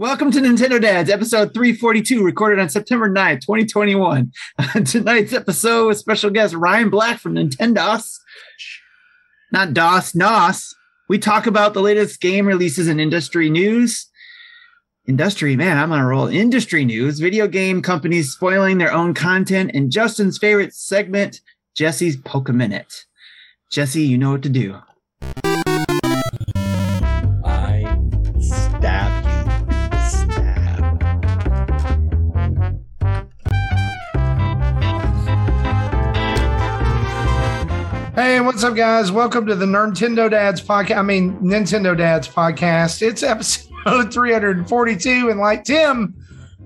Welcome to Nintendo Dads, episode 342, recorded on September 9th, 2021. tonight's episode with special guest Ryan Black from Nintendos. Not DOS, NOS. We talk about the latest game releases and industry news. Industry, man, I'm on a roll. Industry news, video game companies spoiling their own content, and Justin's favorite segment, Jesse's Poke Minute. Jesse, you know what to do. Hey, what's up, guys? Welcome to the Nintendo Dads podcast. I mean, Nintendo Dads podcast. It's episode 342. And like Tim,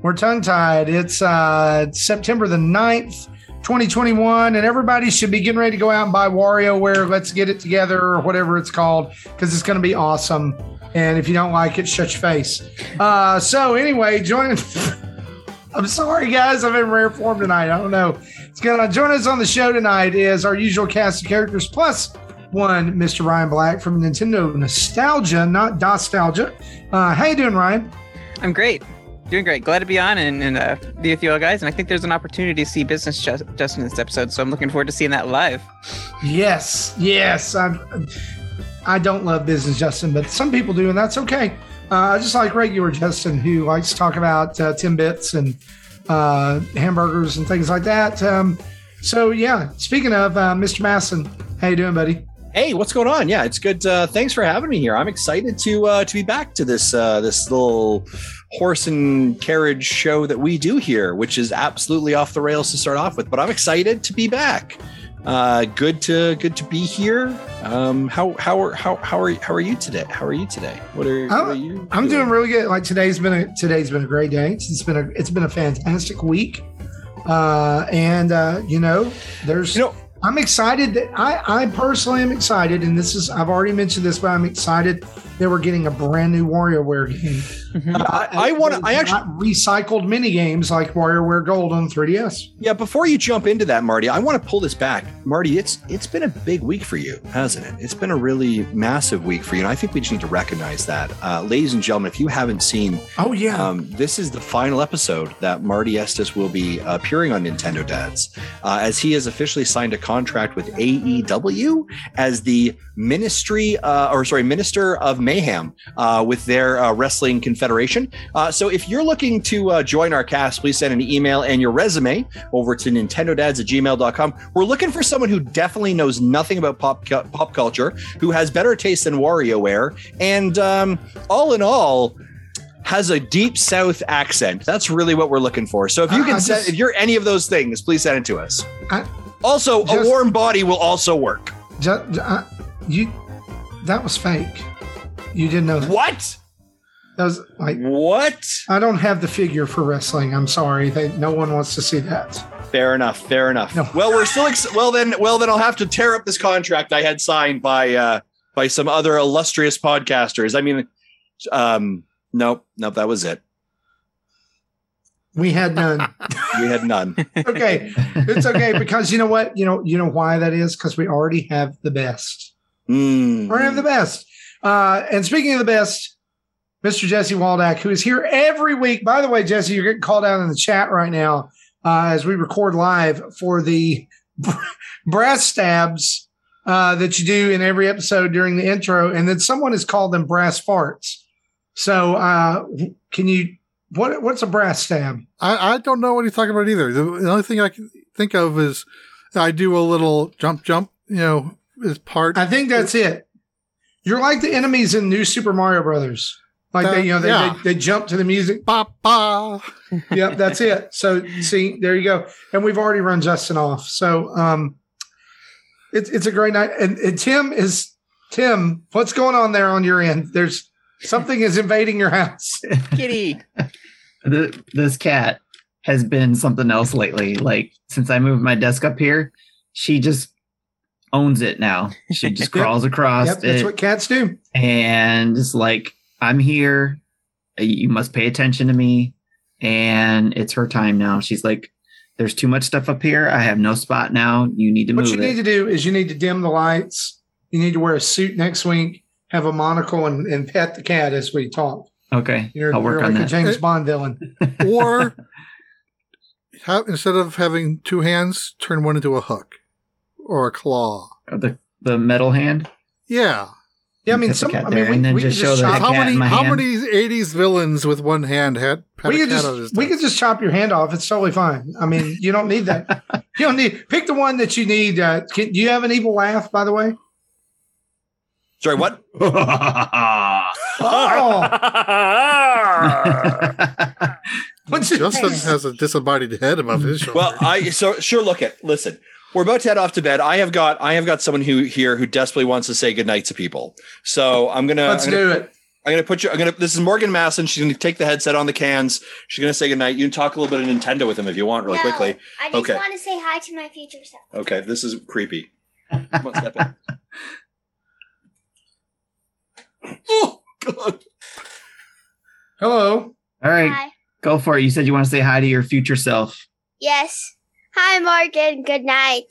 we're tongue tied. It's uh, September the 9th, 2021. And everybody should be getting ready to go out and buy WarioWare. Let's get it together or whatever it's called because it's going to be awesome. And if you don't like it, shut your face. Uh, so, anyway, join. I'm sorry, guys. I'm in rare form tonight. I don't know. It's gonna join us on the show tonight is our usual cast of characters plus one, Mr. Ryan Black from Nintendo Nostalgia, not Nostalgia. Uh, how you doing, Ryan? I'm great. Doing great. Glad to be on and, and uh, be with you all guys. And I think there's an opportunity to see Business Just, Justin in this episode. So I'm looking forward to seeing that live. Yes, yes. I'm, I don't love business, Justin, but some people do, and that's okay. Uh, just like regular Justin, who likes to talk about uh, Timbits and uh, hamburgers and things like that. Um, so yeah, speaking of uh, Mr. Masson, how you doing, buddy? Hey, what's going on? Yeah, it's good. Uh, thanks for having me here. I'm excited to uh, to be back to this uh, this little horse and carriage show that we do here, which is absolutely off the rails to start off with. But I'm excited to be back. Uh, good to good to be here. Um, how how are how how are how are you today? How are you today? What are, what are you? I'm doing really good. Like today's been a today's been a great day. It's been a it's been a fantastic week. Uh, and uh, you know, there's You know, I'm excited that I I personally am excited, and this is I've already mentioned this, but I'm excited that we're getting a brand new WarioWare game. I, I want to. I actually recycled mini games like WarioWare Gold on 3DS. Yeah, before you jump into that, Marty, I want to pull this back. Marty, it's it's been a big week for you, hasn't it? It's been a really massive week for you, and I think we just need to recognize that, uh, ladies and gentlemen. If you haven't seen, Oh yeah, um, this is the final episode that Marty Estes will be appearing on Nintendo Dads, uh, as he has officially signed a contract with AEW as the Ministry, uh, or sorry, Minister of Mayhem uh, with their uh, Wrestling Confederation. Uh, so if you're looking to uh, join our cast, please send an email and your resume over to nintendodads at gmail.com. We're looking for someone who definitely knows nothing about pop, cu- pop culture, who has better taste than WarioWare, and um, all in all, has a deep South accent. That's really what we're looking for. So if you can I send, if you're any of those things, please send it to us. I- also, a warm body will also work. Ju- ju- uh, you that was fake. You didn't know that. What? That was like What? I don't have the figure for wrestling. I'm sorry. They, no one wants to see that. Fair enough. Fair enough. No. Well, we're still ex- well. Then, well, then I'll have to tear up this contract I had signed by uh by some other illustrious podcasters. I mean, um, nope, nope, that was it. We had none. We had none. okay, it's okay because you know what? You know you know why that is because we already have the best. Mm. We already have the best. Uh, and speaking of the best, Mr. Jesse Waldack, who is here every week. By the way, Jesse, you're getting called out in the chat right now uh, as we record live for the brass stabs uh, that you do in every episode during the intro, and then someone has called them brass farts. So, uh, can you? What what's a brass stab? I, I don't know what he's talking about either. The, the only thing I can think of is I do a little jump, jump, you know, as part. I think that's it. You're like the enemies in New Super Mario Brothers. Like they, you know, they, Yeah. they, they jump to the music. ba, ba. Yep, that's it. So see, there you go. And we've already run Justin off. So um it's it's a great night. And, and Tim is Tim, what's going on there on your end? There's something is invading your house. Kitty. Th- this cat has been something else lately. Like since I moved my desk up here, she just owns it now. She just Yep. crawls across Yep, that's what cats do. and it's like, I'm here. Uh, you must pay attention to me. And it's her time now. She's like, There's too much stuff up here. I have no spot now. You need to What move What you it. need to do is you need to dim the lights. You need to wear a suit next week, have a monocle, and, and pet the cat as we talk. Okay, You're, I'll work you're on like a that. James uh, Bond villain. or have, instead of having two hands, turn one into a hook or a claw. the the metal hand. Yeah. Yeah, I mean, some. I there mean, and we, then we could just just show the cat How many in my how hand. many '80s villains with one hand had, had We a could just on we desk? could just chop your hand off. It's totally fine. I mean, you don't need that. you don't need pick the one that you need. Uh, can, do you have an evil laugh, by the way? Sorry, what? Oh, what's it? Justin has a disembodied head above his shoulder. well, I so sure. Look at listen. We're about to head off to bed. I have got I have got someone who here who desperately wants to say goodnight to people. So I'm gonna Let's I'm gonna, do it. I'm gonna put you. I'm gonna. This is Morgan Masson. She's gonna take the headset on the cans. She's gonna say goodnight. You can talk a little bit of Nintendo with him if you want, really No, quickly. I just Okay. want to say hi to my future self. Okay, this is creepy. Come on, step in. oh God! Hello. All right, Hi. go for it. You said you want to say hi to your future self. Yes. Hi, Morgan. Good night.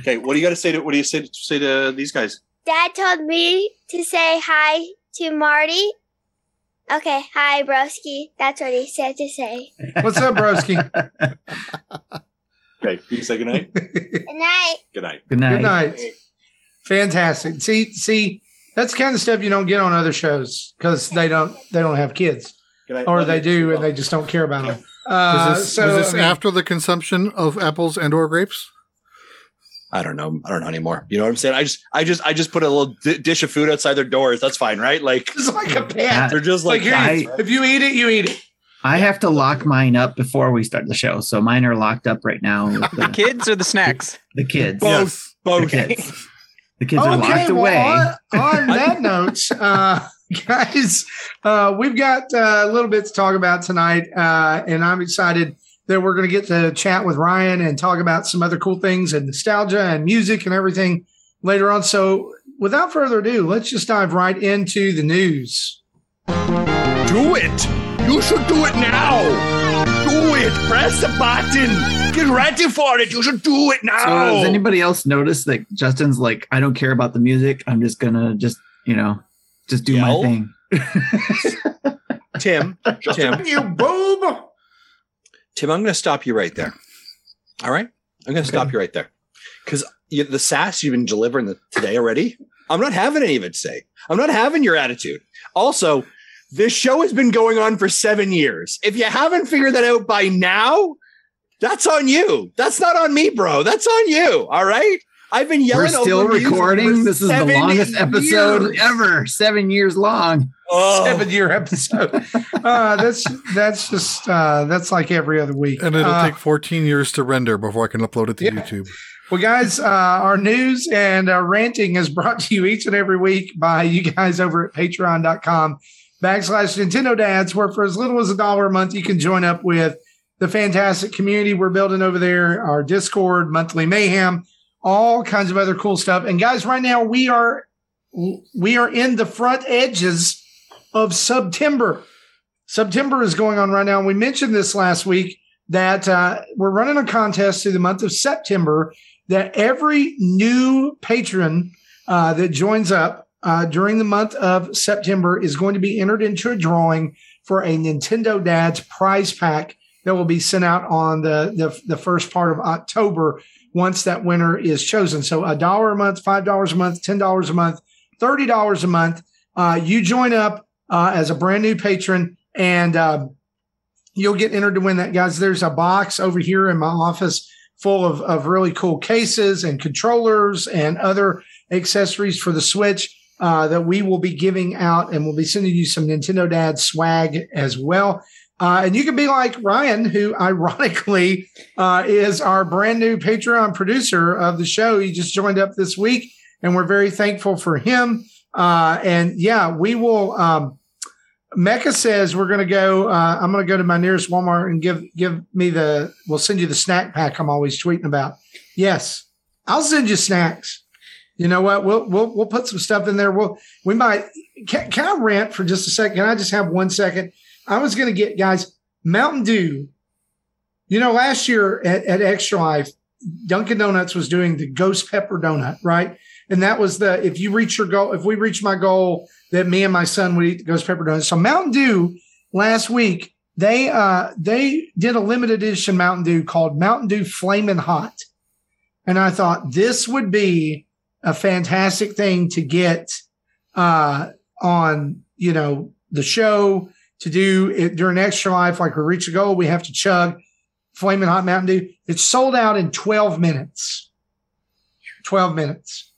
Okay, what do you got to say to what do you say to, say to these guys? Dad told me to say hi to Marty. Okay. Hi, broski. That's what he said to say. What's up, broski? Okay, you can say goodnight. Good night. Good night. Good night. Good night. Fantastic. See, see, that's the kind of stuff you don't get on other shows because they don't they don't have kids, Good night. or Love they you. do and they just don't care about them. Uh, was this, so was this I mean, after the consumption of apples and or grapes? I don't know. I don't know anymore. You know what I'm saying? I just, I just, I just put a little di- dish of food outside their doors. That's fine, right? Like it's like a pet. they're just Like, like, I- if you eat it, you eat it. I have to lock mine up before we start the show, so mine are locked up right now. With The the, kids or the snacks? the kids. both, The both. kids. The kids are locked well, away. on, on that note, uh, guys, uh, we've got uh, a little bit to talk about tonight, uh, and I'm excited that we're going to get to chat with Ryan and talk about some other cool things and nostalgia and music and everything later on. So, without further ado, let's just dive right into the news. Do it. You should do it now. Do it. Press the button. Get ready for it. You should do it now. So has anybody else noticed that Justin's like, I don't care about the music. I'm just gonna just, you know, just do Yell? my thing. Tim, Tim, You boob. Tim, I'm going to stop you right there. All right, I'm going to stop you right there because the sass you've been delivering the, today already. I'm not having any of it Say, I'm not having your attitude. Also, this show has been going on for seven years. If you haven't figured that out by now, that's on you. That's not on me, bro. That's on you. All right. I've been yelling. We're still over recording. for This is the seven longest episode ever. Seven years long. Oh. Seven year episode. Uh, that's that's just uh, that's like every other week. And it'll Uh, take 14 years to render before I can upload it to Yeah. YouTube. Well, guys, uh, our news and uh, ranting is brought to you each and every week by you guys over at patreon.com backslash Nintendo Dads, where for as little as a dollar a month, you can join up with the fantastic community we're building over there, our Discord, monthly mayhem, all kinds of other cool stuff. And guys, right now we are we are in the front edges of September. September is going on right now. We mentioned this last week that uh, we're running a contest through the month of September that every new patron uh, that joins up uh, during the month of September is going to be entered into a drawing for a Nintendo Dad's prize pack that will be sent out on the, the, the first part of October once that winner is chosen. So a dollar a month, five dollars a month, ten dollars a month, thirty dollars a month. Uh, you join up uh, as a brand new patron, and uh, you'll get entered to win that, guys. There's a box over here in my office full of, of really cool cases and controllers and other accessories for the Switch uh, that we will be giving out, and we'll be sending you some Nintendo Dad swag as well. Uh, and you can be like Ryan, who ironically uh, is our brand new Patreon producer of the show. He just joined up this week, and we're very thankful for him. Uh, and yeah, we will. Um, Mecca says we're going to go. Uh, I'm going to go to my nearest Walmart and give give me the. We'll send you the snack pack I'm always tweeting about. Yes, I'll send you snacks. You know what? We'll we'll we'll put some stuff in there. We'll we might. Can, can I rant for just a second? Can I just have one second? I was going to get guys Mountain Dew. You know, last year at, at Extra Life, Dunkin' Donuts was doing the Ghost Pepper Donut, right? And that was the if you reach your goal, if we reach my goal that me and my son would eat the ghost pepper donuts. So Mountain Dew last week they uh they did a limited edition Mountain Dew called Mountain Dew Flamin' Hot, and I thought this would be a fantastic thing to get uh on you know the show to do it during extra life like we reach a goal we have to chug flaming hot mountain dew. It's sold out in 12 minutes. 12 minutes.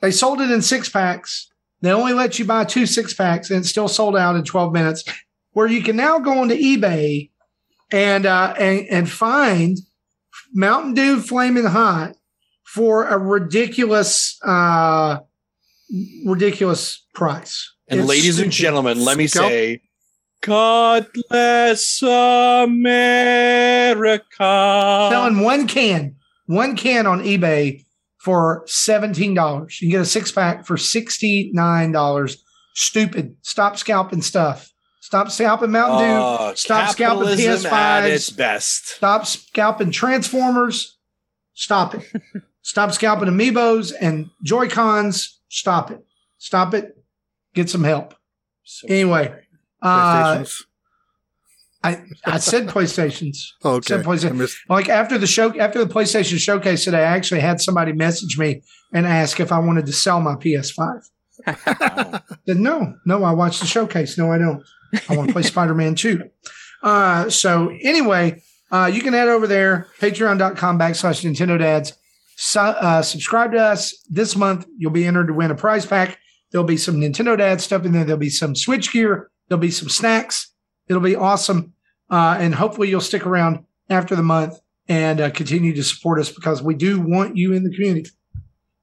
They sold it in six packs. They only let you buy two six packs and it's still sold out in 12 minutes where you can now go onto ebay and uh and, and find mountain dew flaming hot for a ridiculous uh ridiculous price And It's ladies and gentlemen, let me Scalp- say, God bless America. selling one can, one can on eBay for seventeen dollars. You can get a six pack for sixty nine dollars. Stupid. Stop scalping stuff. Stop scalping Mountain Dew. Oh, Stop scalping capitalism at PS5s. its best. Stop scalping Transformers. Stop it. Stop scalping Amiibos and Joy Cons. Stop it. Stop it. Get some help. So Anyway, uh, I I said PlayStations. oh, okay. said PlayStation. Missed- like after the show after the PlayStation showcase today, I actually had somebody message me and ask if I wanted to sell my PS5. wow. Then no, no, I watched the showcase. No, I don't. I want to play Spider-Man 2. Uh, so anyway, uh, you can head over there, patreon.com backslash Nintendo Dads. So, uh, subscribe to us this month. You'll be entered to win a prize pack. There'll be some Nintendo Dad stuff in there. There'll be some Switch gear. There'll be some snacks. It'll be awesome. Uh, and hopefully you'll stick around after the month and uh, continue to support us because we do want you in the community.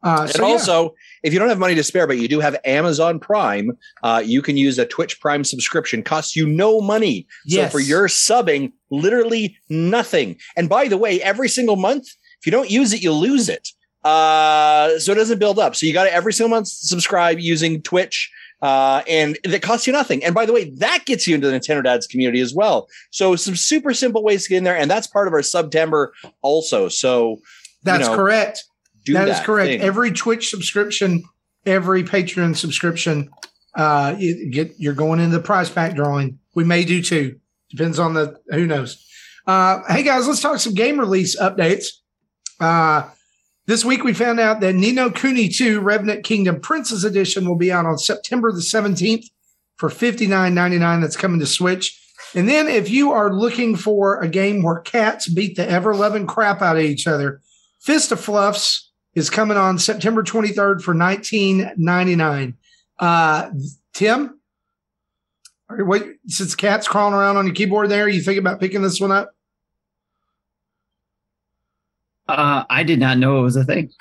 Uh, and so yeah. also, if you don't have money to spare, but you do have Amazon Prime, uh, you can use a Twitch Prime subscription. Costs you no money. Yes. So for your subbing, literally nothing. And by the way, every single month, if you don't use it, you'll lose it. Uh, so it doesn't build up. So you got to every single month subscribe using Twitch. Uh, and that costs you nothing. And by the way, that gets you into the Nintendo Dads community as well. So some super simple ways to get in there. And that's part of our September also. So that's know, correct. do that that. is correct. thing. Every Twitch subscription, every Patreon subscription, uh, you get you're going into the prize pack drawing. We may do two. Depends on the who knows. Uh, hey guys, let's talk some game release updates. Uh, this week we found out that Ni no Kuni 2 Revenant Kingdom Princess Edition will be out on September the 17th for $59.99. That's coming to Switch. And then if you are looking for a game where cats beat the ever loving crap out of each other, Fist of Fluffs is coming on September 23rd for 19.99. Uh, Tim, what since cats crawling around on your keyboard there, you think about picking this one up? Uh, I did not know it was a thing.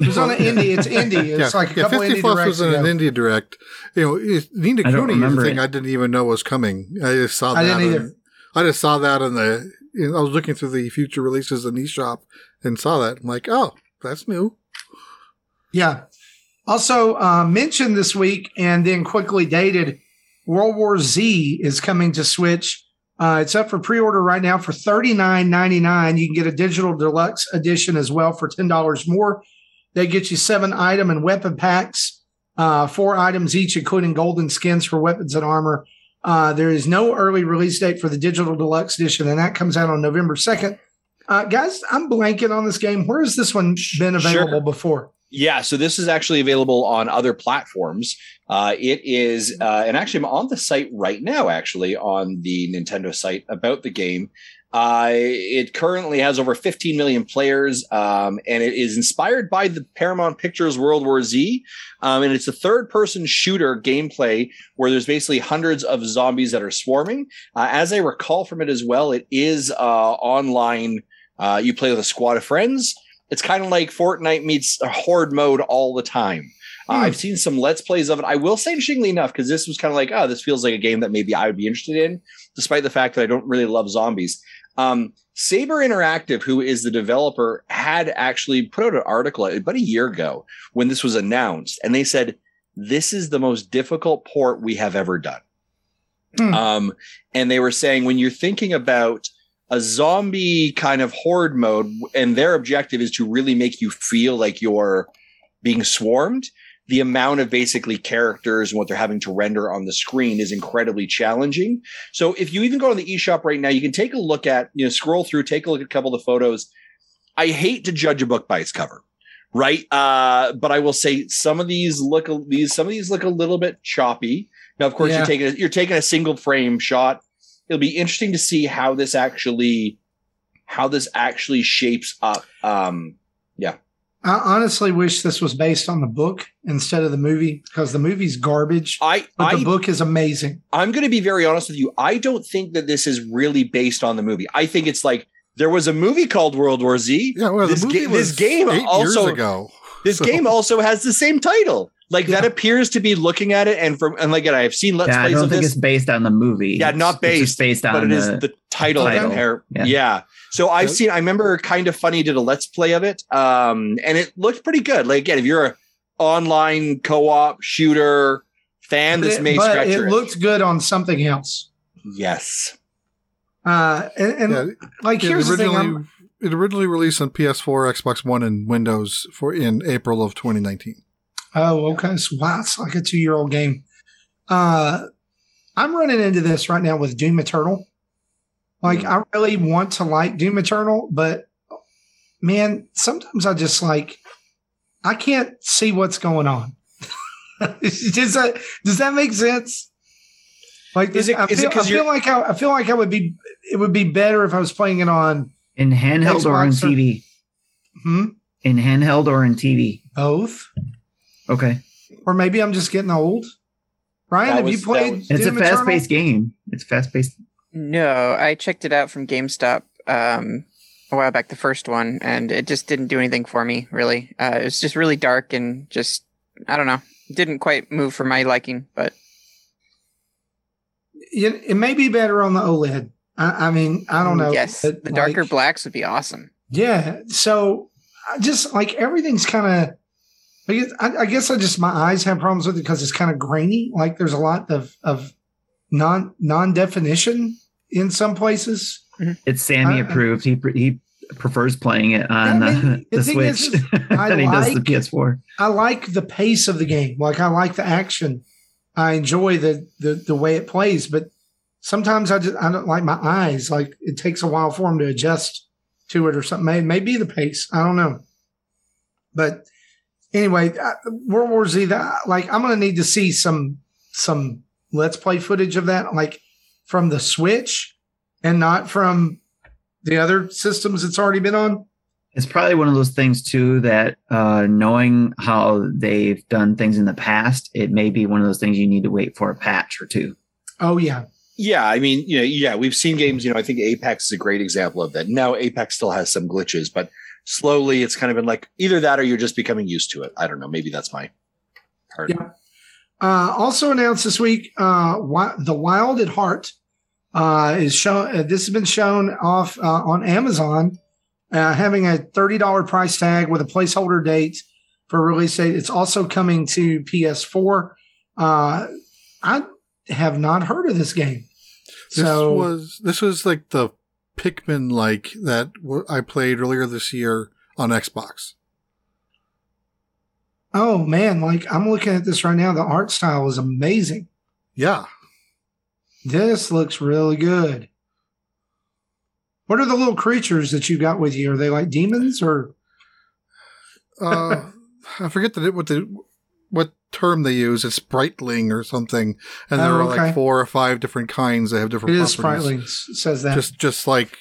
It was on an indie. It's indie. It's yeah, like a yeah, couple 50 indie Plus directs was in an indie direct. You know, it- Nina I don't Cooney is remember a thing it. I didn't even know was coming. I just saw I that. didn't either. I just saw that in the. You know, I was looking through the future releases in eShop and saw that. I'm like, oh, that's new. Yeah. Also uh, mentioned this week and then quickly dated World War Z is coming to Switch. Uh, it's up for pre-order right now for $39.99. You can get a digital deluxe edition as well for $10 more. They get you seven item and weapon packs, uh, four items each, including golden skins for weapons and armor. Uh, there is no early release date for the digital deluxe edition, and that comes out on November 2nd. Uh, guys, I'm blanking on this game. Where has this one been available Sure. before? Yeah, so this is actually available on other platforms. Uh, it is, uh, and actually, I'm on the site right now, actually, on the Nintendo site about the game. Uh, it currently has over 15 million players, um, and it is inspired by the Paramount Pictures World War Z. Um, and it's a third person shooter gameplay where there's basically hundreds of zombies that are swarming. Uh, as I recall from it as well, it is uh, online. Uh, you play with a squad of friends it's kind of like Fortnite meets a horde mode all the time. Uh, Hmm. I've seen some let's plays of it. I will say, interestingly enough, because this was kind of like, oh, this feels like a game that maybe I would be interested in, despite the fact that I don't really love zombies. Um, Saber Interactive, who is the developer, had actually put out an article about a year ago when this was announced, and they said this is the most difficult port we have ever done. Hmm. Um, and they were saying when you're thinking about a zombie kind of horde mode, and their objective is to really make you feel like you're being swarmed. the amount of basically characters and what they're having to render on the screen is incredibly challenging. So if you even go to the eShop right now, you can take a look at, you know, scroll through, take a look at a couple of the photos. I hate to judge a book by its cover, right? Uh, but I will say some of these look these some of these look a little bit choppy. Now, of course, Yeah. you're taking a, you're taking a single frame shot. It'll be interesting to see how this actually how this actually shapes up. Um, yeah. I honestly wish this was based on the book instead of the movie because the movie's garbage, I but I the book is amazing. I'm going to be very honest with you. I don't think that this is really based on the movie. I think it's like there was a movie called World War Z. Yeah, well, This the movie ga- this game eight also- years ago. This So- game also has the same title. Like that appears to be looking at it, and from and like again, I've seen let's yeah, I don't of think this, it's based on the movie. Yeah, not It's just based, based on but it is the, the title. title. compare- Yeah. Yeah. So I've seen. I remember kind of funny did a let's play of it, um, and it looked pretty good. Like again, if you're a online co-op shooter fan, this But may it, but scratch it your itch. looks good on something else. Yes. Uh, and and Yeah, like Yeah, here's the thing, I'm, it originally released on PS4, Xbox One, and Windows for in April of 2019. Oh, okay. So wow, it's like a two year old game. Uh I'm running into this right now with Doom Eternal. Like I really want to like Doom Eternal, but man, sometimes I just like I can't see what's going on. does that does that make sense? Like Is it- I is it I feel like I, I feel like I would be it would be better if I was playing it on in handheld or Xbox or- TV. hmm, In handheld or in TV. both. Okay, Or maybe I'm just getting old. Ryan, That have you was- that played was- it's a fast-paced game. It's fast-paced. No, I checked it out from GameStop um, a while back, the first one, and it just didn't do anything for me, really. Uh, it was just really dark and just, I don't know, didn't quite move for my liking, but it, it may be better on the OLED. I, I mean, I don't know. yes, the darker like, blacks would be awesome. Yeah. So just like everything's kind of. I guess, I, I guess I just my eyes have problems with it because it's kind of grainy. Like there's a lot of of non non definition in some places. It's Sammy I- approved. He he prefers playing it on I mean, uh, the the Switch is I than he does the like- PS4. I like the pace of the game. Like I like the action. I enjoy the the the way it plays, but sometimes I just I don't like my eyes. Like it takes a while for them to adjust to it or something. Maybe, maybe the pace. I don't know. But anyway, I- World War Z. That, like I'm gonna need to see some some let's play footage of that, like from the Switch, and not from the other systems it's already been on. It's probably one of those things too that uh, knowing how they've done things in the past, it may be one of those things you need to wait for a patch or two. Oh yeah, Yeah, I mean, you know, yeah, we've seen games. You know, I think Apex is a great example of that. Now, Apex still has some glitches, but slowly it's kind of been like either that or you're just becoming used to it. I don't know. Maybe that's my part. Yeah. Uh, also announced this week, uh, Wi- the Wild at Heart uh, is shown. Uh, this has been shown off uh, on Amazon, uh, having a thirty dollar price tag with a placeholder date for release date. It's also coming to PS4. Uh, I have not heard of this game, This so was this was like the Pikmin like that w- I played earlier this year on Xbox. oh man, like I'm looking at this right now. The art style is amazing. Yeah, This looks really good. What are the little creatures that you got with you? Are they like demons or? uh, I forget the, what the what term they use. It's Spriteling or something, and there Oh, are okay. like four or five different kinds. They have It different. is properties. It says that. Just just like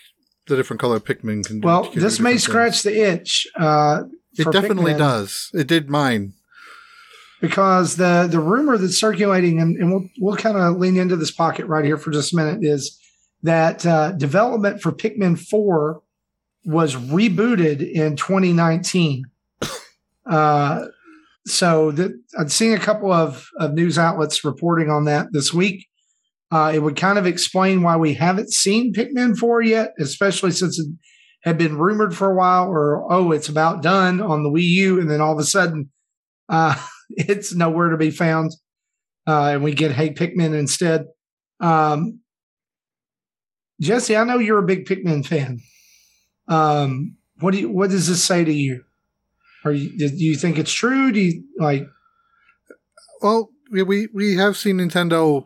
the different color Pikmin can. do- well, can this may scratch the itch. Uh, It definitely Pikmin does. It did mine. because the the rumor that's circulating, and, and we'll we'll kind of lean into this pocket right here for just a minute, is that uh, development for Pikmin Four was rebooted in 2019. Uh, so that I'd seen a couple of, of news outlets reporting on that this week. Uh, it would kind of explain why we haven't seen Pikmin 4 yet, especially since it had been rumored for a while, or oh, it's about done on the Wii U, and then all of a sudden, uh, it's nowhere to be found, uh, and we get Hey Pikmin instead. Um, Jesse, I know you're a big Pikmin fan. Um, what do you, what does this say to you? Are you do you think it's true? Do you like? well, we we, we have seen Nintendo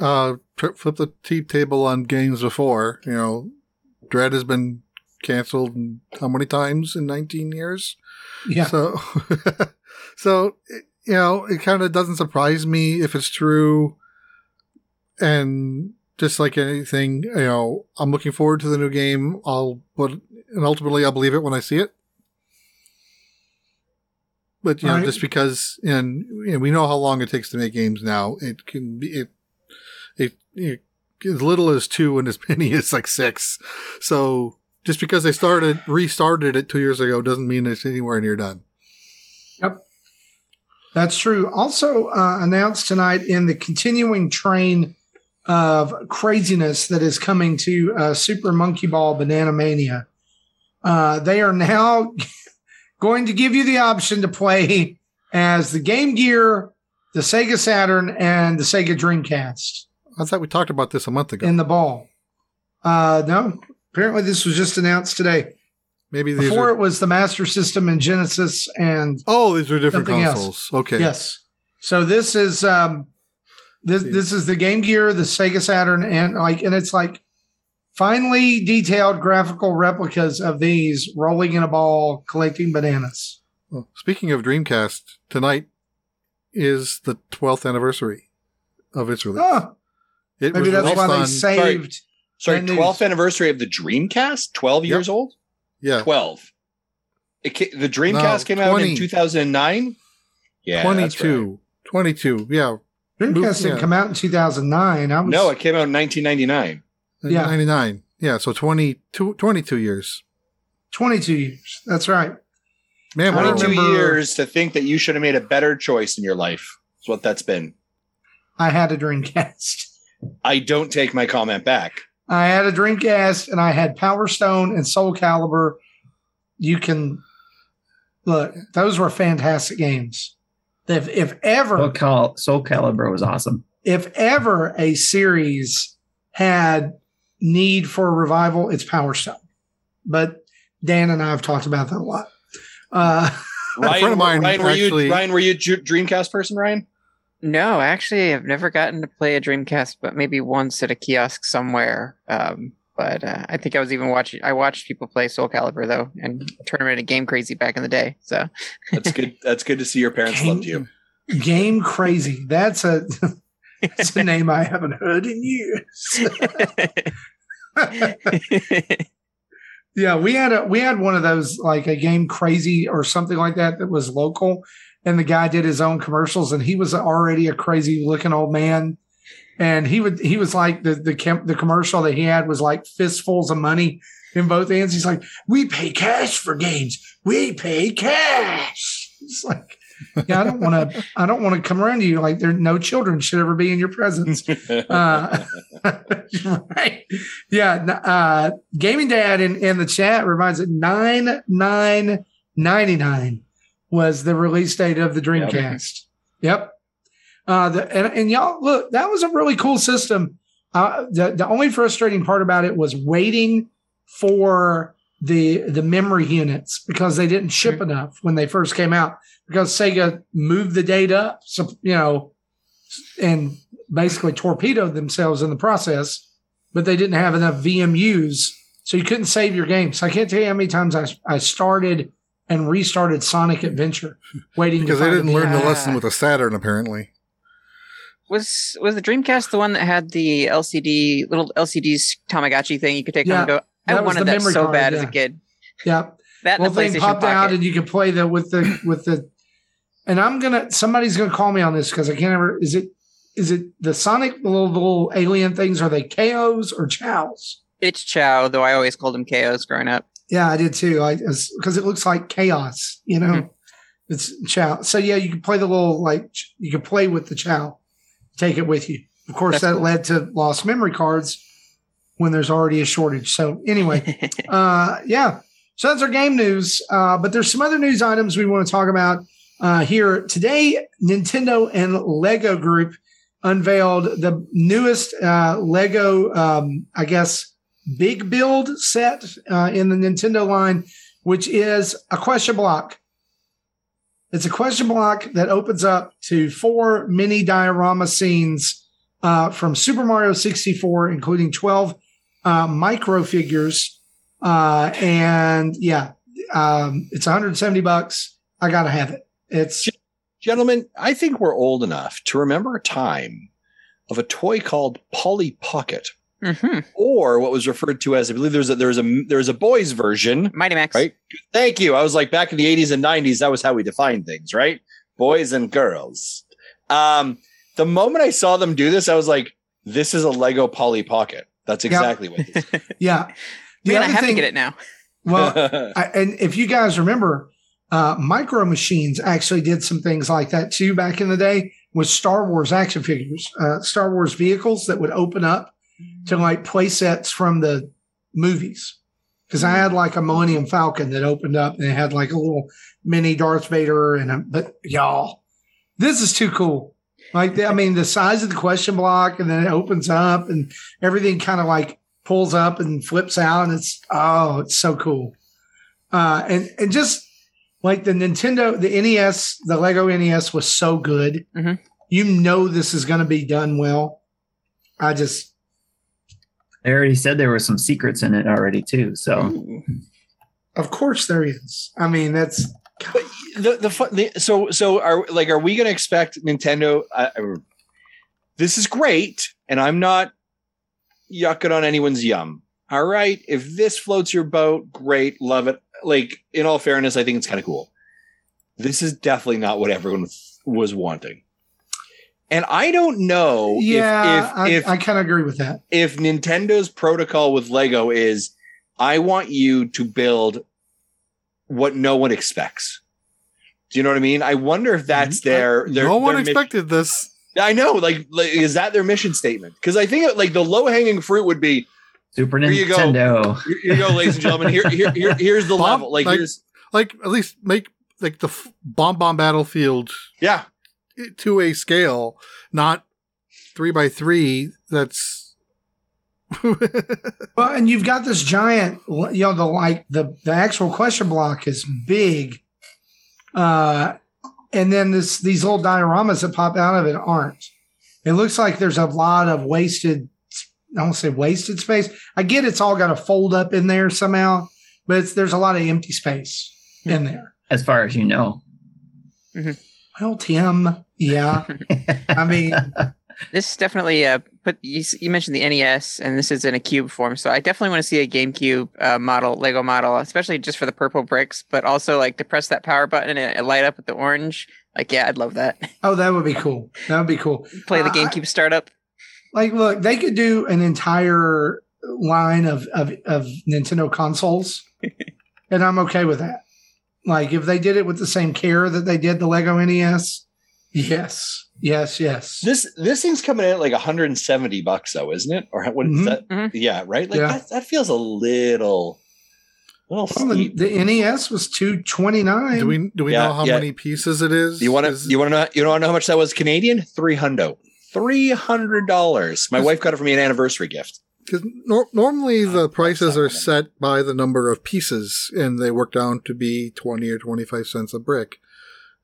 uh flip the tea table on games before. You know, Dread has been canceled how many times in 19 years? Yeah. So, so you know, it kind of doesn't surprise me if it's true. And just like anything, you know, I'm looking forward to the new game. I'll, but and ultimately, I'll believe it when I see it. But you know, Right. just because, and you know, we know how long it takes to make games now. It can be it, it, it as little as two and as many as like six. So just because they started restarted it two years ago doesn't mean it's anywhere near done. Yep, that's true. Also uh, announced tonight in the continuing train of craziness that is coming to uh, Super Monkey Ball Banana Mania. Uh, they are now going to give you the option to play as the Game Gear, the Sega Saturn, and the Sega Dreamcast I thought we talked about this a month ago. in the ball. Uh, no, apparently this was just announced today. Maybe Before are. it was the Master System and Genesis and Oh, these are different something else. consoles. Okay. Yes. So this is um this this is the Game Gear, the Sega Saturn, and like and it's like finely detailed graphical replicas of these rolling in a ball collecting bananas. Well, speaking of Dreamcast, tonight is the 12th anniversary of its release. Oh, it maybe that's released why they saved. Sorry, That news. 12th anniversary of the Dreamcast? 12 Yep. years old? yeah, 12. It ca- the Dreamcast No, came out in 2009? Yeah. that's 22. right. 22. Yeah. Dreamcast didn't Yeah. come out in 2009. I was, No, it came out in 1999. Yeah. 99. Yeah, so 22, 22 years. 22 years. That's right. Man, I what a- 22 remember- years to think that you should have made a better choice in your life. Is what that's been. I had a Dreamcast. I don't take my comment back. I had a Dreamcast and I had Power Stone and Soul Calibur. You can look; those were fantastic games. If if ever Soul, Cal- Soul Calibur was awesome. if ever a series had need for a revival, it's Power Stone. But Dan and I have talked about that a lot. Uh, Ryan, friend of mine Ryan, were actually- you Ryan, were you a Dreamcast person, Ryan? No, actually, I've never gotten to play a Dreamcast, but maybe once at a kiosk somewhere. Um, but uh, I think I was even watching. I watched people play Soul Calibur though, and Tournament of Game Crazy back in the day. So That's good. That's good to see your parents loved you. Game Crazy. That's a that's a name I haven't heard in years. Yeah, we had a we had one of those like a game crazy or something like that that was local, and the guy did his own commercials, and he was already a crazy looking old man, and he would he was like the the the commercial that he had was like fistfuls of money in both hands. He's like, "We pay cash for games. We pay cash." It's like, yeah, I don't want to I don't want to come around to you like there no children should ever be in your presence. Uh, right. Yeah. Uh, Gaming Dad in, in the chat reminds it 9999 was the release date of the Dreamcast. Yep. Uh, the, and, and y'all look, that was a really cool system. Uh, the, the only frustrating part about it was waiting for the the memory units because they didn't ship enough when they first came out because Sega moved the date up. So, you know, and basically torpedoed themselves in the process, but they didn't have enough VMUs. So you couldn't save your games. I can't tell you how many times I, I started and restarted Sonic Adventure waiting because to they didn't the learn the lesson with a Saturn, apparently. was was the Dreamcast the one that had the LCD little LCD Tamagotchi thing you could take Yeah, home and go? I that was wanted that so card, bad as a kid. Yeah. That Well, thing popped Pocket. out and you could play the with the with the and I'm gonna somebody's gonna call me on this because I can't ever is it is it the Sonic the little, the little alien things? Are they KOs or chows? It's Chao, though I always called him KOs growing up. Yeah, I did too. I because it looks like chaos, you know. Mhm. It's Chao. So yeah, you can play the little like you can play with the Chao, take it with you. Of course, That's that cool. led to lost memory cards when there's already a shortage. So anyway, uh, yeah. So that's our game news. Uh, but there's some other news items we want to talk about uh, here today. Nintendo and Lego Group unveiled the newest uh, Lego, um, I guess, big build set uh, in the Nintendo line, which is a question block. It's a question block that opens up to four mini diorama scenes uh, from Super Mario 64, including 12 uh, micro figures. Uh, and yeah, um, it's 170 bucks. I gotta have it. It's Gentlemen, I think we're old enough to remember a time of a toy called Polly Pocket, hmm or what was referred to as I believe there's a there's a there's a boys version. Mighty Max. Right. Thank you. I was like back in the 80s and 90s, that was how we defined things, right? Boys and girls. Um, the moment I saw them do this, I was like, this is a Lego Polly Pocket. That's exactly what this is. yeah. The We're have thing, to get it now. well, I, and if you guys remember, uh, Micro Machines actually did some things like that too back in the day with Star Wars action figures, uh, Star Wars vehicles that would open up to like play sets from the movies. Because I had like a Millennium Falcon that opened up and it had like a little mini Darth Vader and a, but y'all, this is too cool. Like, the, I mean, the size of the question block and then it opens up and everything kind of like pulls up and flips out and it's, oh, it's so cool. Uh, and, and just like the Nintendo, the NES, the Lego NES was so good. Mhm. You know, this is going to be done well. I just, They already said there were some secrets in it already too. So Ooh. of course there is. I mean, that's, the the, fun, the so so are like are we going to expect Nintendo? Uh, uh, this is great, and I'm not yucking on anyone's yum. All right, if this floats your boat, great, love it. Like in all fairness, I think it's kind of cool. This is definitely not what everyone was wanting, and I don't know if- yeah, if if I, I kind of agree with that. if Nintendo's protocol with Lego is I want you to build what no one expects. Do you know what I mean? I wonder if that's mm-hmm. their, their no one their mission- expected this. I know, like, like, is that their mission statement? Because I think like the low hanging fruit would be Super Here you go. Nintendo. here, here you go, ladies and gentlemen. Here, here, here here's the Bob, level. Like, like- here's Like at least make like the f- bomb bomb battlefield yeah, to a scale, not three by three. That's Well, and you've got this giant, you know, the like the the actual question block is big, uh, and then this these little dioramas that pop out of it aren't. It looks like there's a lot of wasted. I don't say wasted space. I get it's all got to fold up in there somehow, but it's, there's a lot of empty space in there. As far as you know. Well, Tim, yeah, I mean, This is definitely uh put you, you mentioned the NES and this is in a cube form, so I definitely want to see a GameCube uh, model, Lego model, especially just for the purple bricks, but also like to press that power button and it, light up with the orange. Like, yeah, I'd love that. oh, that would be cool. That would be cool. Play the Uh, GameCube startup. like look they could do an entire line of of, of nintendo consoles and i'm okay with that like if they did it with the same care that they did the lego nes yes yes yes this this thing's coming in at like 170 bucks though, isn't it? Or what is Mhm. that? Mhm. Yeah, right. Like Yeah. that, that feels a little, little Well, the, the nes was 229 do we do we Yeah, know how yeah. many pieces it is? You want to? You want to know? You want to know how much that was Canadian? Three hundo. Three hundred dollars. My wife got it for me an anniversary gift. Because nor- normally the prices are set by the number of pieces, and they work down to be twenty or twenty-five cents a brick.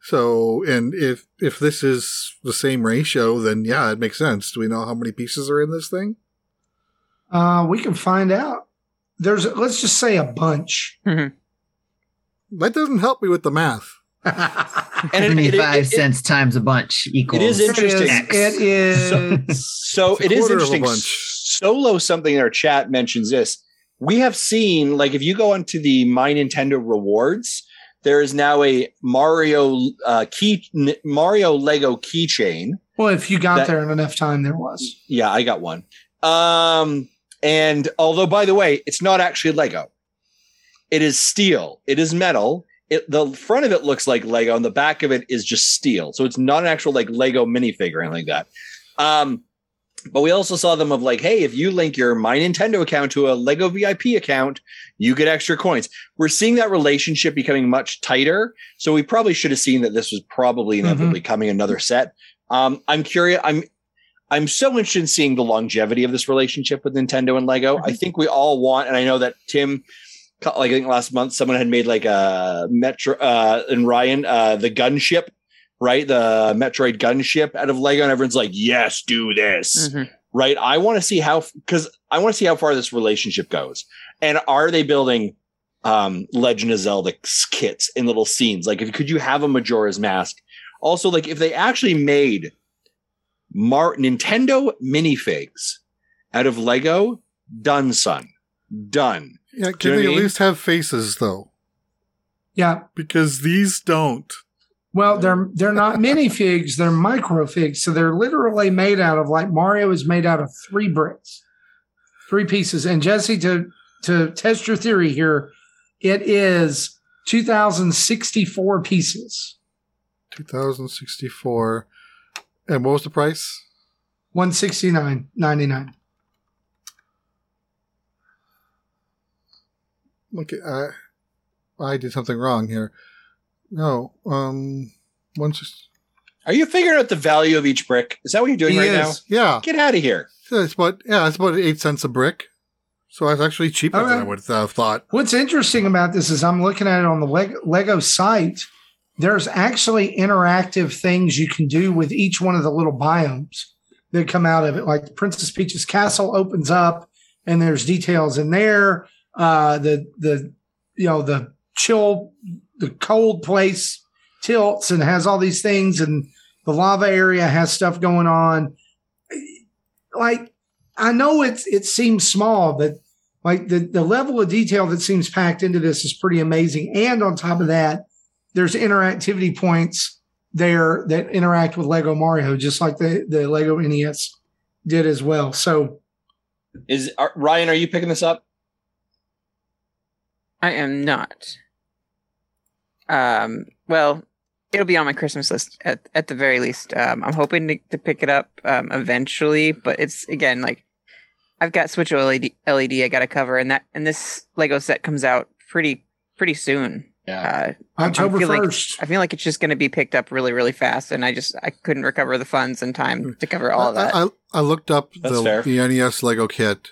So, and if if this is the same ratio, then yeah, it makes sense. Do we know how many pieces are in this thing? uh we can find out there's let's just say a bunch That doesn't help me with the math. And it- it- it- 75 cents times a bunch equals. It is- interesting. it is So It's it is quarter of a interesting. bunch. Solo something in our chat mentions this. We have seen like if you go onto the My Nintendo rewards, there is now a Mario uh, key Mario Lego keychain. well if you got That- there in enough time there was Yeah, I got one. Um, and although by the way, it's not actually Lego. It is steel. It is metal. It, the front of it looks like Lego, and the back of it is just steel. So it's not an actual like Lego minifigure or anything like that. Um, but we also saw them of like, hey, if you link your My Nintendo account to a Lego VIP account, you get extra coins. We're seeing that relationship becoming much tighter. So we probably should have seen that this was probably inevitably coming another set. Um, I'm curious. I'm I'm so interested in seeing the longevity of this relationship with Nintendo and Lego. I think we all want, and I know that Tim like I think last month someone had made like a Metro uh and Ryan uh the gunship, right? The Metroid gunship out of Lego, and everyone's like, yes, do this. Mhm. Right. I want to see how because I want to see how far this relationship goes. And are they building um Legend of Zelda kits in little scenes? Like if could you have a Majora's Mask? Also, like if they actually made Mar Nintendo minifigs out of Lego, done, son. Done. Yeah, Do can you know they what I at mean? least have faces though? Yeah. Because these don't. Well, they're they're not minifigs, they're microfigs. So they're literally made out of like Mario is made out of three bricks, three pieces. And Jesse, to to test your theory here, it is 2064 pieces. 2064. And what was the price? 169.99. Okay, I, I did something wrong here. No, um, once, Are you figuring out the value of each brick? Is that what you're doing He right is. yeah. Get out of here. so it's about yeah, it's about eight cents a brick. So it's actually cheaper than I would have thought. What's interesting about this is I'm looking at it on the Lego, Lego site. There's actually interactive things you can do with each one of the little biomes that come out of it. Like Princess Peach's castle opens up, and there's details in there. Uh, the the you know the chill, the cold place tilts and has all these things, and the lava area has stuff going on. Like I know it's it seems small, but like the, the level of detail that seems packed into this is pretty amazing. And on top of that, there's interactivity points there that interact with Lego Mario, just like the, the Lego NES did as well. So Is are, Ryan? Are you picking this up? I am not. Um, well, it'll be on my Christmas list at, at the very least. Um, I'm hoping to, to pick it up um, eventually, but it's again like I've got Switch OLED LED I got to cover, and that and this Lego set comes out pretty pretty soon. Uh, I October feel like- 1st. I feel like it's just going to be picked up really really fast, and I just I couldn't recover the funds in time to cover all of that. I, I, I looked up That's the, fair. the NES Lego kit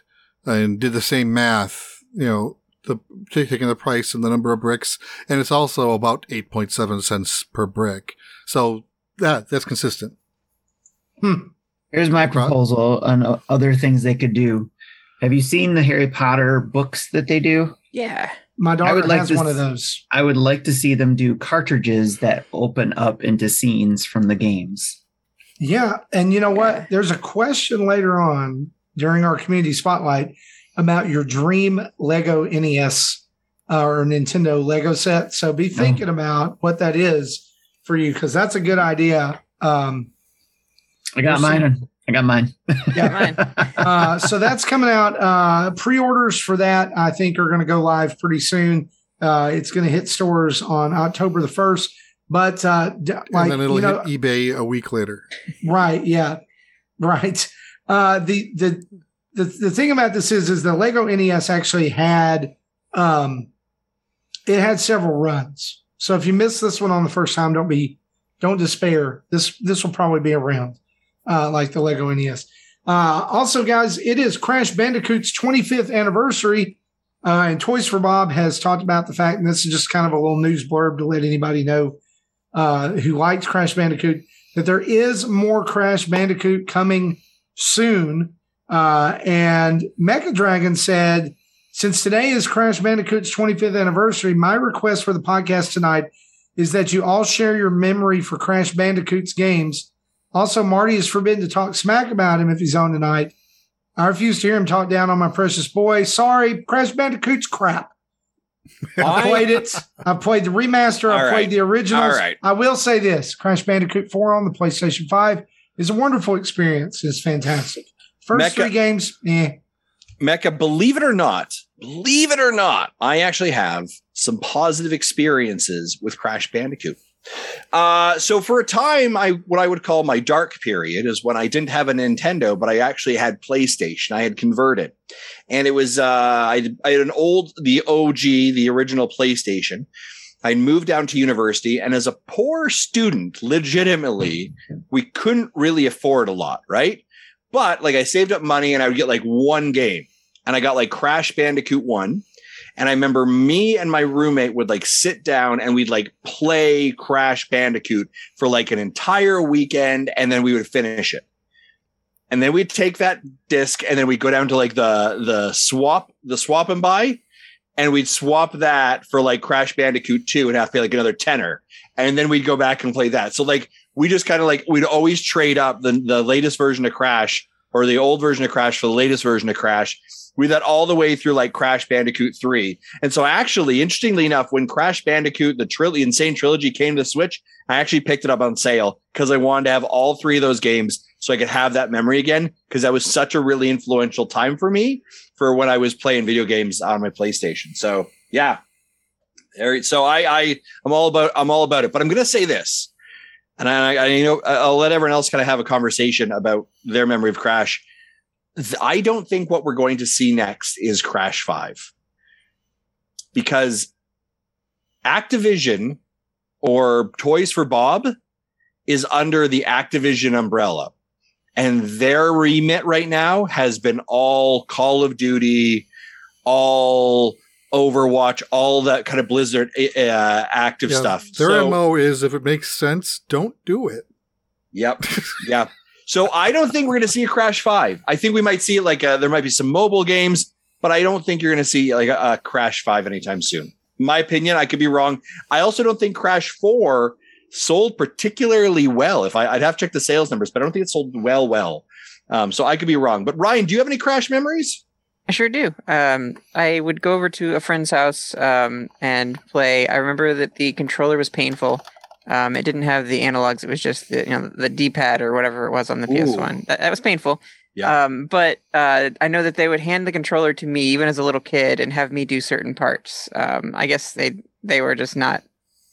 and did the same math. You know, the taking the price and the number of bricks, and it's also about eight point seven cents per brick. So that that's consistent. Hmm. Here's my proposal on uh, other things they could do. Have you seen the Harry Potter books that they do? yeah, My daughter would like has to one of those. I would like to see them do cartridges that open up into scenes from the games. Yeah. And you know what? There's a question later on during our community spotlight about your dream Lego NES uh, or Nintendo Lego set. So be thinking about what that is for you because that's a good idea. Um, I got We'll see. mine. I got mine. Yeah. Mine. uh, so that's coming out. Uh, pre-orders for that, I think, are going to go live pretty soon. Uh, it's going to hit stores on October the first. But uh, d- like and then it'll you know, hit eBay a week later. right? Yeah, right. Uh, the the the the thing about this is, is the Lego NES actually had um, it had several runs. So if you miss this one on the first time, don't be don't despair. This this will probably be around uh, like the Lego NES. Uh, also, guys, it is Crash Bandicoot's 25th anniversary. Uh, and Toys for Bob has talked about the fact, and this is just kind of a little news blurb to let anybody know uh, who likes Crash Bandicoot that there is more Crash Bandicoot coming soon. Uh, and Mecha Dragon said, since today is Crash Bandicoot's 25th anniversary, my request for the podcast tonight is that you all share your memory for Crash Bandicoot's games. Also, Marty is forbidden to talk smack about him if he's on tonight. I refuse to hear him talk down on my precious boy. Sorry, Crash Bandicoot's crap. I played it. I played the remaster. I All played the originals. All right. I will say this: Crash Bandicoot 4 on the PlayStation 5 is a wonderful experience. It's fantastic. First Mecha- three games, eh. Mecca, believe it or not, believe it or not, I actually have some positive experiences with Crash Bandicoot. Uh, so for a time, I what I would call my dark period is when I didn't have a Nintendo, but I actually had PlayStation. I had converted, and it was uh, I, I had an old, the OG, the original PlayStation. I moved down to university, and as a poor student, legitimately, we couldn't really afford a lot, right? But like I saved up money, and I would get like one game and I got like Crash Bandicoot 1 And I remember me and my roommate would like sit down and we'd like play Crash Bandicoot for like an entire weekend and then we would finish it. And then we'd take that disc and then we'd go down to like the the swap, the swap and buy, and we'd swap that for like Crash Bandicoot 2 and have to pay like another tenner. And then we'd go back and play that. So like we just kind of like we'd always trade up the, the latest version of Crash or the old version of Crash for the latest version of Crash. We that all the way through like Crash Bandicoot 3. And so actually, interestingly enough, when Crash Bandicoot, the trilogy, Insane Trilogy came to Switch, I actually picked it up on sale because I wanted to have all three of those games so I could have that memory again. Because that was such a really influential time for me for when I was playing video games on my PlayStation. So yeah. There, so I, I I'm all about I'm all about it. But I'm gonna say this and I, I, you know I'll let everyone else kind of have a conversation about their memory of Crash. I don't think what we're going to see next is Crash Five because Activision or Toys for Bob is under the Activision umbrella, and their remit right now has been all Call of Duty, all Overwatch, all that kind of Blizzard uh, active Yeah, stuff. Their So- MO is if it makes sense, don't do it. Yep. yeah. So I don't think we're going to see a Crash Five. I think we might see it like uh there might be some mobile games, but I don't think you're going to see like a, a Crash Five anytime soon. My opinion, I could be wrong. I also don't think Crash Four sold particularly well. If I, I'd have to check the sales numbers, but I don't think it sold well. Well, um, so I could be wrong. But Ryan, do you have any Crash memories? I sure do. Um, I would go over to a friend's house um, and play. I remember that the controller was painful. Um, it didn't have the analogs. It was just the you know the D-pad or whatever it was on the PS1. That, that was painful. Yeah. Um, but uh, I know that they would hand the controller to me even as a little kid and have me do certain parts. Um, I guess they they were just not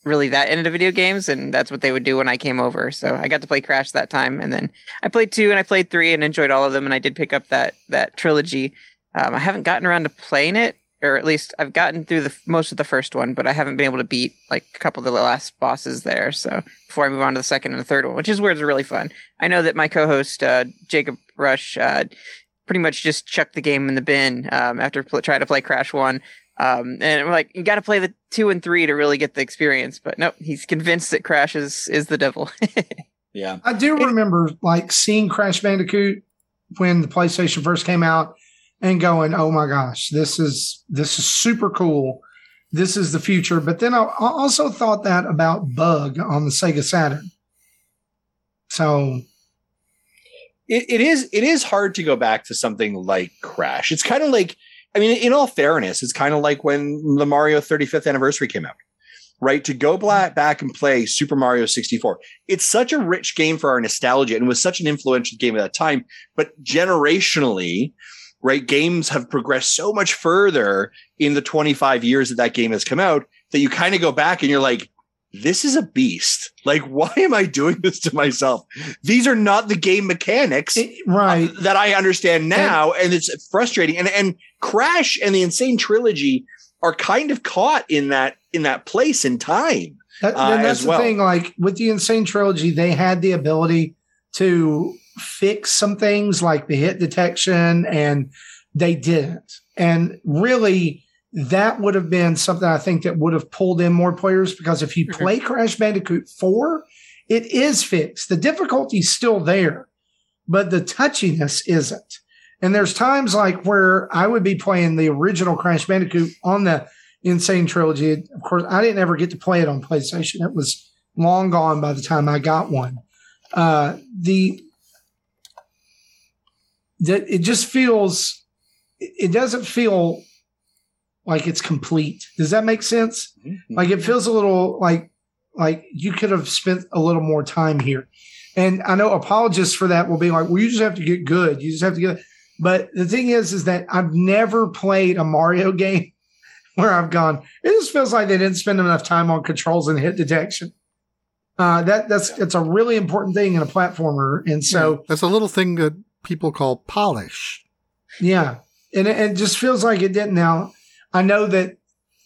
really that into video games, and that's what they would do when I came over. So I got to play Crash that time, and then I played two and I played three and enjoyed all of them. And I did pick up that that trilogy. Um, I haven't gotten around to playing it, or at least I've gotten through the most of the first one, but I haven't been able to beat like a couple of the last bosses there. So before I move on to the second and the third one, which is where it's really fun. I know that my co-host uh, Jacob Rush uh, pretty much just chucked the game in the bin um, after pl- trying to play Crash One. Um, and we're like, you got to play the two and three to really get the experience. But nope, he's convinced that Crash is is the devil. Yeah. I do remember like seeing Crash Bandicoot when the PlayStation first came out and going, "Oh my gosh, this is this is super cool. This is the future." But then I, also thought that about Bug on the Sega Saturn. So it, it is it is hard to go back to something like Crash. It's kind of like I mean, in all fairness, it's kind of like when the Mario 35th anniversary came out, right? To go back and play Super Mario 64. It's such a rich game for our nostalgia and was such an influential game at that time. But generationally, right, games have progressed so much further in the 25 years that that game has come out that you kind of go back and you're like, this is a beast. Like, why am I doing this to myself? These are not the game mechanics it- right, that I understand now, and it's frustrating. And and Crash and the Insane Trilogy are kind of caught in that in that place in time. That, uh, and that's as the thing. Like with the Insane Trilogy, they had the ability to fix some things like the hit detection, and they didn't. And really, that would have been something I think that would have pulled in more players because if you Mhm. play Crash Bandicoot 4, it is fixed. The difficulty's still there, but the touchiness isn't. And there's times like where I would be playing the original Crash Bandicoot on the Insane Trilogy. Of course, I didn't ever get to play it on PlayStation. It was long gone by the time I got one. Uh, the that it just feels it doesn't feel like it's complete. Does that make sense? Like it feels a little like like you could have spent a little more time here. And I know apologists for that will be like, well, you just have to get good. You just have to get. But the thing is, is that I've never played a Mario game where I've gone. It just feels like they didn't spend enough time on controls and hit detection. Uh, that that's it's a really important thing in a platformer, and so That's a little thing that people call polish. yeah, and it, it just feels like it didn't. Now I know that,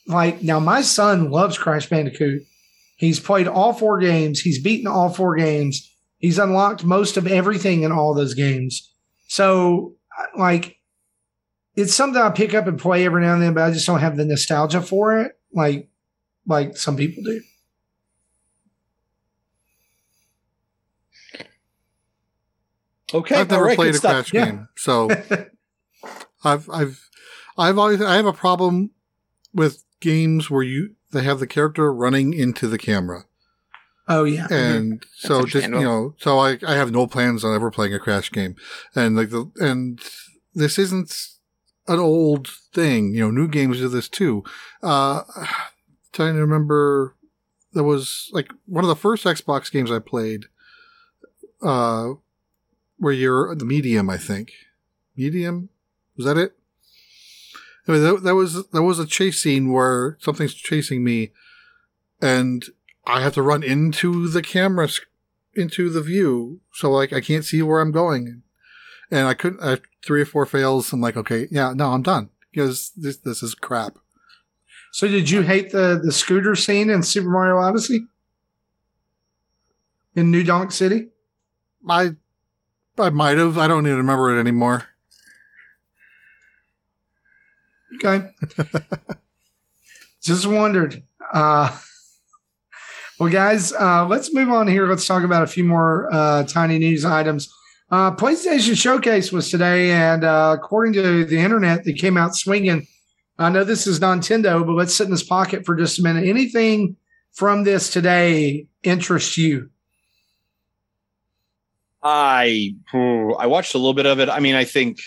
like now, my son loves Crash Bandicoot. He's played all four games. He's beaten all four games. He's unlocked most of everything in all those games. So, like, it's something I pick up and play every now and then, but I just don't have the nostalgia for it, like like some people do. Okay, I've never right, played a stuff. Crash Yeah. game, so I've I've I've always I have a problem with games where you they have the character running into the camera, Oh yeah, and so just you know, so I I have no plans on ever playing a Crash game, and like the and this isn't an old thing, you know, new games do this too. Uh, trying to remember, there was like one of the first Xbox games I played, uh, where you're the medium, I think. Medium was that it? Anyway, that, that was that was a chase scene where something's chasing me, and I have to run into the camera, into the view, so like I can't see where I'm going, and I couldn't. I have three or four fails. I'm like, okay, yeah, no, I'm done because this this is crap. So did you hate the the scooter scene in Super Mario Odyssey in New Donk City? I I might have. I don't even remember it anymore. Okay. Just wondered. Uh, well, guys, uh, let's move on here. Let's talk about a few more uh, tiny news items. Uh, PlayStation Showcase was today, and uh, according to the internet, they came out swinging. I know this is Nintendo, but let's sit in this pocket for just a minute. Anything from this today interests you? I oh, I watched a little bit of it. I mean, I think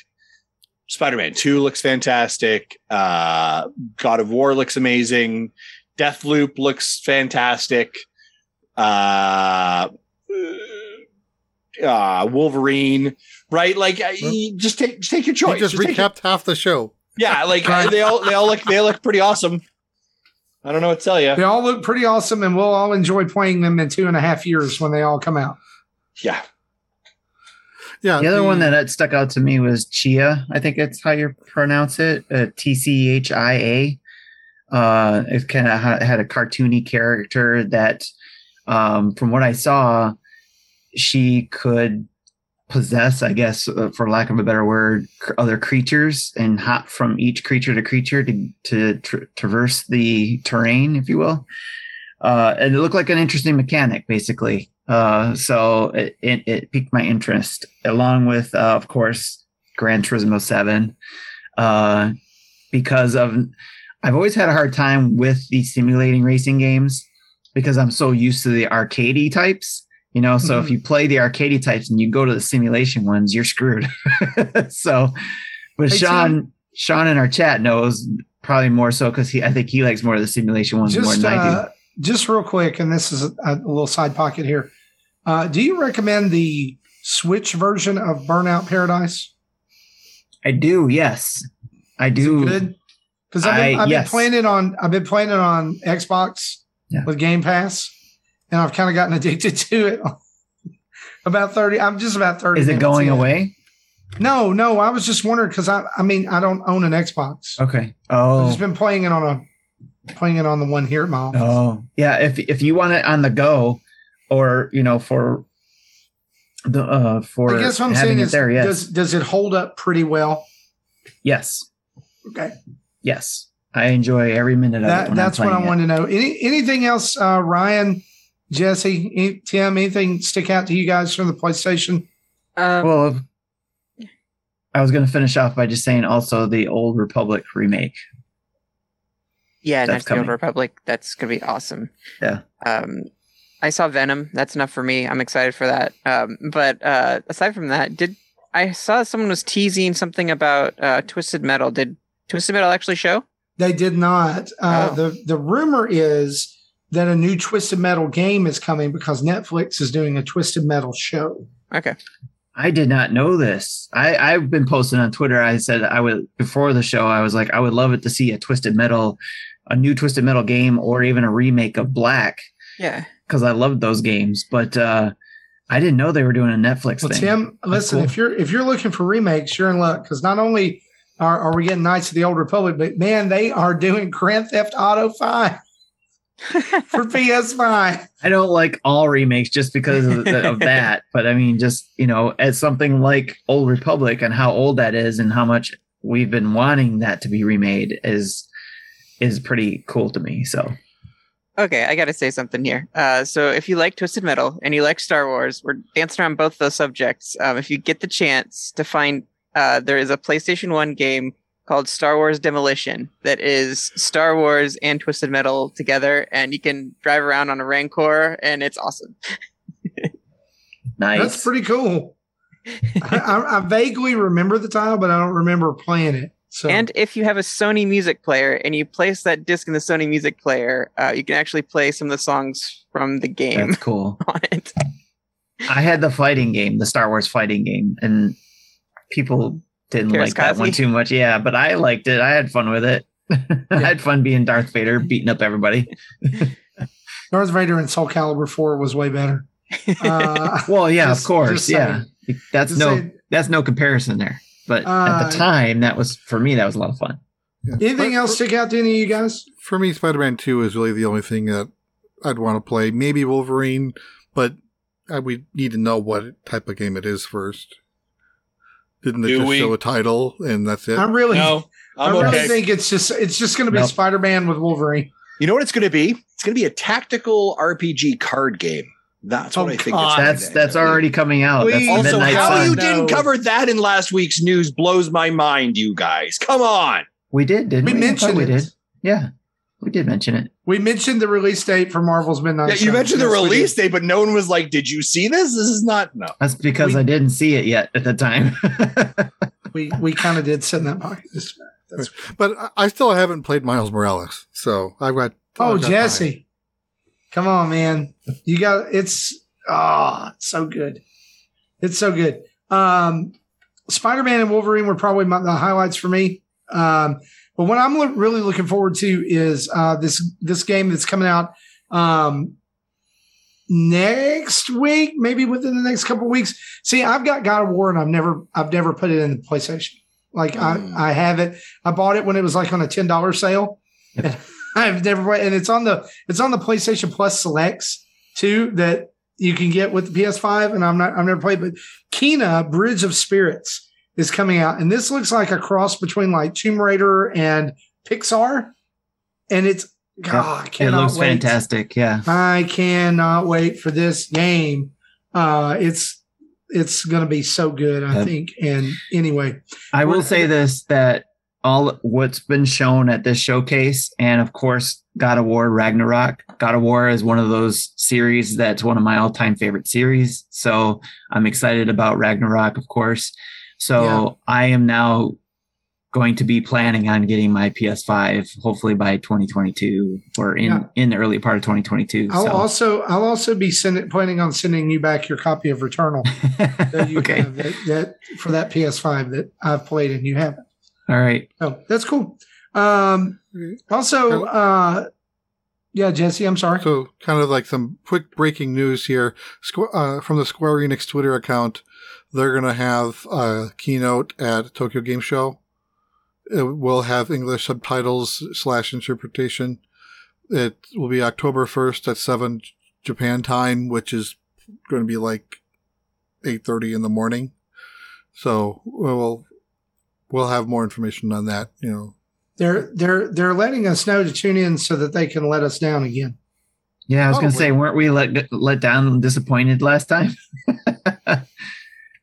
Spider-Man 2 looks fantastic. Uh God of War looks amazing. Deathloop looks fantastic. Uh uh Wolverine, right? Like you just take just take your choice. You just Just recapped half the show. Yeah, like they all they all look they look pretty awesome. I don't know what to tell you. They all look pretty awesome, and we'll all enjoy playing them in two and a half years when they all come out. Yeah. Yeah. The other one that stuck out to me was Tchia. I think that's how you pronounce it. Uh, T C H I A. Uh, it kind of ha- had a cartoony character that, um, from what I saw, she could possess, I guess, uh, for lack of a better word, cr- other creatures and hop from each creature to creature to to tra- traverse the terrain, if you will. Uh, and it looked like an interesting mechanic, basically. Uh, so it, it, it piqued my interest, along with, uh, of course, Gran Turismo 7, uh, because of I've always had a hard time with the simulating racing games because I'm so used to the arcadey types. You know, so if Mhm. you play the arcadey types and you go to the simulation ones, you're screwed. so, but Hey, Sean, Sean in our chat knows probably more so because he, I think he likes more of the simulation ones more Just, than I do. Just real quick, and this is a, a little side pocket here. Uh, do you recommend the Switch version of Burnout Paradise? I do, yes, I do. good? Because I've, been, I- I've yes. been playing it on I've been playing it on Xbox Yeah. with Game Pass, and I've kind of gotten addicted to it. about thirty, I'm just about thirty. Is it going in. away? No, no. I was just wondering because I I mean I don't own an Xbox. Okay. Oh, I've just been playing it on a playing it on the one here at my oh, yeah. If if you want it on the go, or you know, for the uh for I guess what I'm saying it is, there, yes, does does it hold up pretty well? yes, Okay. yes. I enjoy every minute of it. That, when that's I'm what I playing it. wanted to know. Any anything else, uh, Ryan, Jesse, any- Tim? Anything stick out to you guys from the PlayStation? Um, Well, I was going to finish off by just saying also the Old Republic remake. Yeah, that's Knights of the Old coming. Republic. That's gonna be awesome. Yeah. Um, I saw Venom. That's enough for me. I'm excited for that. Um, but uh, aside from that, did I saw someone was teasing something about uh, Twisted Metal? Did Twisted Metal actually show? They did not. Uh, Oh. The the rumor is that a new Twisted Metal game is coming because Netflix is doing a Twisted Metal show. Okay. I did not know this. I, I've been posting on Twitter. I said I would before the show. I was like, I would love it to see a Twisted Metal, a new Twisted Metal game, or even a remake of Black, Yeah. because I loved those games. But uh, I didn't know they were doing a Netflix Well, thing. Tim, listen, cool. if you're if you're looking for remakes, you're in luck because not only are, are we getting Knights of the Old Republic, but man, they are doing Grand Theft Auto Five for PS5. I don't like all remakes just because of, the, of that. But I mean, just you know, as something like Old Republic and how old that is and how much we've been wanting that to be remade is is pretty cool to me. So Okay, I got to say something here. Uh, so, if you like Twisted Metal and you like Star Wars, we're dancing around both those subjects. Um, if you get the chance to find, uh, there is a PlayStation 1 game called Star Wars Demolition that is Star Wars and Twisted Metal together, and you can drive around on a Rancor, and it's awesome. nice. That's pretty cool. I, I, I vaguely remember the title, but I don't remember playing it. So And if you have a Sony music player and you place that disc in the Sony music player, uh, you can actually play some of the songs from the game That's cool. on it. I had the fighting game, the Star Wars fighting game, and people didn't Karis like that one too much. Yeah, but I liked it. I had fun with it. I had fun being Darth Vader, beating up everybody. Darth Vader in Soul Calibur 4 was way better. Uh, Well, yeah, Just- of course, just yeah. That's just no, saying. that's no comparison there. But at Uh, the time, that was for me. That was a lot of fun. Yeah. anything For- else stick out to any of you guys? For me, Spider Man 2 is really the only thing that I'd want to play. Maybe Wolverine, but uh, we need to know what type of game it is first. Didn't they Do just we? show a title and that's it? I really, No, I I'm really okay. think it's just it's just going to be Nope. Spider Man with Wolverine. You know what it's going to be? It's going to be a tactical RPG card game. That's what Oh, I think. God. it's gonna That's be. that's already coming out. That's Please. the Also, Midnight how Sun. you Sun. didn't cover that in last week's news blows my mind, you guys. Come on. We did, didn't We we? Mentioned we it. did. Yeah, we did mention it. We mentioned the release date for Marvel's Midnight. Yeah, you Sun. mentioned the Yes, we release date, but no one was like, "Did you see this? This is not." No. That's because We- I didn't see it yet at the time. We we kind of did sit in that pocket. That's, But I- I still haven't played Miles Morales, so I've got. oh, I've got Jesse, come on, man! You got it's ah, it's so good. It's so good. Um, Spider Man and Wolverine were probably my, the highlights for me. Um, but what I'm lo- really looking forward to is uh, this this game that's coming out um, next week, maybe within the next couple of weeks. See, I've got God of War, and I've never I've never put it in the PlayStation. Like Mm. I I have it. I bought it when it was like on a ten dollar sale. I've never played, and it's on the it's on the PlayStation Plus Selects too that you can get with the PS5. And I'm not I've never played, but Kena Bridge of Spirits is coming out, and this looks like a cross between like Tomb Raider and Pixar, and it's God, I it looks wait. fantastic. Yeah. I cannot wait for this game. Uh, it's it's going to be so good, I Yep. think. And anyway, I will say this that all what's been shown at this showcase, and of course, God of War Ragnarok. God of War is one of those series that's one of my all time favorite series. So I'm excited about Ragnarok, of course. So Yeah. I am now going to be planning on getting my PS5 hopefully by 2022 or in Yeah. in the early part of 2022. I'll so. also I'll also be sending planning on sending you back your copy of Returnal that you okay. have that, that for that PS5 that I've played and you haven't. All right. Oh, that's cool. Um, also, uh, yeah, Jesse, I'm sorry. So, kind of like some quick breaking news here Squ- uh, from the Square Enix Twitter account. They're going to have a keynote at Tokyo Game Show. It will have English subtitles slash interpretation. It will be October 1st at 7 Japan time, which is going to be like 8.30 in the morning. So we'll, we'll have more information on that, you know, They're they're they're letting us know to tune in so that they can let us down again. Yeah, I was going to say, weren't we let let down and disappointed last time? They're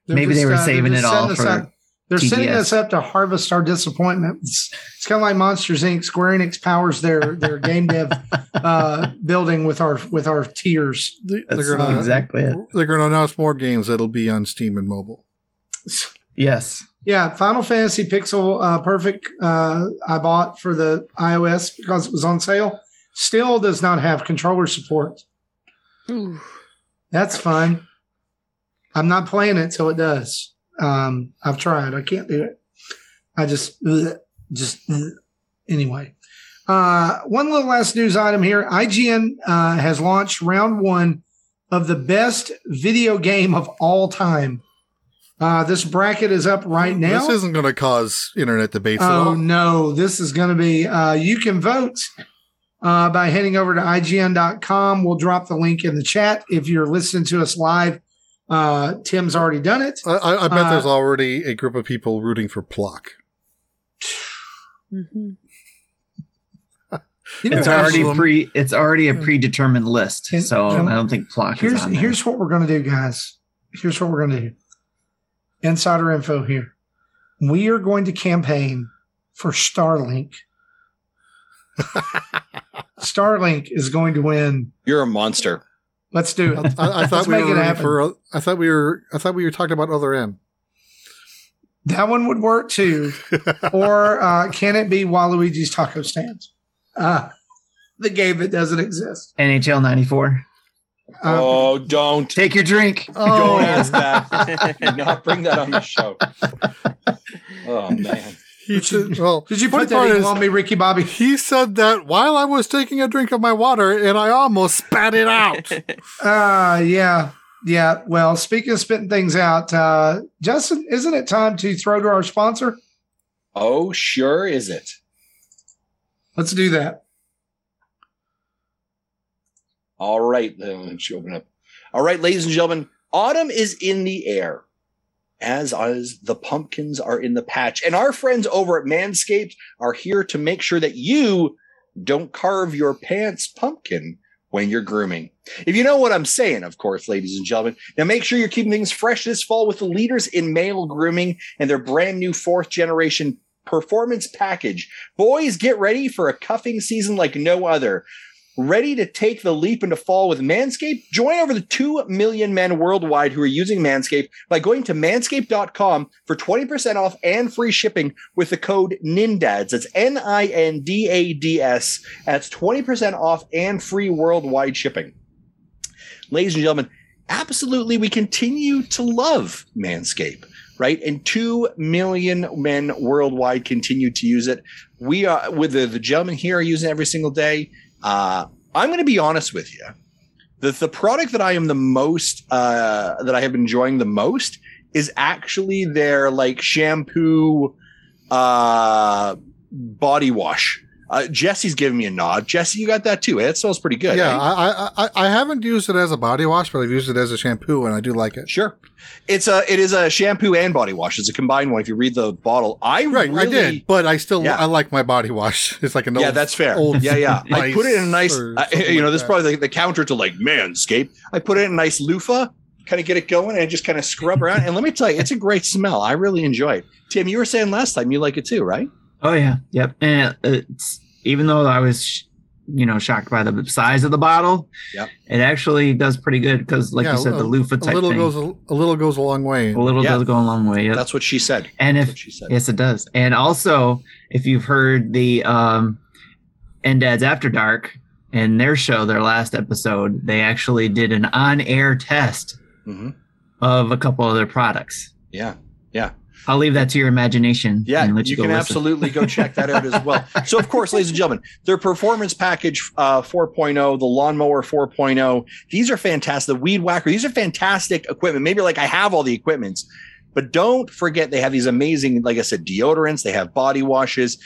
Maybe they were uh, saving it all for up- They're setting us up to harvest our disappointment. It's, it's kind of like Monsters Inc. Square Enix powers their their game dev uh, building with our with our tears. They- That's they're gonna exactly it. they're gonna announce more games that'll be on Steam and mobile. Yes. Yeah, Final Fantasy Pixel uh, Perfect uh, I bought for the iOS because it was on sale. Still does not have controller support. That's fine. I'm not playing it till it does. Um, I've tried. I can't do it. I just, just anyway. Uh, one little last news item here. IGN uh, has launched round one of the best video game of all time. Uh, this bracket is up right now. This isn't going to cause internet debates at Oh all. no, this is going to be. Uh, you can vote uh, by heading over to ign.com. We'll drop the link in the chat if you're listening to us live. Uh, Tim's already done it. I, I I bet Uh, there's already a group of people rooting for Plok. Mhm. You know, It's already Absalom. pre. It's already a predetermined list, so I don't think Plok is here's on there. here's what we're going to do, guys. Here's what we're going to do. Insider info here. We are going to campaign for Starlink. Starlink is going to win. You're a monster. Let's do it. I, I Let's thought we were it ready happen. for. I thought we were. I thought we were talking about other M. That one would work too. or uh, can it be Waluigi's Taco Stands? Uh, the game that doesn't exist. NHL '94. Uh, oh, don't. Take your drink. Oh. Don't ask that. Do not bring that on the show. Oh man. he said, well, Did you put that part in on me, Ricky Bobby? He said that while I was taking a drink of my water, and I almost spat it out. Uh yeah. Yeah. Well, speaking of spitting things out, uh, Justin, isn't it time to throw to our sponsor? Oh, sure is it. Let's do that. All right, then let's open up. All right, ladies and gentlemen, autumn is in the air, as as the pumpkins are in the patch, and our friends over at Manscaped are here to make sure that you don't carve your pants pumpkin when you're grooming. If you know what I'm saying, of course, ladies and gentlemen. Now make sure you're keeping things fresh this fall with the leaders in male grooming and their brand new fourth generation performance package. Boys, get ready for a cuffing season like no other. Ready to take the leap into fall with Manscaped? Join over the 2 million men worldwide who are using Manscaped by going to manscaped.com for 20% off and free shipping with the code NINDADS. That's N I N D A D S. That's 20% off and free worldwide shipping. Ladies and gentlemen, absolutely, we continue to love Manscaped, right? And 2 million men worldwide continue to use it. We are, with the, the gentlemen here, are using it every single day. Uh, I'm going to be honest with you. The, the product that I am the most, uh, that I have been enjoying the most is actually their like shampoo, uh, body wash. Uh, Jesse's giving me a nod. Jesse, you got that too. eh? It smells pretty good. yeah, eh? I, I I I haven't used it as a body wash, but I've used it as a shampoo, and I do like it. Sure. It's a it is a shampoo and body wash. It's a combined one. If you read the bottle, I Right, I did, but I still Yeah. I like my body wash. It's like an Yeah, old, that's fair. old yeah, yeah. I put it in a nice. or I- something you know, like this is probably the, the counter to like Manscaped. I put it in a nice loofah, kind of get it going, and just kind of scrub around. And let me tell you, it's a great smell. I really enjoy it. Tim, you were saying last time you like it too, right? Oh yeah, yep. And it's even though I was, you know, shocked by the size of the bottle, Yep. it actually does pretty good because, like Yeah, you said, a- the loofah a little thing, goes a, a little goes a long way. a little Yeah. does go a long way. Yep. That's what she said. and That's if what she said. yes, it does. And also, if you've heard the um, and Dad's After Dark in their show, their last episode, they actually did an on-air test hmm of a couple of their products. Yeah, yeah. I'll leave that to your imagination. Yeah, and let you, you, can listen. absolutely go check that out as well. So, of course, ladies and gentlemen, their performance package uh, 4.0, the lawnmower 4.0, these are fantastic. The weed whacker, these are fantastic equipment. Maybe like I have all the equipments, but don't forget they have these amazing, like I said, deodorants. They have body washes.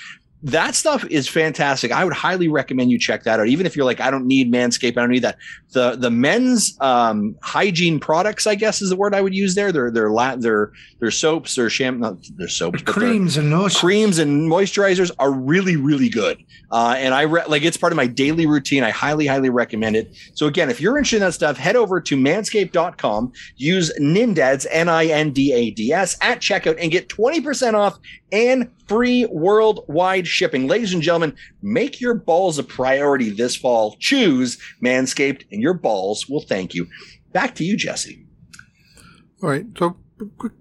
That stuff is fantastic. I would highly recommend you check that out. Even if you're like, I don't need Manscaped, I don't need that. The the men's um, hygiene products, I guess, is the word I would use there. They're they're la- they're they're soaps, they're sham, not they're soaps, Creams and lotions. creams and moisturizers are really really good. Uh, and i re- like it's part of my daily routine. I highly highly recommend it. So again if you're interested in that stuff head over to manscaped.com use nindads n-i-n-d-a-d-s at checkout and get 20% off and free worldwide shipping. Ladies and gentlemen make your balls a priority this fall. Choose manscaped and your balls will thank you back to you jesse All right. So,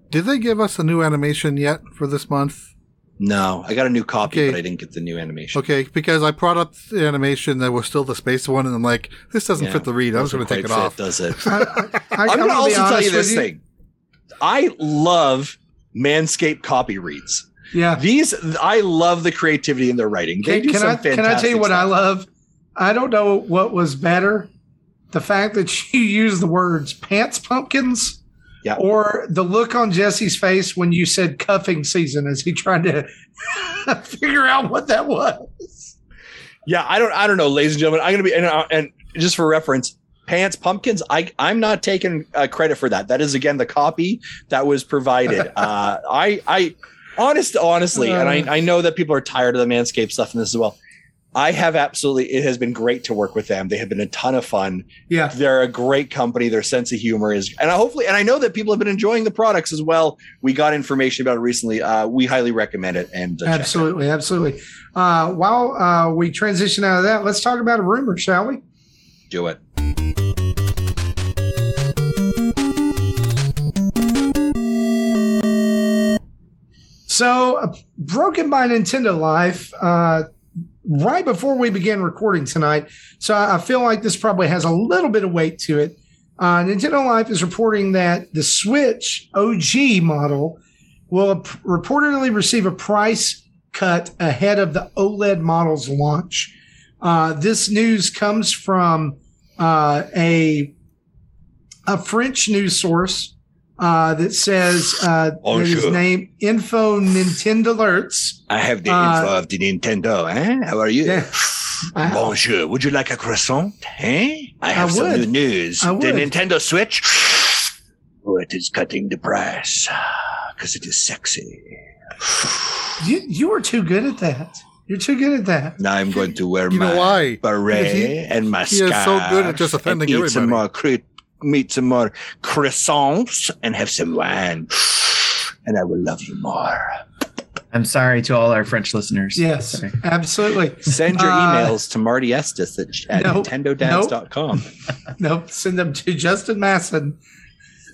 did they give us a new animation yet for this month? no i got a new copy Okay. but i didn't get the new animation Okay, because I brought up the animation that was still the space one, and I'm like, this doesn't Yeah, fit the read. I was going to take it quite off. does it I, I'm going to also tell you this with thing. I love Manscaped copy reads. Yeah. These, I love the creativity in their writing. They Can, do can some I fantastic can I tell you what I love? I don't know what was better, the fact that you use the words pants pumpkins, Yeah. or the look on Jesse's face when you said cuffing season as he tried to figure out what that was. Yeah, I don't, I don't know, ladies and gentlemen. I'm going to be, and, uh, and just for reference, pants pumpkins. I, I'm not taking uh, credit for that. That is again the copy that was provided. uh, I, I, Honest, honestly, and Uh. I, I know that people are tired of the Manscaped stuff in this as well. I have absolutely. It has been great to work with them. They have been a ton of fun. Yeah. They're a great company. Their sense of humor is, and I hopefully, and I know that people have been enjoying the products as well. We got information about it recently. Uh, we highly recommend it. And uh. Absolutely, absolutely. Uh, while uh, we transition out of that, let's talk about a rumor, shall we? do it. So, uh, Broken by Nintendo Life, uh, right before we begin recording tonight. So, I feel like this probably has a little bit of weight to it. Uh, Nintendo Life is reporting that the Switch OG model will reportedly receive a price cut ahead of the OLED model's launch. Uh, this news comes from uh, a a French news source uh, that says uh, that is Bonjour. named Info Nintendo Alerts. I have the Uh, info of the Nintendo. Eh? How are you? Yeah. I- Bonjour. Would you like a croissant? Eh? I have I some new news. I The. Nintendo Switch. Oh, it is cutting the price because it is sexy. You you are too good at that. You're too good at that. Now I'm going to wear You my know why? beret he- and my he is so good at just offending and eat some everybody. more cre- meet some more croissants and have some wine, and I will love you more. I'm sorry to all our French listeners. Yes, Sorry. absolutely. Send your Uh, emails to Marty Estes at, at Nope. nintendodads.com. Nope. Send them to Justin Masson.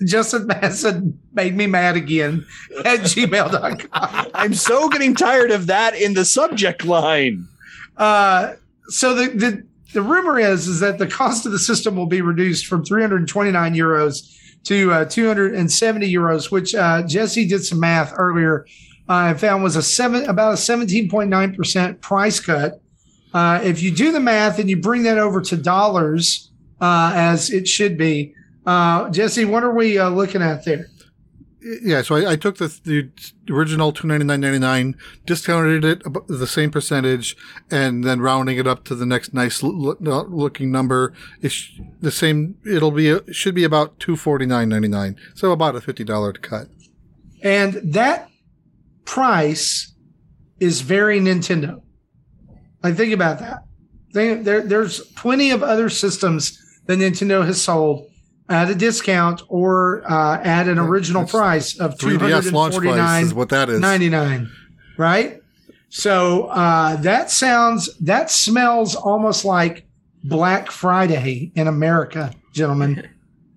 Justin Masson made me mad again at gmail.com. I'm so getting tired of that in the subject line. Uh, so the, the the rumor is is that the cost of the system will be reduced from 329 euros to uh, 270 euros, which uh, Jesse did some math earlier uh, and found was a seven about a 17.9 percent price cut. Uh, if you do the math and you bring that over to dollars, uh, as it should be, uh, Jesse, what are we looking at there? Yeah, so I, I took the, the original two ninety nine ninety nine, discounted it the same percentage, and then rounding it up to the next nice looking number. It's the same. It'll be uh, it should be about two forty nine ninety nine. So about a fifty dollar cut. And that price is very Nintendo. Like, think about that. Think, there, there's plenty of other systems that Nintendo has sold at a discount or uh, at an original that's price of two 3DS launch price is what that is. ninety nine, right? So uh, that sounds that smells almost like Black Friday in America, gentlemen.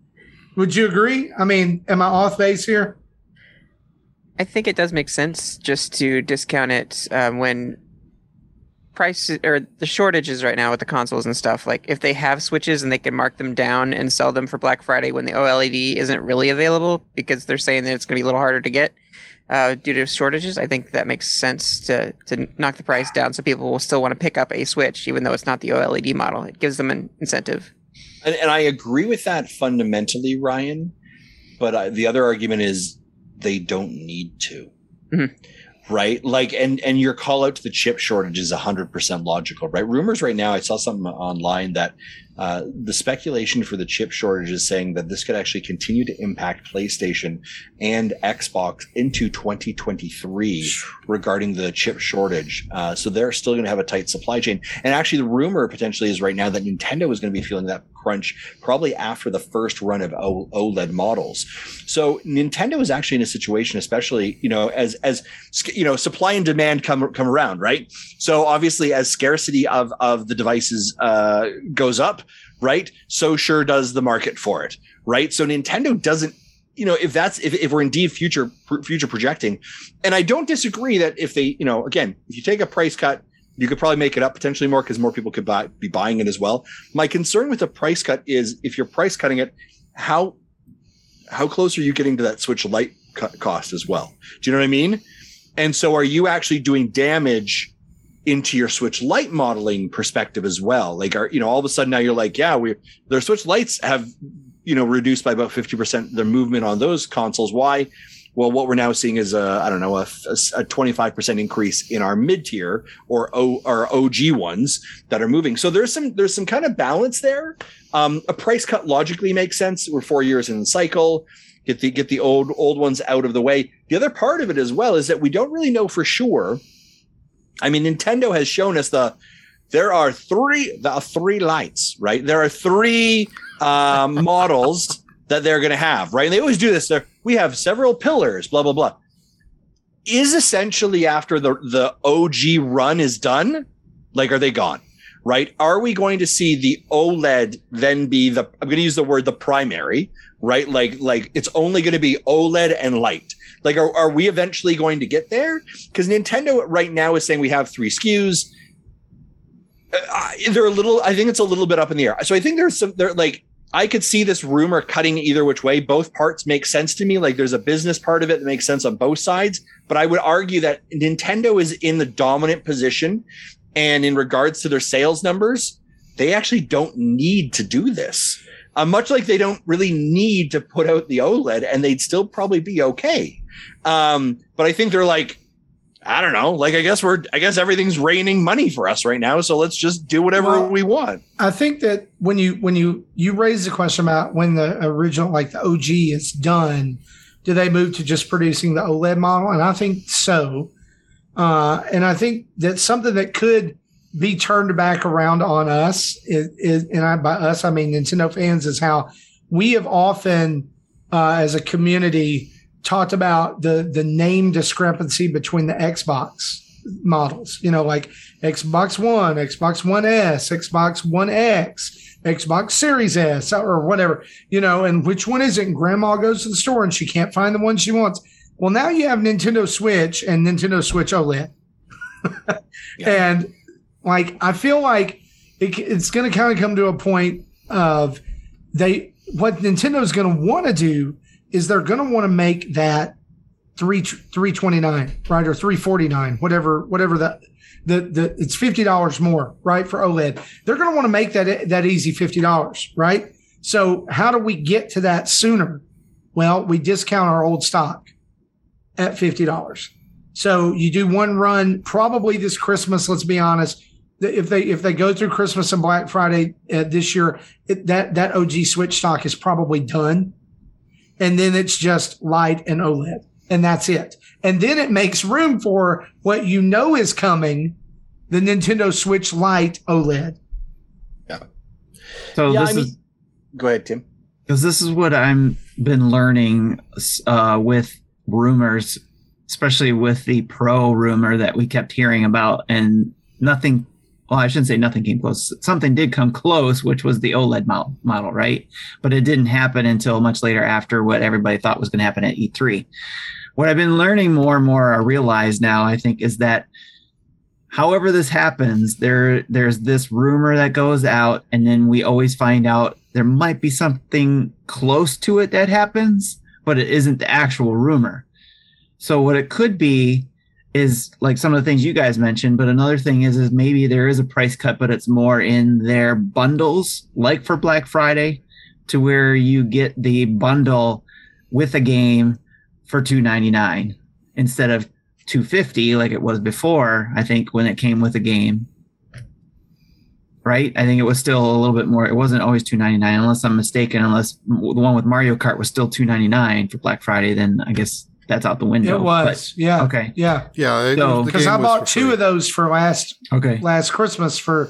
Would you agree? I mean, am I off base here? I think it does make sense just to discount it um, when price or the shortages right now with the consoles and stuff. Like if they have switches and they can mark them down and sell them for Black Friday when the OLED isn't really available because they're saying that it's going to be a little harder to get uh, due to shortages. I think that makes sense to to knock the price down so people will still want to pick up a Switch even though it's not the OLED model. It gives them an incentive. And, and I agree with that fundamentally, Ryan. But I, the other argument is they don't need to. Mhm. Right. Like, and, and your call out to the chip shortage is 100% logical, right? Rumors right now, I saw something online that uh, the speculation for the chip shortage is saying that this could actually continue to impact PlayStation and Xbox into 2023 regarding the chip shortage. Uh, so they're still going to have a tight supply chain. And actually, the rumor potentially is right now that Nintendo is going to be feeling that crunch probably after the first run of o- OLED models. So Nintendo is actually in a situation, especially you know, as as you know, supply and demand come come around, right? So obviously, as scarcity of of the devices uh, goes up, right? So sure does the market for it, right? So Nintendo doesn't you know if that's if, if we're indeed future future projecting and i don't disagree that if they you know again if you take a price cut you could probably make it up potentially more because more people could buy, be buying it as well. My concern with the price cut is if you're price cutting it how how close are you getting to that switch Lite co- cost as well? Do you know what i mean? And so are you actually doing damage into your switch Lite modeling perspective as well? Like are you know all of a sudden now you're like yeah we their switch Lites have you know reduced by about 50% their movement on those consoles. Why Well, what we're now seeing is a I don't know a, a 25% increase in our mid tier or o, or OG ones that are moving. So there's some there's some kind of balance there. Um, a price cut logically makes sense. We're four years in the cycle. Get the get the old old ones out of the way. The other part of it as well is that we don't really know for sure. I mean, Nintendo has shown us the there are three the three lights, right? There are three um, models that they're going to have, right? And they always do this. They're, we have several pillars, blah blah blah. Is essentially after the the OG run is done, like are they gone? Right? Are we going to see the OLED then be the? I'm going to use the word the primary, right? Like like it's only going to be OLED and Lite. Like are, are we eventually going to get there? Because Nintendo right now is saying we have three SKUs. Uh, they're a little. I think it's a little bit up in the air. So I think there's some. They're like I could see this rumor cutting either which way. Both parts make sense to me. Like there's a business part of it that makes sense on both sides. But I would argue that Nintendo is in the dominant position. And in regards to their sales numbers, they actually don't need to do this. Uh, much like they don't really need to put out the OLED and they'd still probably be okay. Um, but I think they're like, I don't know. Like, I guess we're, I guess everything's raining money for us right now. So let's just do whatever Well, we want. I think that when you when you you raise the question about when the original like the OG is done, do they move to just producing the OLED model? And I think so. Uh, and I think that something that could be turned back around on us. Is, is and I, by us I mean Nintendo fans is how we have often uh, as a community talked about the the name discrepancy between the Xbox models. You know, like Xbox One, Xbox One S, Xbox One X, Xbox Series S, or whatever, you know, and which one is it? And grandma goes to the store and she can't find the one she wants. Well, now you have Nintendo Switch and Nintendo Switch OLED. Yeah. And like, I feel like it, it's going to kind of come to a point of they, what Nintendo's going to want to do is they're going to want to make that three three twenty nine, right, or three forty nine, whatever whatever the the the it's fifty dollars more, right, for OLED. They're going to want to make that that easy fifty dollars, right? So how do we get to that sooner? Well, we discount our old stock at fifty dollars. So you do one run probably this Christmas. Let's be honest. If they if they go through Christmas and Black Friday uh, this year, it, that that OG Switch stock is probably done and then it's just Lite and OLED, and that's it. And then it makes room for what you know is coming, the Nintendo Switch Lite OLED. Yeah. So Yeah, this I mean- is Go ahead, Tim. because this is what I'm been learning uh, with rumors, especially with the pro rumor that we kept hearing about, and nothing. Well, I shouldn't say nothing came close. Something did come close, which was the OLED model, right? But it didn't happen until much later after what everybody thought was going to happen at E3. What I've been learning more and more, I realize now, I think, is that however this happens, there there's this rumor that goes out, and then we always find out there might be something close to it that happens, but it isn't the actual rumor. So what it could be is like some of the things you guys mentioned, but another thing is is maybe there is a price cut, but it's more in their bundles, like for Black Friday, to where you get the bundle with a game for two ninety nine instead of two fifty like it was before. I think when it came with a game, right? I think it was still a little bit more. It wasn't always two ninety nine, unless I'm mistaken. Unless the one with Mario Kart was still two ninety nine for Black Friday, then I guess that's out the window. It was, yeah, okay. yeah. Yeah, it- So- Because I bought two free. of those for last Okay. last Christmas for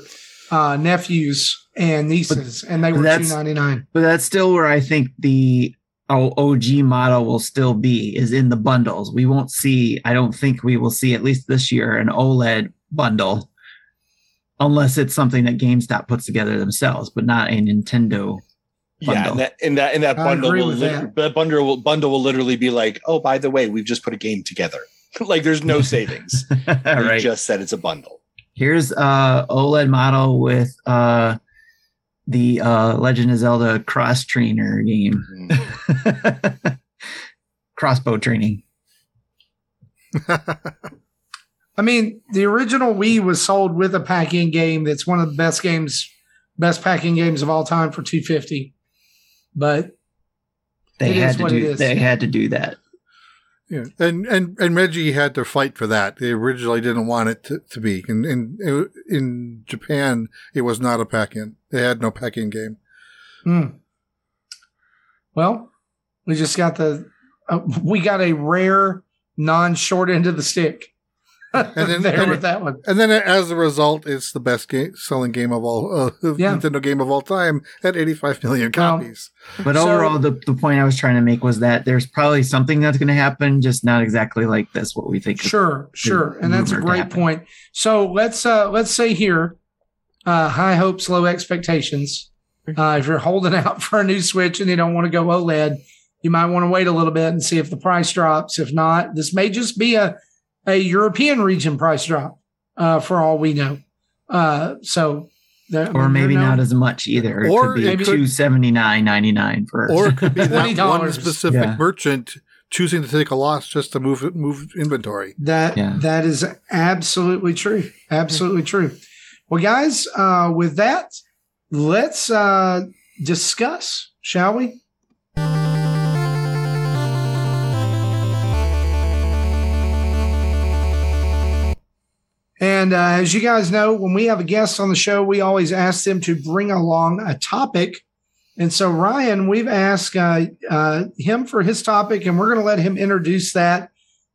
uh, nephews and nieces, and they were two that's- ninety nine. But that's still where I think the O- OG model will still be is in the bundles. We won't see. I don't think we will see at least this year an OLED bundle, unless it's something that GameStop puts together themselves, but not a Nintendo. Yeah, Bundle. and that and that and that bundle will with lit- the bundle will bundle will literally be like, oh, by the way, we've just put a game together. like there's no savings. All We just said it's a bundle. Here's uh OLED model with uh the uh Legend of Zelda cross trainer game. Mm. Crossbow training. I mean, the original Wii was sold with a pack-in game. That's one of the best games, best packing games of all time for two fifty. But They It had is to what do it is. they had to do that. Yeah, and and and Reggie had to fight for that. They originally didn't want it to, to be. In in in Japan, it was not a pack-in. They had no pack-in game. Hmm. Well, we just got the uh, we got a rare non-short end of the stick. And then- there and- with that one. And then, as a result, it's the best game, selling game of all uh, Yeah. Nintendo game of all time at 85 million Well, copies. But So- overall, the, the point I was trying to make was that there's probably something that's going to happen, just not exactly like this. What we think. is- Sure, sure, and that's a great point. So let's uh let's say here, uh, high hopes, low expectations. Uh, if you're holding out for a new Switch and you don't want to go OLED, you might want to wait a little bit and see if the price drops. If not, this may just be a a European region price drop, uh, for all we know. Uh, so, there, I Or mean, maybe there not as much either. It Or could be maybe- two seventy nine ninety nine for. Or it could be that one specific Yeah. merchant choosing to take a loss just to move move inventory. That Yeah. that is absolutely true. Absolutely true. Well, guys, uh, with that, let's uh, discuss, shall we? And uh, as you guys know, when we have a guest on the show, we always ask them to bring along a topic. And so, Ryan, we've asked uh, uh, him for his topic, and we're going to let him introduce that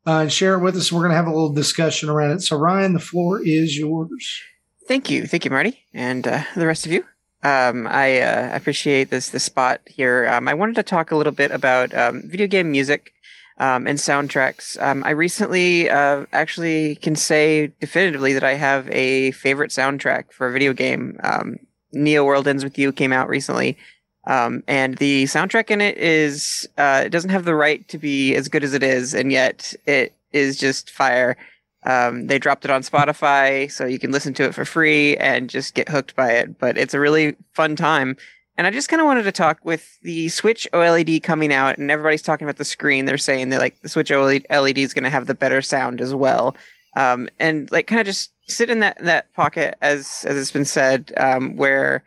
uh, and share it with us. We're going to have a little discussion around it. So, Ryan, the floor is yours. Thank you, thank you, Marty, and uh, the rest of you. Um, I uh, appreciate this this spot here. Um, I wanted to talk a little bit about um, video game music um, and soundtracks. Um, I recently uh, actually can say definitively that I have a favorite soundtrack for a video game. Um, Neo World Ends with You came out recently, um, and the soundtrack in it is uh, it doesn't have the right to be as good as it is, and yet it is just fire. Um, they dropped it on Spotify, so you can listen to it for free and just get hooked by it. But it's a really fun time. And I just kind of wanted to talk with the Switch OLED coming out, and everybody's talking about the screen. They're saying that like the Switch OLED is going to have the better sound as well, um, and like kind of just sit in that that pocket as as it's been said, um, where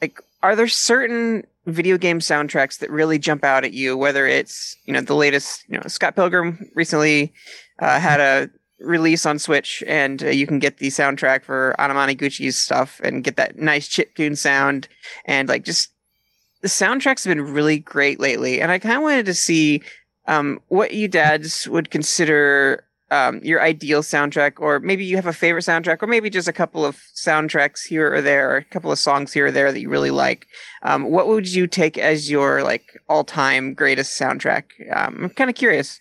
like are there certain video game soundtracks that really jump out at you? Whether it's you know the latest, you know Scott Pilgrim recently uh, had a release on Switch, and uh, you can get the soundtrack for Anamanaguchi's stuff and get that nice chiptune sound, and like just the soundtracks have been really great lately. And I kind of wanted to see um, what you dads would consider um, your ideal soundtrack, or maybe you have a favorite soundtrack, or maybe just a couple of soundtracks here or there, or a couple of songs here or there that you really like. Um, what would you take as your like all-time greatest soundtrack? Um, I'm kind of curious.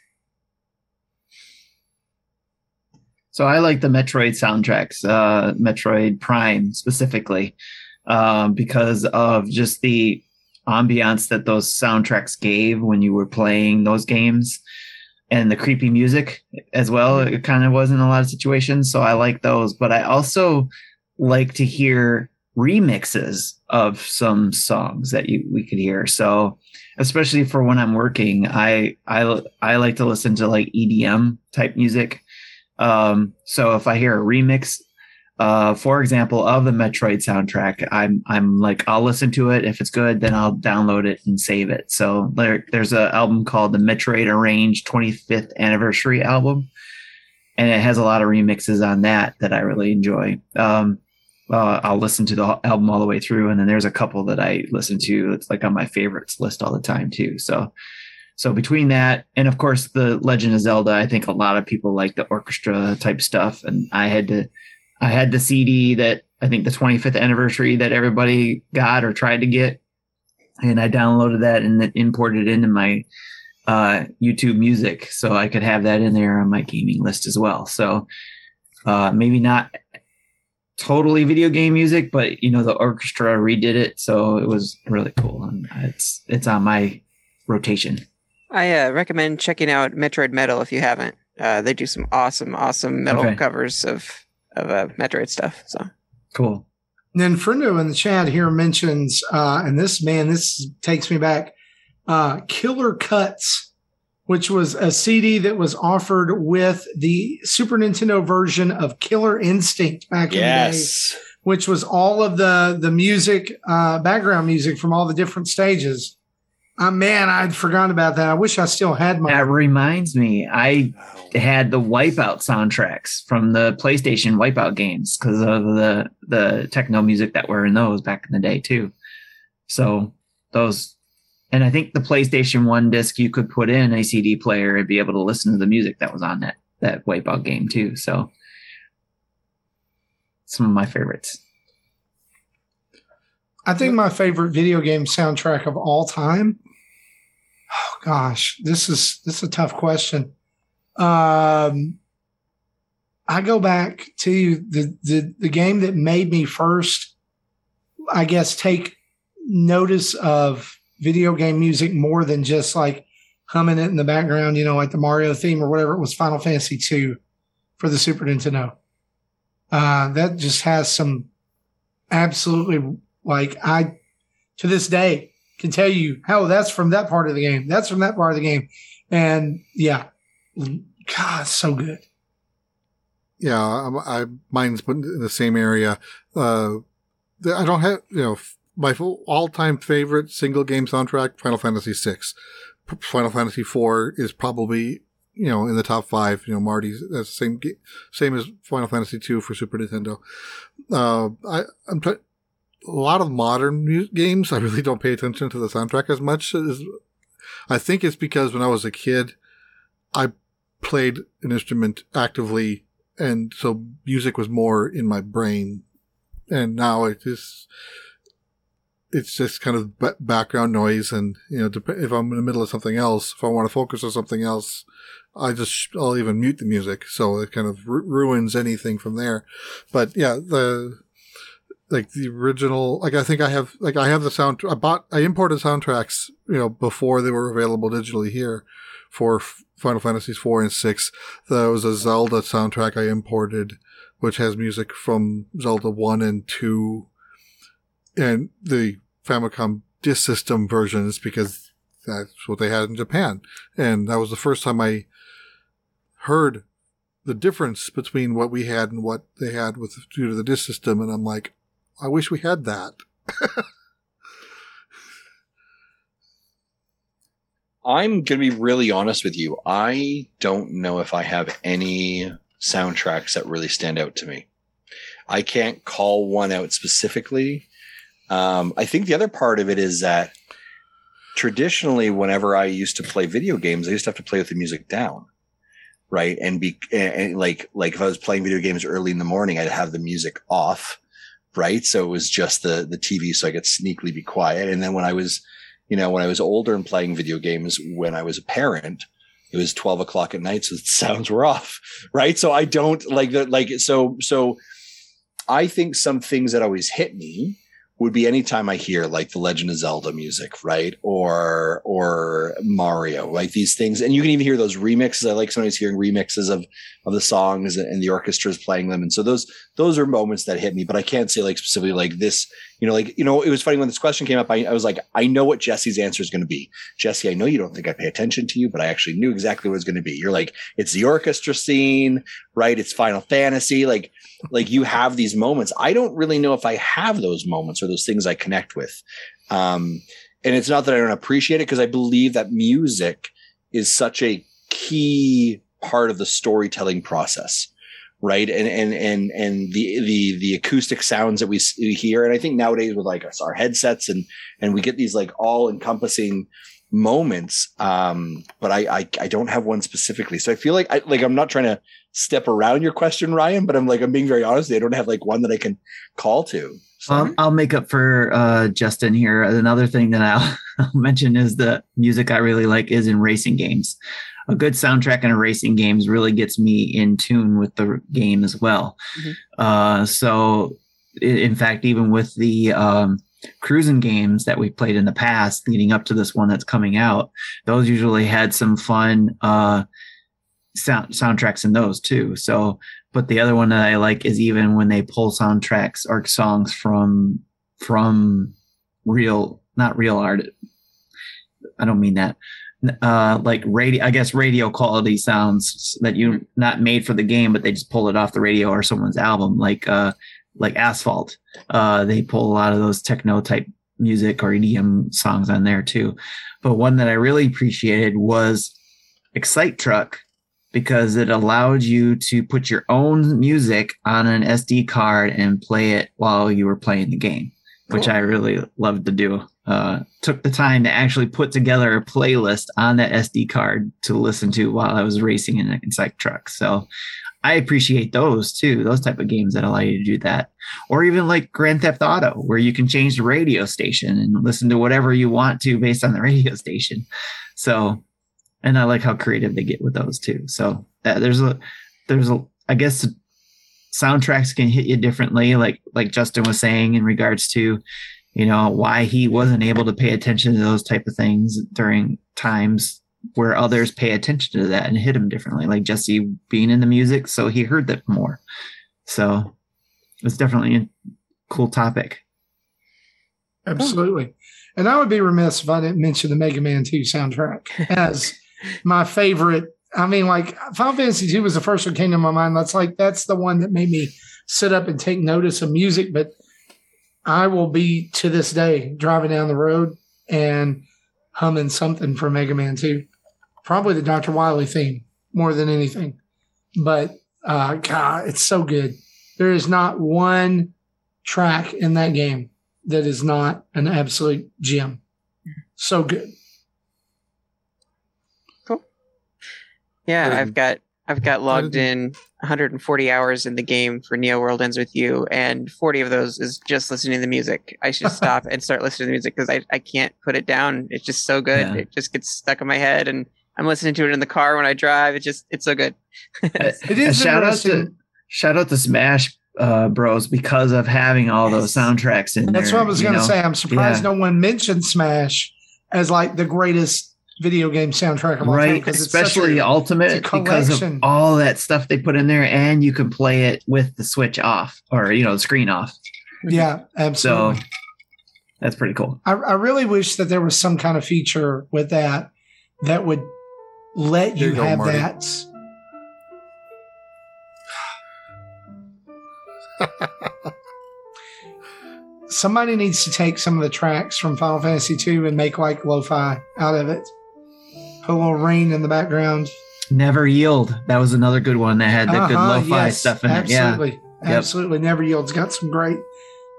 So I like the Metroid soundtracks, uh, Metroid Prime specifically, um, because of just the ambiance that those soundtracks gave when you were playing those games and the creepy music as well. It kind of was in a lot of situations. So I like those, but I also like to hear remixes of some songs that you, we could hear. So especially for when I'm working, I, I, I like to listen to like EDM type music. Um, so if I hear a remix, uh, for example, of the Metroid soundtrack, I'm I'm like I'll listen to it. If it's good, then I'll download it and save it. So there, there's an album called the Metroid Arranged 25th Anniversary album, and it has a lot of remixes on that that I really enjoy. Um, uh, I'll listen to the album all the way through, and then there's a couple that I listen to. It's like on my favorites list all the time too. So so between that and of course the Legend of Zelda, I think a lot of people like the orchestra type stuff. And I had to I had the CD that I think the 25th anniversary that everybody got or tried to get. And I downloaded that and then imported it into my uh, YouTube music so I could have that in there on my gaming list as well. So uh, maybe not totally video game music, but you know the orchestra redid it, so it was really cool. And it's it's on my rotation. I uh, recommend checking out Metroid Metal if you haven't. Uh, they do some awesome, awesome metal Okay. covers of of uh, Metroid stuff. So Cool. And then Friendo in the chat here mentions, uh, and this man, this takes me back, uh, Killer Cuts, which was a CD that was offered with the Super Nintendo version of Killer Instinct back in the day, which was all of the the music, uh, background music from all the different stages. Uh, man, I'd forgotten about that. I wish I still had my. That reminds me, I had the Wipeout soundtracks from the PlayStation Wipeout games because of the the techno music that were in those back in the day too. So those, and I think the PlayStation One disc you could put in a CD player and be able to listen to the music that was on that that Wipeout game too. So some of my favorites. I think my favorite video game soundtrack of all time. Oh gosh, this is this is a tough question. Um, I go back to the the the game that made me first, I guess, take notice of video game music more than just like humming it in the background, you know, like the Mario theme or whatever it was, Final Fantasy II for the Super Nintendo. Uh, that just has some absolutely like I to this day can tell you how that's from that part of the game. That's from that part of the game. And yeah, God, so good. Yeah, I, I mine's in the same area. Uh, I don't have you know my all time favorite single game soundtrack, Final Fantasy VI. Final Fantasy IV is probably you know in the top five. You know, Marty's that's the same same as Final Fantasy II for Super Nintendo. Uh, I I'm t- a lot of modern mu- games. I really don't pay attention to the soundtrack as much as I think it's because when I was a kid, I played an instrument actively, and so music was more in my brain. And now it is it's just kind of b- background noise. And, you know, if I'm in the middle of something else, if I want to focus on something else, I just, I'll even mute the music. So it kind of ru- ruins anything from there. But yeah, the, like the original, like I think I have, like I have the sound, I bought, I imported soundtracks, you know, before they were available digitally here for Final Fantasies 4 and 6. There was a Zelda soundtrack I imported, which has music from Zelda 1 and 2 and the Famicom disk system versions because that's what they had in Japan. And that was the first time I heard the difference between what we had and what they had with due to the disk system. And I'm like, I wish we had that. I'm going to be really honest with you. I don't know if I have any soundtracks that really stand out to me. I can't call one out specifically. Um, I think the other part of it is that traditionally, whenever I used to play video games, I used to have to play with the music down, right? And be and, and like like if I was playing video games early in the morning, I'd have the music off, right? So it was just the the TV, so I could sneakily be quiet. And then when I was, you know, when I was older and playing video games, when I was a parent, it was 12 o'clock at night so the sounds were off right so i don't like that, like so so i think some things that always hit me would be anytime I hear like the Legend of Zelda music, right? Or or Mario, like these things. And you can even hear those remixes. I like sometimes hearing remixes of of the songs and the orchestra's playing them. And so those those are moments that hit me, but I can't say like specifically like this, you know, like, you know, it was funny when this question came up. I, I was like, I know what Jesse's answer is going to be. Jesse, I know you don't think I pay attention to you, but I actually knew exactly what it was going to be. You're like, it's the orchestra scene, right? It's Final Fantasy. Like, like you have these moments. I don't really know if I have those moments or those things I connect with. Um, and it's not that I don't appreciate it because I believe that music is such a key part of the storytelling process right? And and and and the the the acoustic sounds that we, hear. And i think nowadays with like our headsets and and we get these like all encompassing moments um but I, I i don't have one specifically. So i feel like i like i'm not trying to step around your question ryan but i'm like i'm being very honest. I don't have like one that i can call to um, I'll make up for uh, Justin here. Another thing that I'll, I'll mention is the music I really like is in racing games a good soundtrack in a racing games really gets me in tune with the game as well. Mm-hmm. Uh, so, in fact, even with the um, cruising games that we played in the past, leading up to this one that's coming out, those usually had some fun uh, sound soundtracks in those too. So, but the other one that I like is even when they pull soundtracks or songs from from real, not real art. I don't mean that uh like radio i guess radio quality sounds that you not made for the game but they just pull it off the radio or someone's album like uh like asphalt uh they pull a lot of those techno type music or EDM songs on there too. But one that I really appreciated was Excite Truck because it allowed you to put your own music on an SD card and play it while you were playing the game, which I really loved to do. Uh, took the time to actually put together a playlist on that SD card to listen to while I was racing in an Excite Truck. So I appreciate those too, those type of games that allow you to do that. Or even like Grand Theft Auto, where you can change the radio station and listen to whatever you want to based on the radio station. So, and I like how creative they get with those too. So uh, there's a, there's a, I guess soundtracks can hit you differently, like like Justin was saying in regards to, you know, why he wasn't able to pay attention to those type of things during times where others pay attention to that and hit him differently, like Jesse being in the music, so he heard that more. So it's definitely a cool topic. Absolutely. And I would be remiss if I didn't mention the Mega Man 2 soundtrack as my favorite. I mean, like Final Fantasy 2 was the first one that came to my mind. That's like that's the one that made me sit up and take notice of music. But I will be to this day driving down the road and humming something from Mega Man 2. Probably the Dr. Wily theme more than anything. But uh God, it's so good. There is not one track in that game that is not an absolute gem. So good. Yeah, Um, I've got I've got logged in 140 hours in the game for Neo World Ends with You, and 40 of those is just listening to the music. I should stop and start listening to the music because I, I can't put it down. It's just so good. Yeah. It just gets stuck in my head, and I'm listening to it in the car when I drive. It's just it's so good. It is shout out to shout out to Smash uh, Bros because of having all those soundtracks in there. That's there. what I was going to know? say. I'm surprised Yeah. no one mentioned Smash as like the greatest video game soundtrack of all time. right 'cause it's a- especially ultimate it's because of collection. all that stuff they put in there and you can play it with the switch off or you know the screen off yeah, so absolutely. that's pretty cool I, I really wish that there was some kind of feature with that that would let There you, you go, have Marty. that. Somebody needs to take some of the tracks from Final Fantasy II and make like lo-fi out of it. Put a little rain in the background. never yield that was another good one that had the good Uh-huh, lo-fi yes, stuff in it yeah absolutely, absolutely. Never yields. Got some great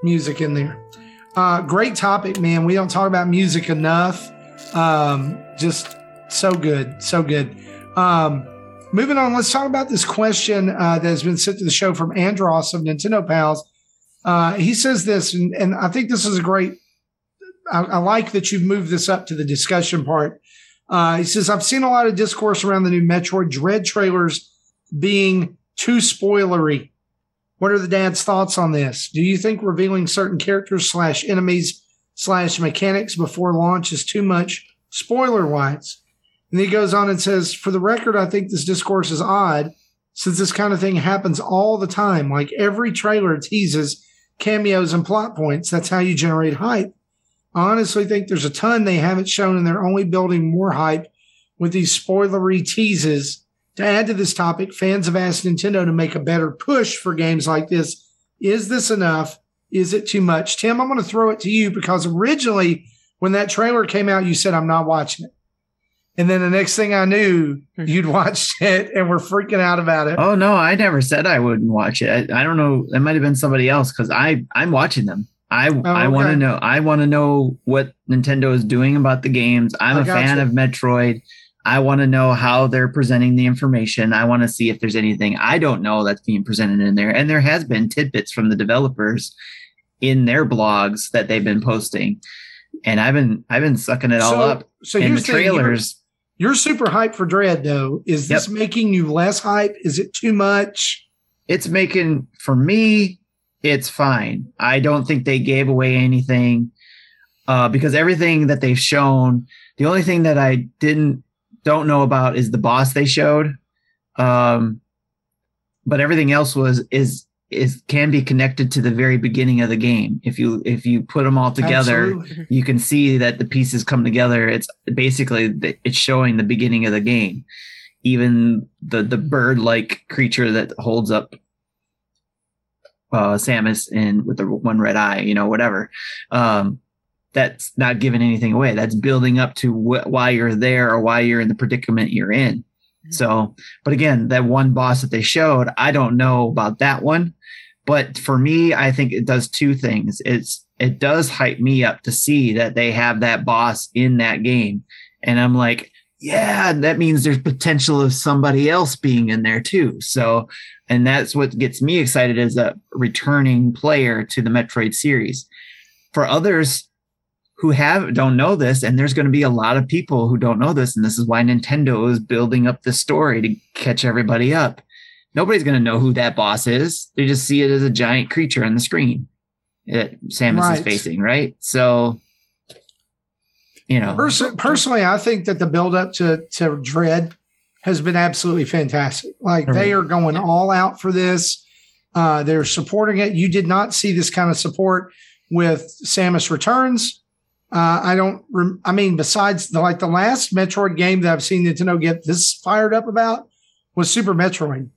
music in there. Uh, great topic, man. We don't talk about music enough. Um, just so good, so good. Um, moving on, let's talk about this question uh, that has been sent to the show from Andros of Nintendo Pals. Uh, he says this, and, and I think this is a great. I, I like that you've moved this up to the discussion part. Uh, he says, I've seen a lot of discourse around the new Metroid Dread trailers being too spoilery. What are the dad's thoughts on this? Do you think revealing certain characters slash enemies slash mechanics before launch is too much spoiler wise? And he goes on and says, For the record, I think this discourse is odd since this kind of thing happens all the time. Like every trailer teases cameos and plot points. That's how you generate hype. I honestly think there's a ton they haven't shown, and they're only building more hype with these spoilery teases. To add to this topic, fans have asked Nintendo to make a better push for games like this. Is this enough? Is it too much? Tim, I'm going to throw it to you because originally, when that trailer came out, you said, I'm not watching it. And then the next thing I knew, hmm. you'd watched it and were freaking out about it. oh no i never said i wouldn't watch it i, I don't know it might have been somebody else because i i'm watching them i oh, i want Oh, to know i want to know what nintendo is doing about the games i'm I a fan gotcha. of metroid I want to know how they're presenting the information. I want to see if there's anything I don't know that's being presented in there. And there has been tidbits from the developers in their blogs that they've been posting. And I've been I've been sucking it all so, up so in the thing, you're- trailers. You're, super hyped for Dread, though. Is this making you less hype? Is it too much? It's making for me, it's fine. I don't think they gave away anything uh, because everything that they've shown, the only thing that I didn't don't know about is the boss they showed. Um, but everything else was is is can be connected to the very beginning of the game. If you if you put them all together, Absolutely. you can see that the pieces come together. It's basically it's showing the beginning of the game. Even the the bird like creature that holds up uh Samus in with the one red eye, you know, whatever. Um that's not giving anything away. That's building up to wh- why you're there or why you're in the predicament you're in. So, but again, that one boss that they showed, I don't know about that one. But for me, I think it does two things. It's it does hype me up to see that they have that boss in that game. And I'm like, yeah, that means there's potential of somebody else being in there too. So, and that's what gets me excited as a returning player to the Metroid series. For others who have don't know this, and there's going to be a lot of people who don't know this, and this is why Nintendo is building up the story to catch everybody up. Nobody's going to know who that boss is. They just see it as a giant creature on the screen that Samus Right. is facing, right? So, you know, Pers- personally, I think that the build up to to Dread has been absolutely fantastic. Like they are going all out for this. Uh, they're supporting it. You did not see this kind of support with Samus Returns. Uh, I don't. Rem- I mean, besides the like the last Metroid game that I've seen Nintendo get this fired up about was Super Metroid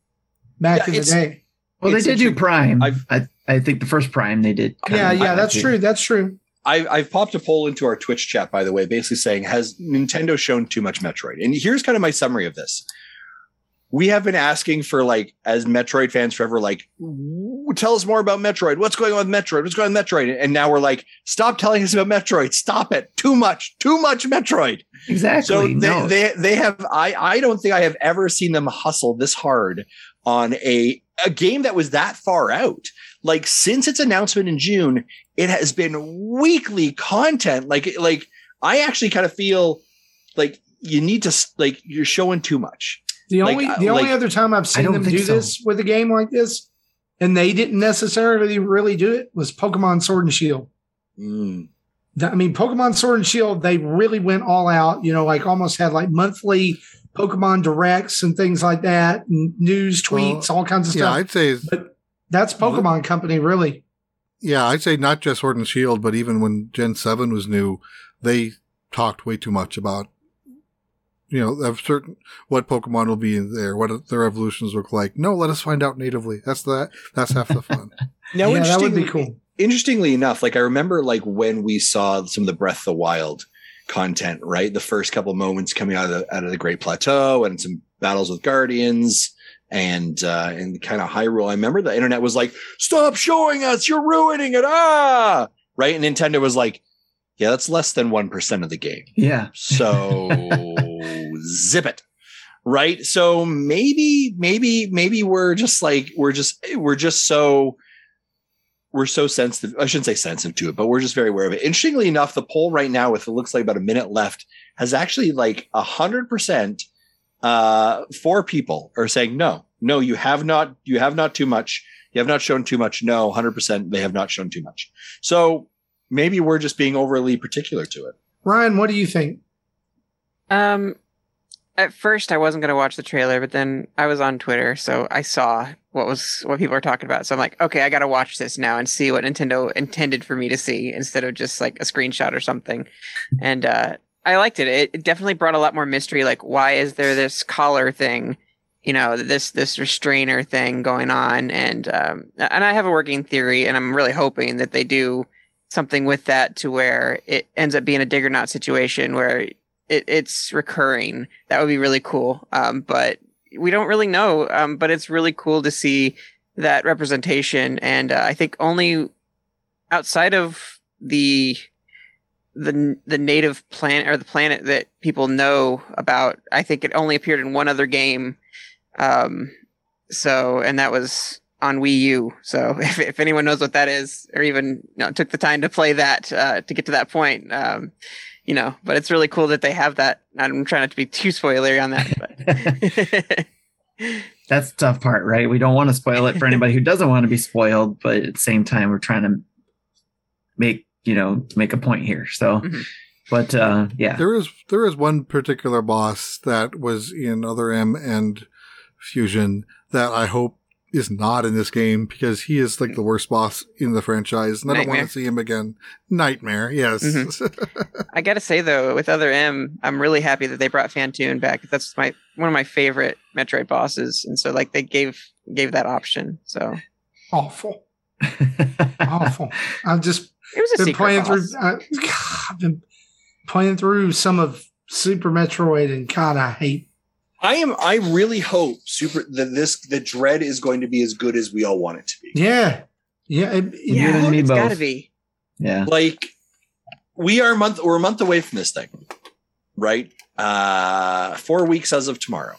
back Yeah, in the day. well, they did do. Prime. I've- I I think the first Prime they did. Yeah, of yeah, like that's it. true. That's true. I, I've popped a poll into our Twitch chat, by the way, basically saying, has Nintendo shown too much Metroid? And here's kind of my summary of this. We have been asking for like, as Metroid fans forever, like, tell us more about Metroid. What's going on with Metroid? What's going on with Metroid? And now we're like, stop telling us about Metroid. Stop it. Too much, too much Metroid. Exactly. So they, no. they they have I I don't think I have ever seen them hustle this hard on a a game that was that far out. Like since its announcement in June, it has been weekly content. Like like I actually kind of feel like you need to like you're showing too much. The Like, only the only other time I've seen them do so. this with a game like this, and they didn't necessarily really do it, was Pokemon Sword and Shield. Mm. The- I mean, Pokemon Sword and Shield, they really went all out. You know, like almost had like monthly Pokemon directs and things like that, and news tweets, all kinds of Yeah, stuff. Yeah, I'd say but that's Pokemon Company, really. Yeah, I'd say not just Sword and Shield, but even when Gen Seven was new, they talked way too much about you know of certain what Pokemon will be in there, what their evolutions look like. No, let us find out natively. That's the that's half the fun. Now, yeah, that would be interestingly- cool. interestingly enough, like I remember like when we saw some of the Breath of the Wild content, right? The first couple moments coming out of the out of the Great Plateau and some battles with Guardians and uh and kind of Hyrule. I remember the internet was like, stop showing us, you're ruining it. Ah right. And Nintendo was like, Yeah, that's less than one percent of the game. yeah. So zip it. Right. So maybe, maybe, maybe we're just like, we're just, we're just so, we're so sensitive. I shouldn't say sensitive to it, but we're just very aware of it. Interestingly enough, the poll right now, with it looks like about a minute left, has actually like a hundred percent, uh, four people are saying no, no, you have not, you have not too much. You have not shown too much. No, hundred percent, they have not shown too much. So maybe we're just being overly particular to it. Ryan, what do you think? Um, at first I wasn't gonna watch the trailer, but then I was on Twitter, so I saw what was what people were talking about. So I'm like, okay, I gotta watch this now and see what Nintendo intended for me to see instead of just like a screenshot or something. And uh, I liked it. it. It definitely brought a lot more mystery. Like, why is there this collar thing? You know, this this restrainer thing going on, and um, and I have a working theory, and I'm really hoping that they do something with that to where it ends up being a Diggernaut situation where it, it's recurring. That would be really cool. Um, but we don't really know. Um, but it's really cool to see that representation. And uh, I think only outside of the the the native planet or the planet that people know about, I think it only appeared in one other game. Um, so and that was on Wii U. So if, if anyone knows what that is, or even you know, took the time to play that uh, to get to that point, um, you know, but it's really cool that they have that. I'm trying not to be too spoilery on that, but That's the tough part, right? We don't want to spoil it for anybody who doesn't want to be spoiled, but at the same time, we're trying to make you know make a point here. So, Mhm. but uh, yeah, There is there is one particular boss that was in Other M and Fusion that I hope is not in this game because he is like the worst boss in the franchise, and I don't want to see him again. Nightmare, yes. I gotta say though, with Other M, I'm really happy that they brought Phantoon back. That's my one of my favorite Metroid bosses, and so like they gave gave that option. So Awful. Awful. I'm just It was a been playing boss. through. Uh, God, I've been playing through some of Super Metroid, and God, I hate. I am. I really hope super that this the dread is going to be as good as we all want it to be. Yeah, yeah, it- it- You and me it's gotta be. Yeah. Like we are a month. We're a month away from this thing, right? Uh, four weeks as of tomorrow.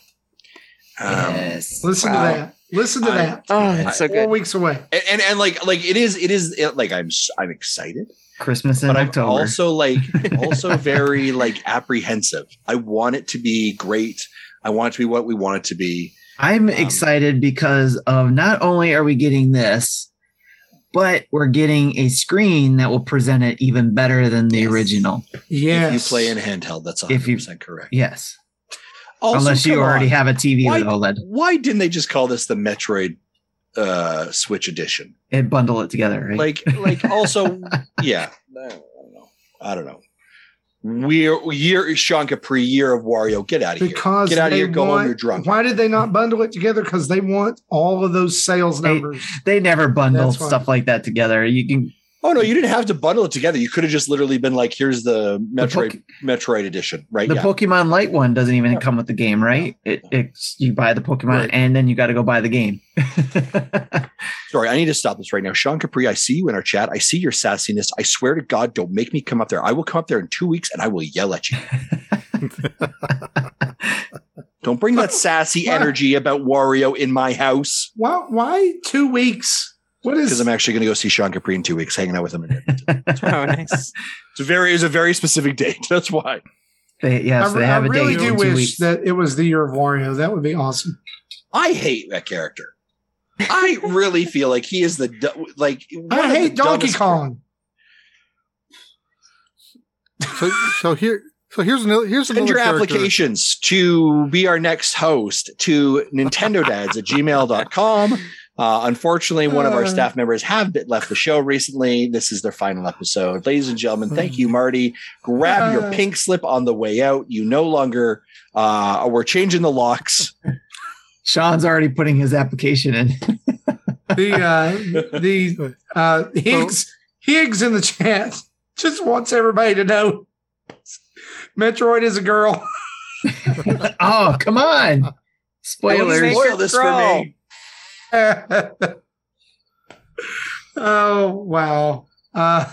Um, yes. Listen Wow. to that. Listen to I- that. Oh, it's so Four good. weeks away. and, and and like like it is it is it, like I'm I'm excited, Christmas in but I'm October. also like also very like apprehensive. I want it to be great. I want it to be what we want it to be. I'm Um, excited because of not only are we getting this, but we're getting a screen that will present it even better than the Yes. original. Yes. If you play in handheld, that's If you- 100 correct. Yes. Also, Unless you already on. have a TV Why- with OLED. Why didn't they just call this the Metroid uh Switch edition? and bundle it together, right? Like like also yeah. I don't know. I don't know. We're year Sean Capri, year of Wario. Get out of here. because Get out of they here. Go home. want- You're drunk. Why did they not bundle it together? Because they want all of those sales numbers. they never bundle stuff like that together. You can Oh no, you didn't have to bundle it together. You could have just literally been like, "Here's the Metroid Metroid edition." Right? the yeah. Pokemon Lite one doesn't even Yeah. come with the game, right? It it's you buy the Pokemon Right. and then you got to go buy the game. Sorry, I need to stop this right now. Sean Capri, I see you in our chat. I see your sassiness. I swear to God, don't make me come up there. I will come up there in two weeks and I will yell at you. Don't bring that sassy energy about Wario in my house. Why? Why two weeks? What Because? I'm actually going to go see Sean Capri in two weeks, hanging out with him. In Oh, nice. It's a very, it's a very specific date. That's why. they, yes, I, they have a really date do in two wish weeks. that it was the year of Wario. That would be awesome. I hate that character. I really feel like he is the du- like. I hate Donkey Kong. So, so here, so here's another. Here's Send your character. applications to be our next host to Nintendo Dads at gmail.com. Uh, unfortunately, one of our Uh. staff members have been, left the show recently. This is their final episode. Ladies and gentlemen, thank you, Marty. Grab your Uh. pink slip on the way out. You no longer, uh, we're changing the locks. Sean's already putting his application in. The uh, the uh, Higgs Higgs in the chat just wants everybody to know Metroid is a girl. oh, come on. Spoilers. Spoil this for me. Oh wow. Uh,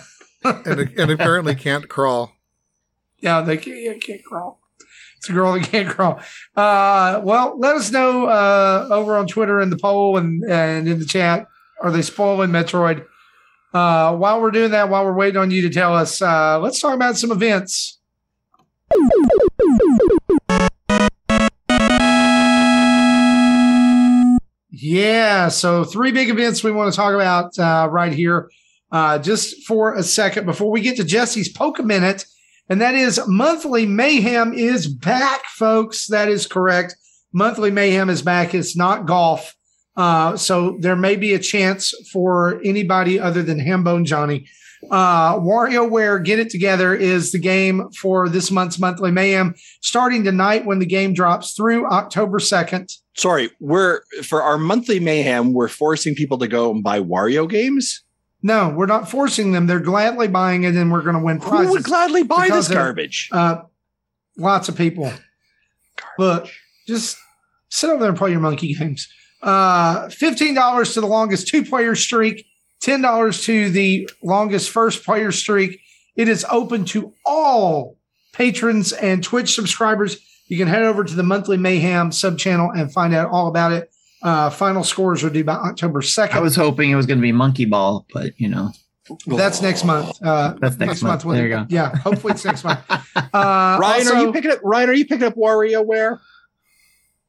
and, and apparently can't crawl. yeah, they can't, can't crawl. It's a girl that can't crawl. Uh, well, let us know uh, over on Twitter in the poll and, and in the chat. Are they spoiling Metroid? Uh, while we're doing that, while we're waiting on you to tell us, uh, let's talk about some events. Yeah, so three big events we want to talk about uh, right here. Uh, just for a second before we get to Jesse's Poke Minute, and that is Monthly Mayhem is back, folks. That is correct. Monthly Mayhem is back. It's not golf. Uh, so there may be a chance for anybody other than Hambone Johnny. Uh, WarioWare Get It Together is the game for this month's Monthly Mayhem, starting tonight when the game drops through October 2nd. Sorry, we're for our monthly mayhem, we're forcing people to go and buy Wario games. No, we're not forcing them. They're gladly buying it, and we're going to win prizes. Who would gladly buy this garbage? Uh, lots of people. Look, just sit over there and play your monkey games. Uh, $15 to the longest two player streak, $10 to the longest first player streak. It is open to all patrons and Twitch subscribers. You can head over to the monthly mayhem sub channel and find out all about it. Uh, final scores are due by October 2nd. I was hoping it was going to be Monkey Ball, but you know, That's next month. Uh, That's next month. when- There you go. Yeah, hopefully it's next month. Uh, Ryan, also- are you picking up? Ryan, are you picking up WarioWare?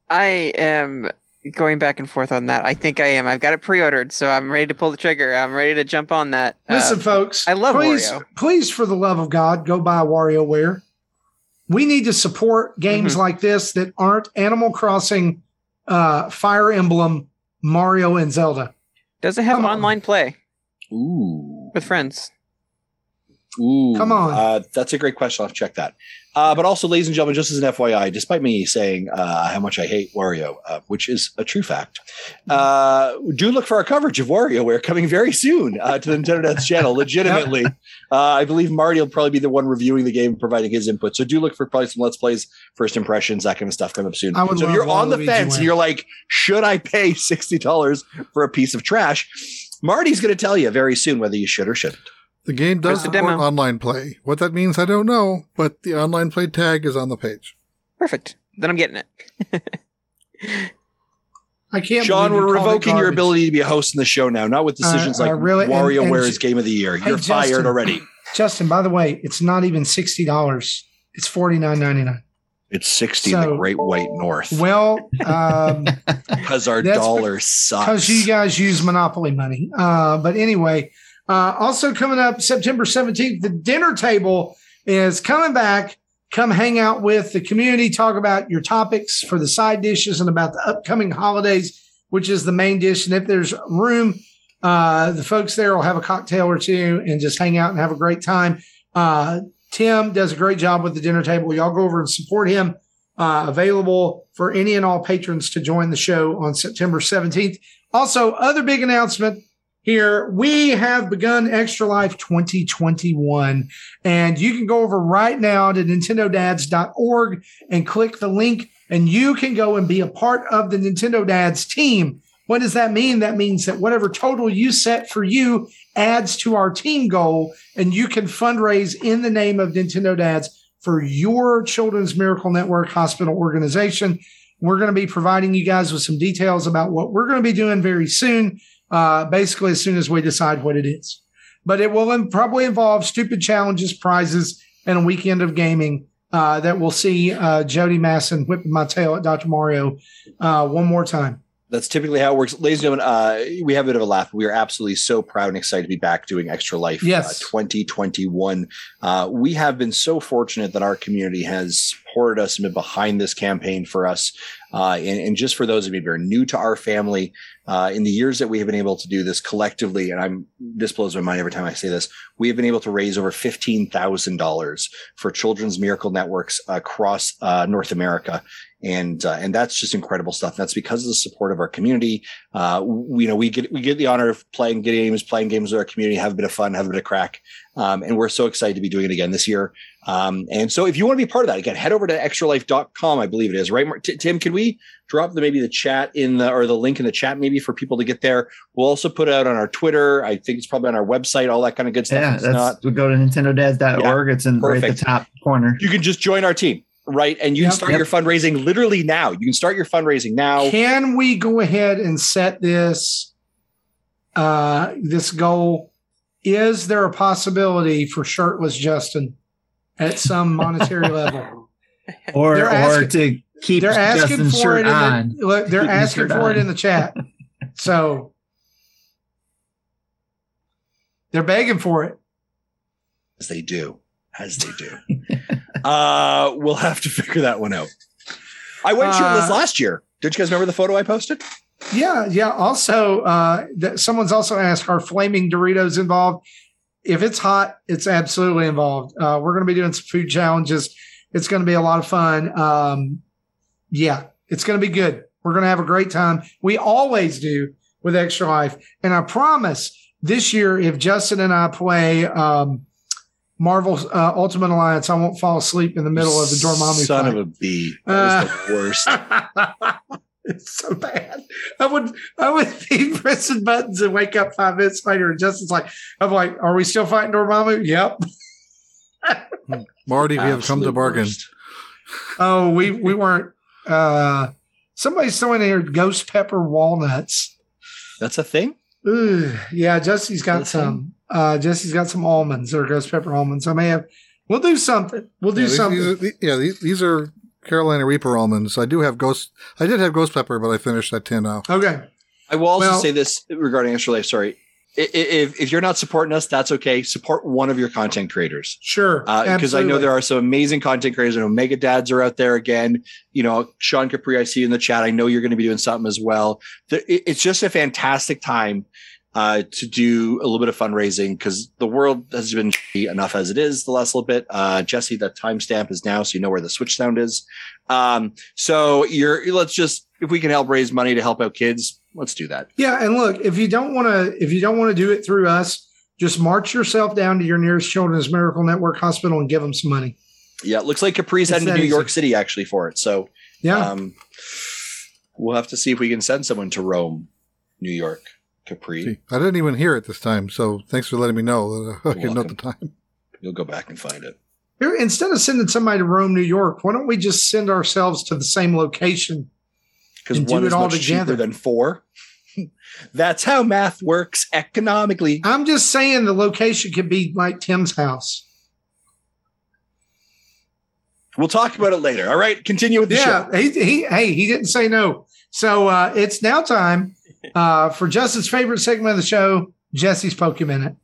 I am going back and forth on that. I think I am. I've got it pre-ordered, so I'm ready to pull the trigger. I'm ready to jump on that. Uh, Listen, folks. I love please, Wario. Please, for the love of God, go buy WarioWare. We need to support games Mm-hmm. like this that aren't Animal Crossing, uh, Fire Emblem, Mario, and Zelda. does it have come on. online play Ooh. with friends? Ooh, Come on. Uh, that's a great question. I'll check that. Uh, but also, ladies and gentlemen, just as an FYI, despite me saying uh, how much I hate Wario, uh, which is a true fact, uh, do look for our coverage of WarioWare coming very soon uh, to the Nintendo Dads channel. Legitimately, uh, I believe Marty will probably be the one reviewing the game, providing his input. So do look for probably some Let's Plays, first impressions, that kind of stuff coming up soon. So if you're on the fence and you're like, should I pay sixty dollars for a piece of trash? Marty's going to tell you very soon whether you should or shouldn't. The game does Where's the support demo? online play. What that means, I don't know, but the online play tag is on the page. Perfect. Then I'm getting it. I can't. Sean, we're revoking your ability to be a host in the show now, not with decisions Uh, uh, like really? And- WarioWare is Game of the Year. You're fired Justin. already. Justin, by the way, it's not even sixty dollars. It's forty nine ninety nine. It's 60 in the Great White North Well, um, because our That's dollar sucks. because you guys use Monopoly money. Uh, but anyway, uh, also coming up September 17th, the dinner table is coming back. Come hang out with the community, talk about your topics for the side dishes and about the upcoming holidays, which is the main dish. And if there's room, uh, the folks there will have a cocktail or two and just hang out and have a great time. Uh, Tim does a great job with the dinner table. Y'all go over and support him. Uh, available for any and all patrons to join the show on September 17th. Also, other big announcement here. We have begun Extra Life 2021, and you can go over right now to nintendodads.org and click the link, and you can go and be a part of the Nintendo Dads team. What does that mean? That means that whatever total you set for you adds to our team goal, and you can fundraise in the name of Nintendo Dads for your Children's Miracle Network hospital organization. We're going to be providing you guys with some details about what we're going to be doing very soon, uh, basically, as soon as we decide what it is. But it will in- probably involve stupid challenges, prizes, and a weekend of gaming uh, that will see uh, Jody Masson whipping my tail at Dr. Mario uh, one more time. That's typically how it works. Ladies and gentlemen, uh, we have a bit of a laugh. We are absolutely so proud and excited to be back doing Extra Life Yes. uh, 2021. Uh, we have been so fortunate that our community has supported us and been behind this campaign for us. Uh, and, and just for those of you who are new to our family, uh, in the years that we have been able to do this collectively, and I'm this blows my mind every time I say this, we have been able to raise over fifteen thousand dollars for Children's Miracle Networks across uh, North America and uh, and that's just incredible stuff. That's because of the support of our community. Uh, we, you know, we get we get the honor of playing games, playing games with our community, have a bit of fun, have a bit of crack, um, and we're so excited to be doing it again this year. Um, and so, if you want to be part of that, again, head over to extralife.com. I believe it is right. T- Tim, can we drop the maybe the chat in the or the link in the chat maybe for people to get there? We'll also put it out on our Twitter. I think it's probably on our website, all that kind of good stuff. Yeah, It's that's not- we go to nintendodads.org. it's in right at perfect. the top corner. you can just join our team. Right. And you can start Yep. your fundraising literally now. You can start your fundraising now. Can we go ahead and set this uh, this goal? Is there a possibility for shirtless Justin at some monetary level? Or They're or to keep They're asking Justin's for shirt it. In on. the, look, they're Keep asking shirt for it in the chat. So they're begging for it. as they do, as they do. uh, we'll have to figure that one out. I went shirtless Uh, last year. Did you guys remember the photo I posted? Yeah, yeah. Also, uh, th- someone's also asked, are flaming Doritos involved? If it's hot, it's absolutely involved. Uh, we're going to be doing some food challenges. It's going to be a lot of fun. Um, yeah, it's going to be good. We're going to have a great time. We always do with Extra Life. And I promise this year, if Justin and I play um, Marvel uh, Ultimate Alliance, I won't fall asleep in the middle of the Dormammu Son fight. of a bee. That was the worst. it's so bad. I would I would be pressing buttons and wake up five minutes later and Justin's like, I'm like, are we still fighting Dormammu? Yep. Marty, we have come to bargain. worst. Oh, we we weren't uh somebody's throwing in here ghost pepper walnuts. That's a thing. Ooh, yeah, Jesse's got That's some. Uh Jesse's got some almonds or ghost pepper almonds. I may have we'll do something. We'll do yeah, these, something. These are, the- yeah, these, these are Carolina Reaper almonds. I do have ghost. I did have ghost pepper, but I finished that tin now. okay. I will also Well- say this regarding Extra Life. Sorry. I- i- If, if you're not supporting us, that's okay. Support one of your content creators. Sure. because Uh, I know there are some amazing content creators. and know Mega Dads are out there again. You know, Sean Capri, I see you in the chat. I know you're going to be doing something as well. It's just a fantastic time uh, to do a little bit of fundraising because the world has been enough as it is the last little bit. Uh, Jesse, that timestamp is now, so you know where the switch sound is. Um, so you're let's just if we can help raise money to help out kids, let's do that. Yeah, and look, if you don't want to, if you don't want to do it through us, just march yourself down to your nearest Children's Miracle Network hospital and give them some money. Yeah, it looks like Capri's It's heading to New. York City actually for it. So Yeah, um, we'll have to see if we can send someone to Rome, New York, Capri. See, I didn't even hear it this time, so thanks for letting me know that I You're can note the time. You'll go back and find it. Here, instead of sending somebody to Rome, New York, why don't we just send ourselves to the same location? because And do one it is all much together. cheaper than four. That's how math works economically. I'm just saying the location could be like Tim's house. We'll talk about it later. All right, continue with the Yeah, show. he, he hey, he didn't say no. So uh, it's now time uh, for Justin's favorite segment of the show, Jesse's Pokemon. Minute.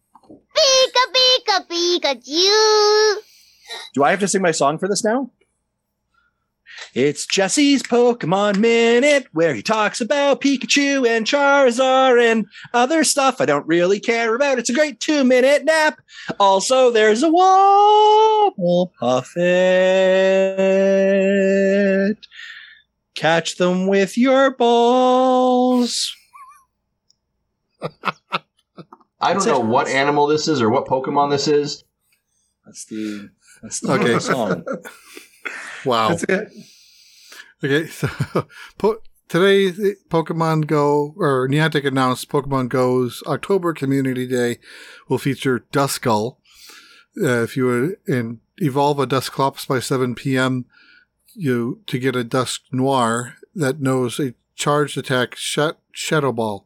Pika pika Pikachu. Do I have to sing my song for this now? It's Jesse's Pokemon Minute, where he talks about Pikachu and Charizard and other stuff I don't really care about. It's a great two minute nap. Also, there's a Wobbuffet. Catch them with your balls. I don't know what animal this is or what Pokemon this is. That's the that's the Okay. song. Wow. That's it. Okay, so po- today Pokemon Go or Niantic announced Pokemon Go's October Community Day will feature Duskull. Uh, if you would and evolve a Dusclops by 7 p.m., you to get a Dusk Noir that knows a charged attack Sha- Shadow Ball.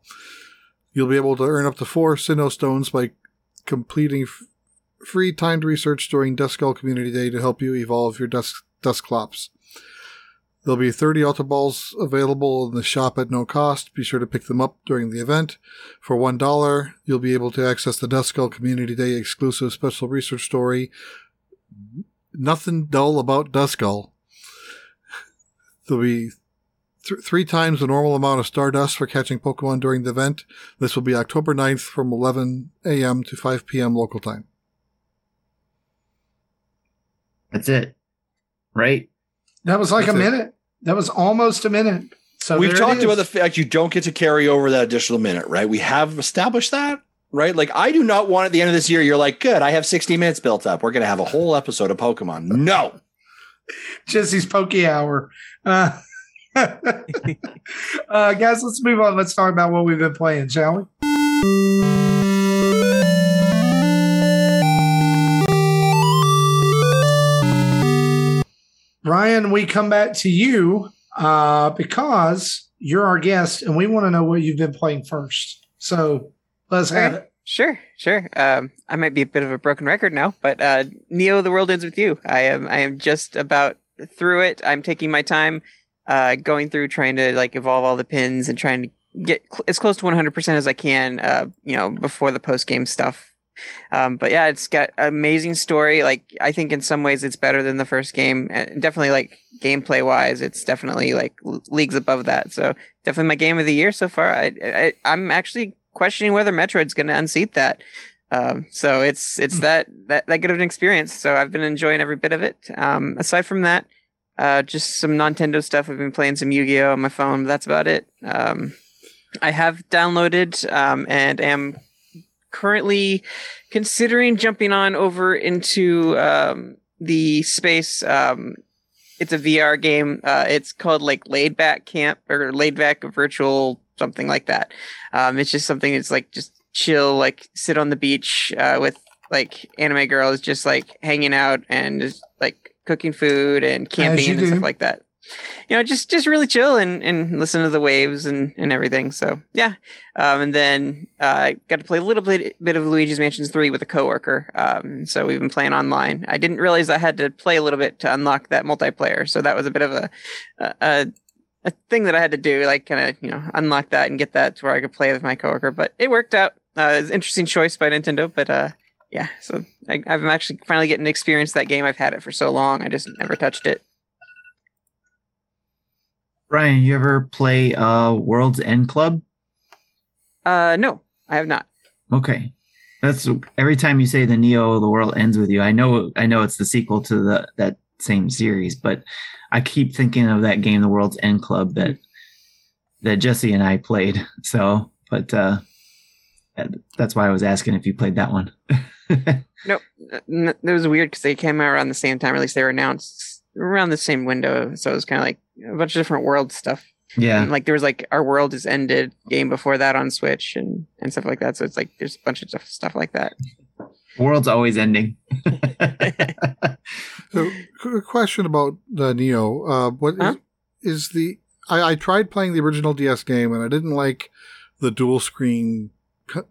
You'll be able to earn up to four Sinnoh Stones by completing f- free timed research during Duskull Community Day to help you evolve your Dusk Dusclops. There'll be 30 Ultra Balls available in the shop at no cost. Be sure to pick them up during the event. For $1, you'll be able to access the Duskull Community Day exclusive special research story, Nothing Dull About Duskull. There'll be th- three times the normal amount of Stardust for catching Pokemon during the event. This will be October 9th from 11 a.m. to 5 p.m. local time. That's it. Right? That was like That's a it. minute. That was almost a minute. So We've talked about the fact you don't get to carry over that additional minute, right? We have established that, right? Like, I do not want at the end of this year, you're like, good, I have 60 minutes built up. We're going to have a whole episode of Pokemon. No. Jesse's Poke Hour. Uh, uh, guys, let's move on. Let's talk about what we've been playing, shall we? Ryan, we come back to you uh, because you're our guest and we want to know what you've been playing first. So let's have it. Sure, sure. Um, I might be a bit of a broken record now, but uh, Neo: The World Ends with You. I am, I am just about through it. I'm taking my time, uh, going through trying to like evolve all the pins and trying to get cl- as close to 100% as I can. Uh, you know, before the post game stuff. Um, but yeah, it's got amazing story. Like I think in some ways it's better than the first game. And definitely like gameplay wise, it's definitely like l- leagues above that. So definitely my game of the year so far. I, I I'm actually questioning whether Metroid's going to unseat that. Um, so it's it's that, that that good of an experience. So I've been enjoying every bit of it. Um, aside from that, uh, just some Nintendo stuff. I've been playing some Yu-Gi-Oh on my phone. That's about it. Um, I have downloaded um, and am currently considering jumping on over into um, the space. Um, it's a VR game. Uh, it's called like Laid Back Camp or Laid Back Virtual something like that. Um, it's just something that's like just chill, like sit on the beach uh, with like anime girls, just like hanging out and just like cooking food and camping and do. stuff like that. You know, just just really chill and, and listen to the waves and, and everything. So yeah, um, and then uh, I got to play a little bit bit of Luigi's Mansion Three with a coworker. Um, so we've been playing online. I didn't realize I had to play a little bit to unlock that multiplayer. So that was a bit of a a, a, a thing that I had to do, like kind of you know unlock that and get that to where I could play with my coworker. But it worked out. Uh, it's an interesting choice by Nintendo, but uh, yeah. So I, I'm actually finally getting to experience that game. I've had it for so long, I just never touched it. Ryan, you ever play uh World's End Club? Uh, no, I have not. Okay. That's every time you say the Neo, the world ends with you. I know, I know it's the sequel to the that same series, but I keep thinking of that game, The World's End Club, that that Jesse and I played. So, but uh, that's why I was asking if you played that one. Nope. N- It was weird because they came out around the same time. At least they were announced around the same window. So it was kind of like a bunch of different world stuff. yeah. And, like there was like our world is ended game before that on Switch and and stuff like that. So it's like there's a bunch of stuff stuff like that. World's always ending. So, qu- question about the Neo. Uh, what is, Huh? is the? I, I tried playing the original DS game and I didn't like the dual screen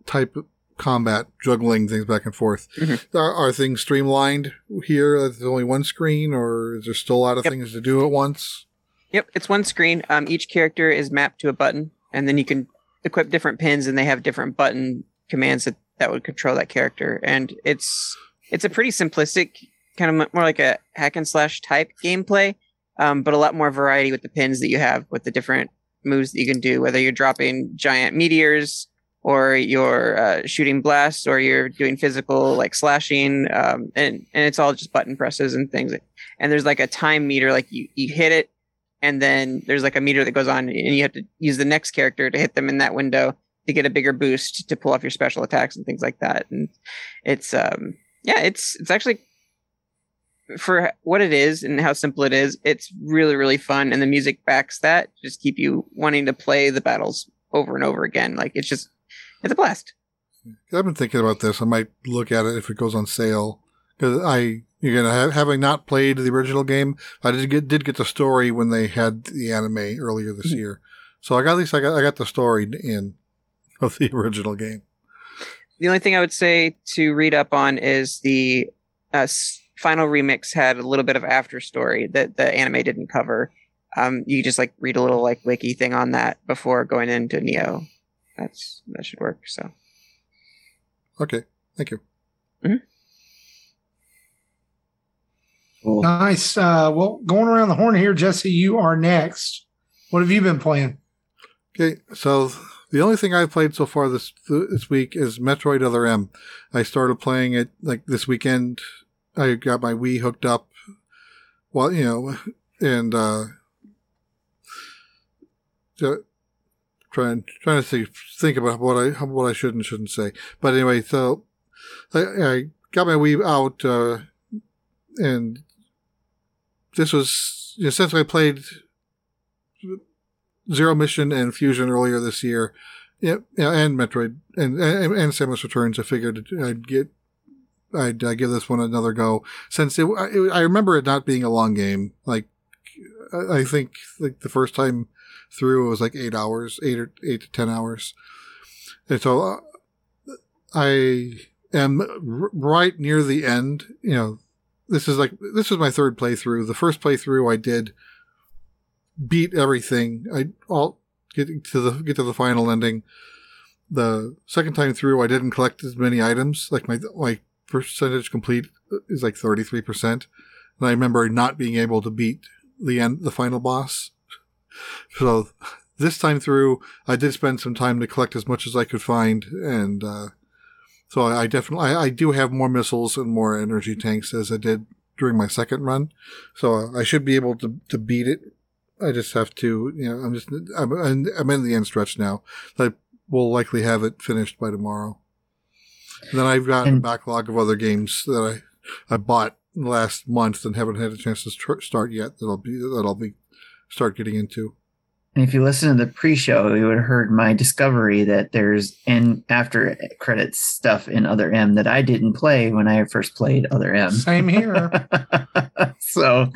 type of combat, juggling things back and forth. Mhm. Are, are things streamlined here? There's only one screen, or is there still a lot of Yep. things to do at once? Yep, it's one screen. Um, each character is mapped to a button, and then you can equip different pins, and they have different button commands that, that would control that character. And it's it's a pretty simplistic, kind of more like a hack and slash type gameplay, um, but a lot more variety with the pins that you have with the different moves that you can do. Whether you're dropping giant meteors, or you're uh, shooting blasts, or you're doing physical like slashing, um, and and it's all just button presses and things. And there's like a time meter, like you you hit it and then there's like a meter that goes on and you have to use the next character to hit them in that window to get a bigger boost to pull off your special attacks and things like that and it's um yeah it's it's actually for what it is and how simple it is it's really really fun and the music backs that just keep you wanting to play the battles over and over again like it's just it's a blast I've been thinking about this. I might look at it if it goes on sale because I, you know, ha- having not played the original game, I did get did get the story when they had the anime earlier this Hmm. year. So I got at least I got I got the story in of the original game. the only thing I would say to read up on is the uh, final remix had a little bit of after story that the anime didn't cover. Um, you just like read a little like wiki thing on that before going into Neo. That's that should work. So Okay, thank you. Cool. Nice. Uh, well, going around the horn here, Jesse, you are next. What have you been playing? Okay, so the only thing I've played so far this this week is Metroid Other M. I started playing it like this weekend. I got my Wii hooked up. Well, you know, and uh, so trying trying to think, think about what I what I should and shouldn't say. But anyway, so I, I got my Wii out, uh, and this was you know, since I played Zero Mission and Fusion earlier this year. Yeah, and Metroid and and, and Samus Returns. I figured I'd get, I'd, uh give this one another go. Since it, I, I remember it not being a long game. Like, I I think like the first time through it was like eight hours, eight or eight to ten hours. And so uh, I am right near the end. You know, this is like this is my third playthrough. The first playthrough I did beat everything. I all get to the get to the final ending. The second time through, I didn't collect as many items. Like my my percentage complete is like thirty three percent, and I remember not being able to beat the end the final boss. So this time through, I did spend some time to collect as much as I could find, and uh, so I, I definitely I, I do have more missiles and more energy tanks as I did during my second run. So I should be able to to beat it I just have to, you know, I'm just, I'm, I'm in the end stretch now. I will likely have it finished by tomorrow. And then I've got a backlog of other games that I, I bought last month and haven't had a chance to start yet. That'll be, that I'll be, start getting into. And if you listen to the pre-show, you would have heard my discovery that there's and after credits stuff in Other M that I didn't play when I first played Other M. Same here. so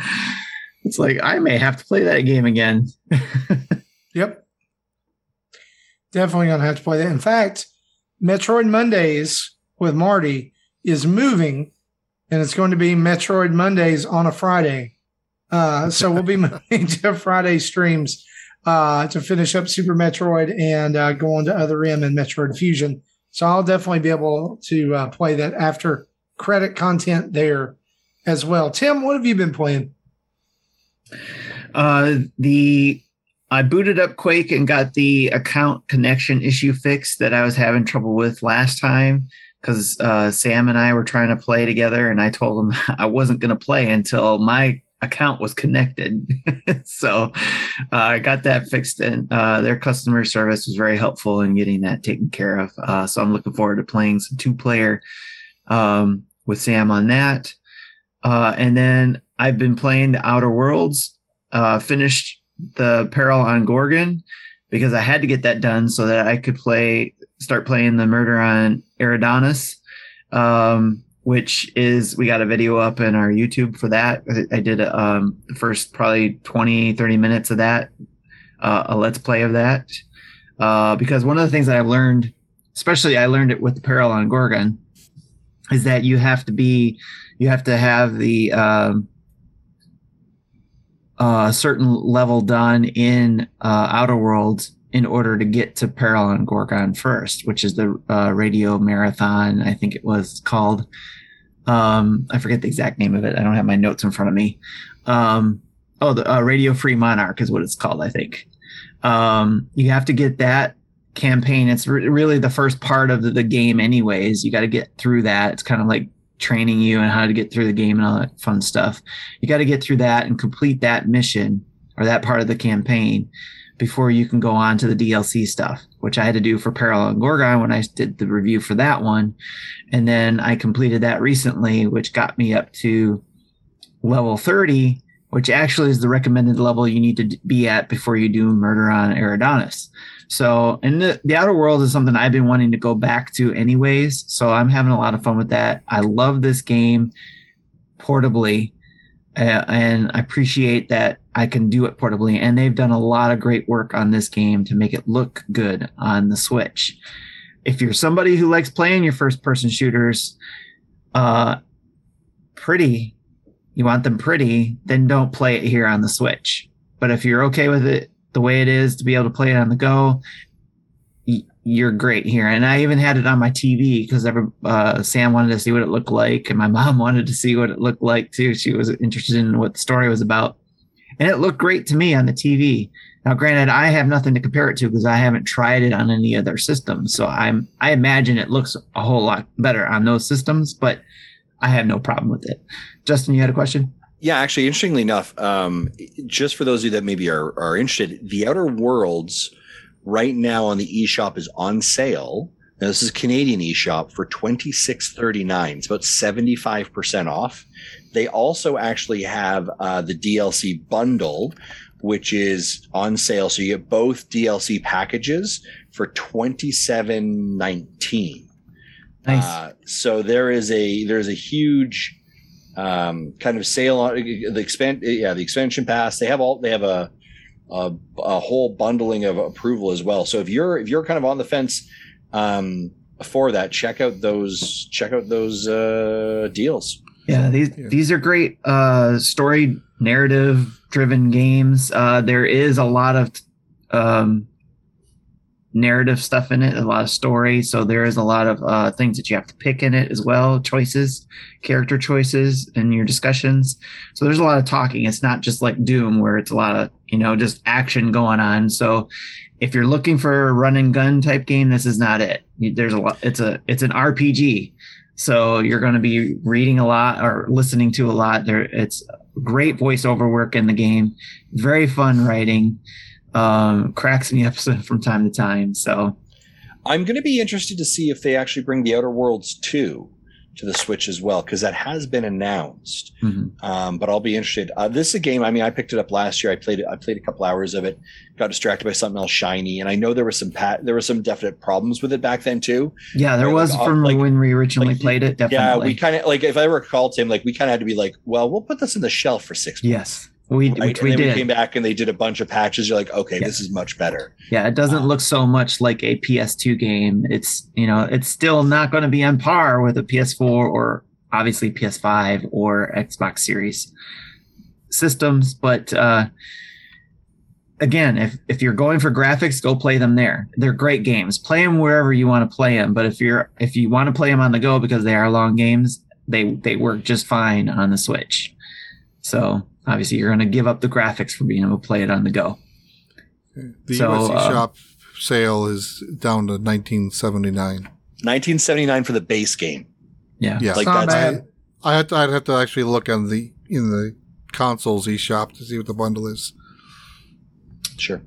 it's like I may have to play that game again. Yep. Definitely gonna have to play that. In fact, Metroid Mondays with Marty is moving, and it's going to be Metroid Mondays on a Friday. Uh, so we'll be moving to Friday streams uh, to finish up Super Metroid and uh, go on to Other M and Metroid Fusion. So I'll definitely be able to uh, play that after credit content there as well. Tim, what have you been playing? Uh, the I booted up Quake and got the account connection issue fixed that I was having trouble with last time because uh, Sam and I were trying to play together, and I told him I wasn't going to play until my account was connected. so uh, I got that fixed, and uh, their customer service was very helpful in getting that taken care of. Uh, so I'm looking forward to playing some two player um, with Sam on that. Uh, and then I've been playing the Outer Worlds, uh, finished the Peril on Gorgon because I had to get that done so that I could play, start playing the Murder on Eridanus. Um, which is we got a video up in our YouTube for that. I did um, the first probably 20, 30 minutes of that, uh, a let's play of that. Uh, because one of the things that I've learned, especially I learned it with the Peril on Gorgon, is that you have to be, you have to have the um, uh, certain level done in uh, Outer Worlds in order to get to Peril and Gorgon first, which is the uh, radio marathon, I think it was called. Um, I forget the exact name of it. I don't have my notes in front of me. Um, oh, the uh, Radio Free Monarch is what it's called, I think. Um, you have to get that campaign. It's re- really the first part of the, the game, anyways. You got to get through that. It's kind of like training you and how to get through the game and all that fun stuff. You got to get through that and complete that mission or that part of the campaign before you can go on to the DLC stuff, which I had to do for Parallel on Gorgon when I did the review for that one. And then I completed that recently, which got me up to level 30, which actually is the recommended level you need to be at before you do Murder on Eridanus. So, and the, the Outer World is something I've been wanting to go back to anyways. So I'm having a lot of fun with that. I love this game portably. Uh, and I appreciate that I can do it portably. And they've done a lot of great work on this game to make it look good on the Switch. If you're somebody who likes playing your first person shooters, uh, pretty, you want them pretty, then don't play it here on the Switch. But if you're okay with it the way it is to be able to play it on the go, you're great here. And I even had it on my TV because uh, Sam wanted to see what it looked like, and my mom wanted to see what it looked like too. She was interested in what the story was about, and it looked great to me on the TV. Now, granted, I have nothing to compare it to because I haven't tried it on any other systems, so I'm I imagine it looks a whole lot better on those systems, but I have no problem with it. Justin, you had a question? Yeah, actually, interestingly enough, um, just for those of you that maybe are are interested, the Outer Worlds right now on the eShop is on sale. Now, this is Canadian eShop for twenty six thirty nine. It's about seventy five percent off. They also actually have uh, the DLC bundle, which is on sale. So you get both DLC packages for twenty seven nineteen. Nice. Uh, so there is a there's a huge um, kind of sale on the expand yeah the expansion pass. They have all they have a a, a whole bundling of approval as well. So if you're if you're kind of on the fence um, for that, check out those check out those uh, deals. Yeah, these Yeah. these are great uh, story narrative driven games. Uh, there is a lot of um, narrative stuff in it, a lot of story. So there is a lot of uh, things that you have to pick in it as well, choices, character choices and your discussions. So there's a lot of talking. It's not just like Doom where it's a lot of, you know, just action going on. So if you're looking for a run and gun type game, this is not it. There's a lot. It's a it's an RPG. So you're going to be reading a lot or listening to a lot. There, it's great voiceover work in the game. Very fun writing. Um, cracks me up from time to time. So I'm going to be interested to see if they actually bring the Outer Worlds 2 to the Switch as well, because that has been announced. mhm. Um, but I'll be interested. Uh, this is a game. I mean, I picked it up last year. I played it. I played a couple hours of it. Got distracted by something else shiny, and I know there was some pat. There were some definite problems with it back then too. yeah, there was like, uh, from like- when we originally like, played it. Yeah, Definitely. we kind of like if I recall, Tim, like we kind of had to be like, well, we'll put this in the shelf for six months. yes, we Right? which and we did. we came back and they did a bunch of patches. You're like, okay, Yeah. this is much better. Yeah, it doesn't Um, look so much like a PS2 game. It's you know, it's still not going to be on par with a PS4 or obviously PS5 or Xbox Series systems. But uh, again, if if you're going for graphics, go play them there. They're great games. Play them wherever you want to play them. But if you're if you want to play them on the go because they are long games, they they work just fine on the Switch. So obviously, you're going to give up the graphics for being able to play it on the go. The So, USC uh, shop sale is down to 1979. 1979 for the base game. Yeah. Yeah, Like that's- bad. I had to, I'd have to actually look on the in the consoles eShop to see what the bundle is. Sure.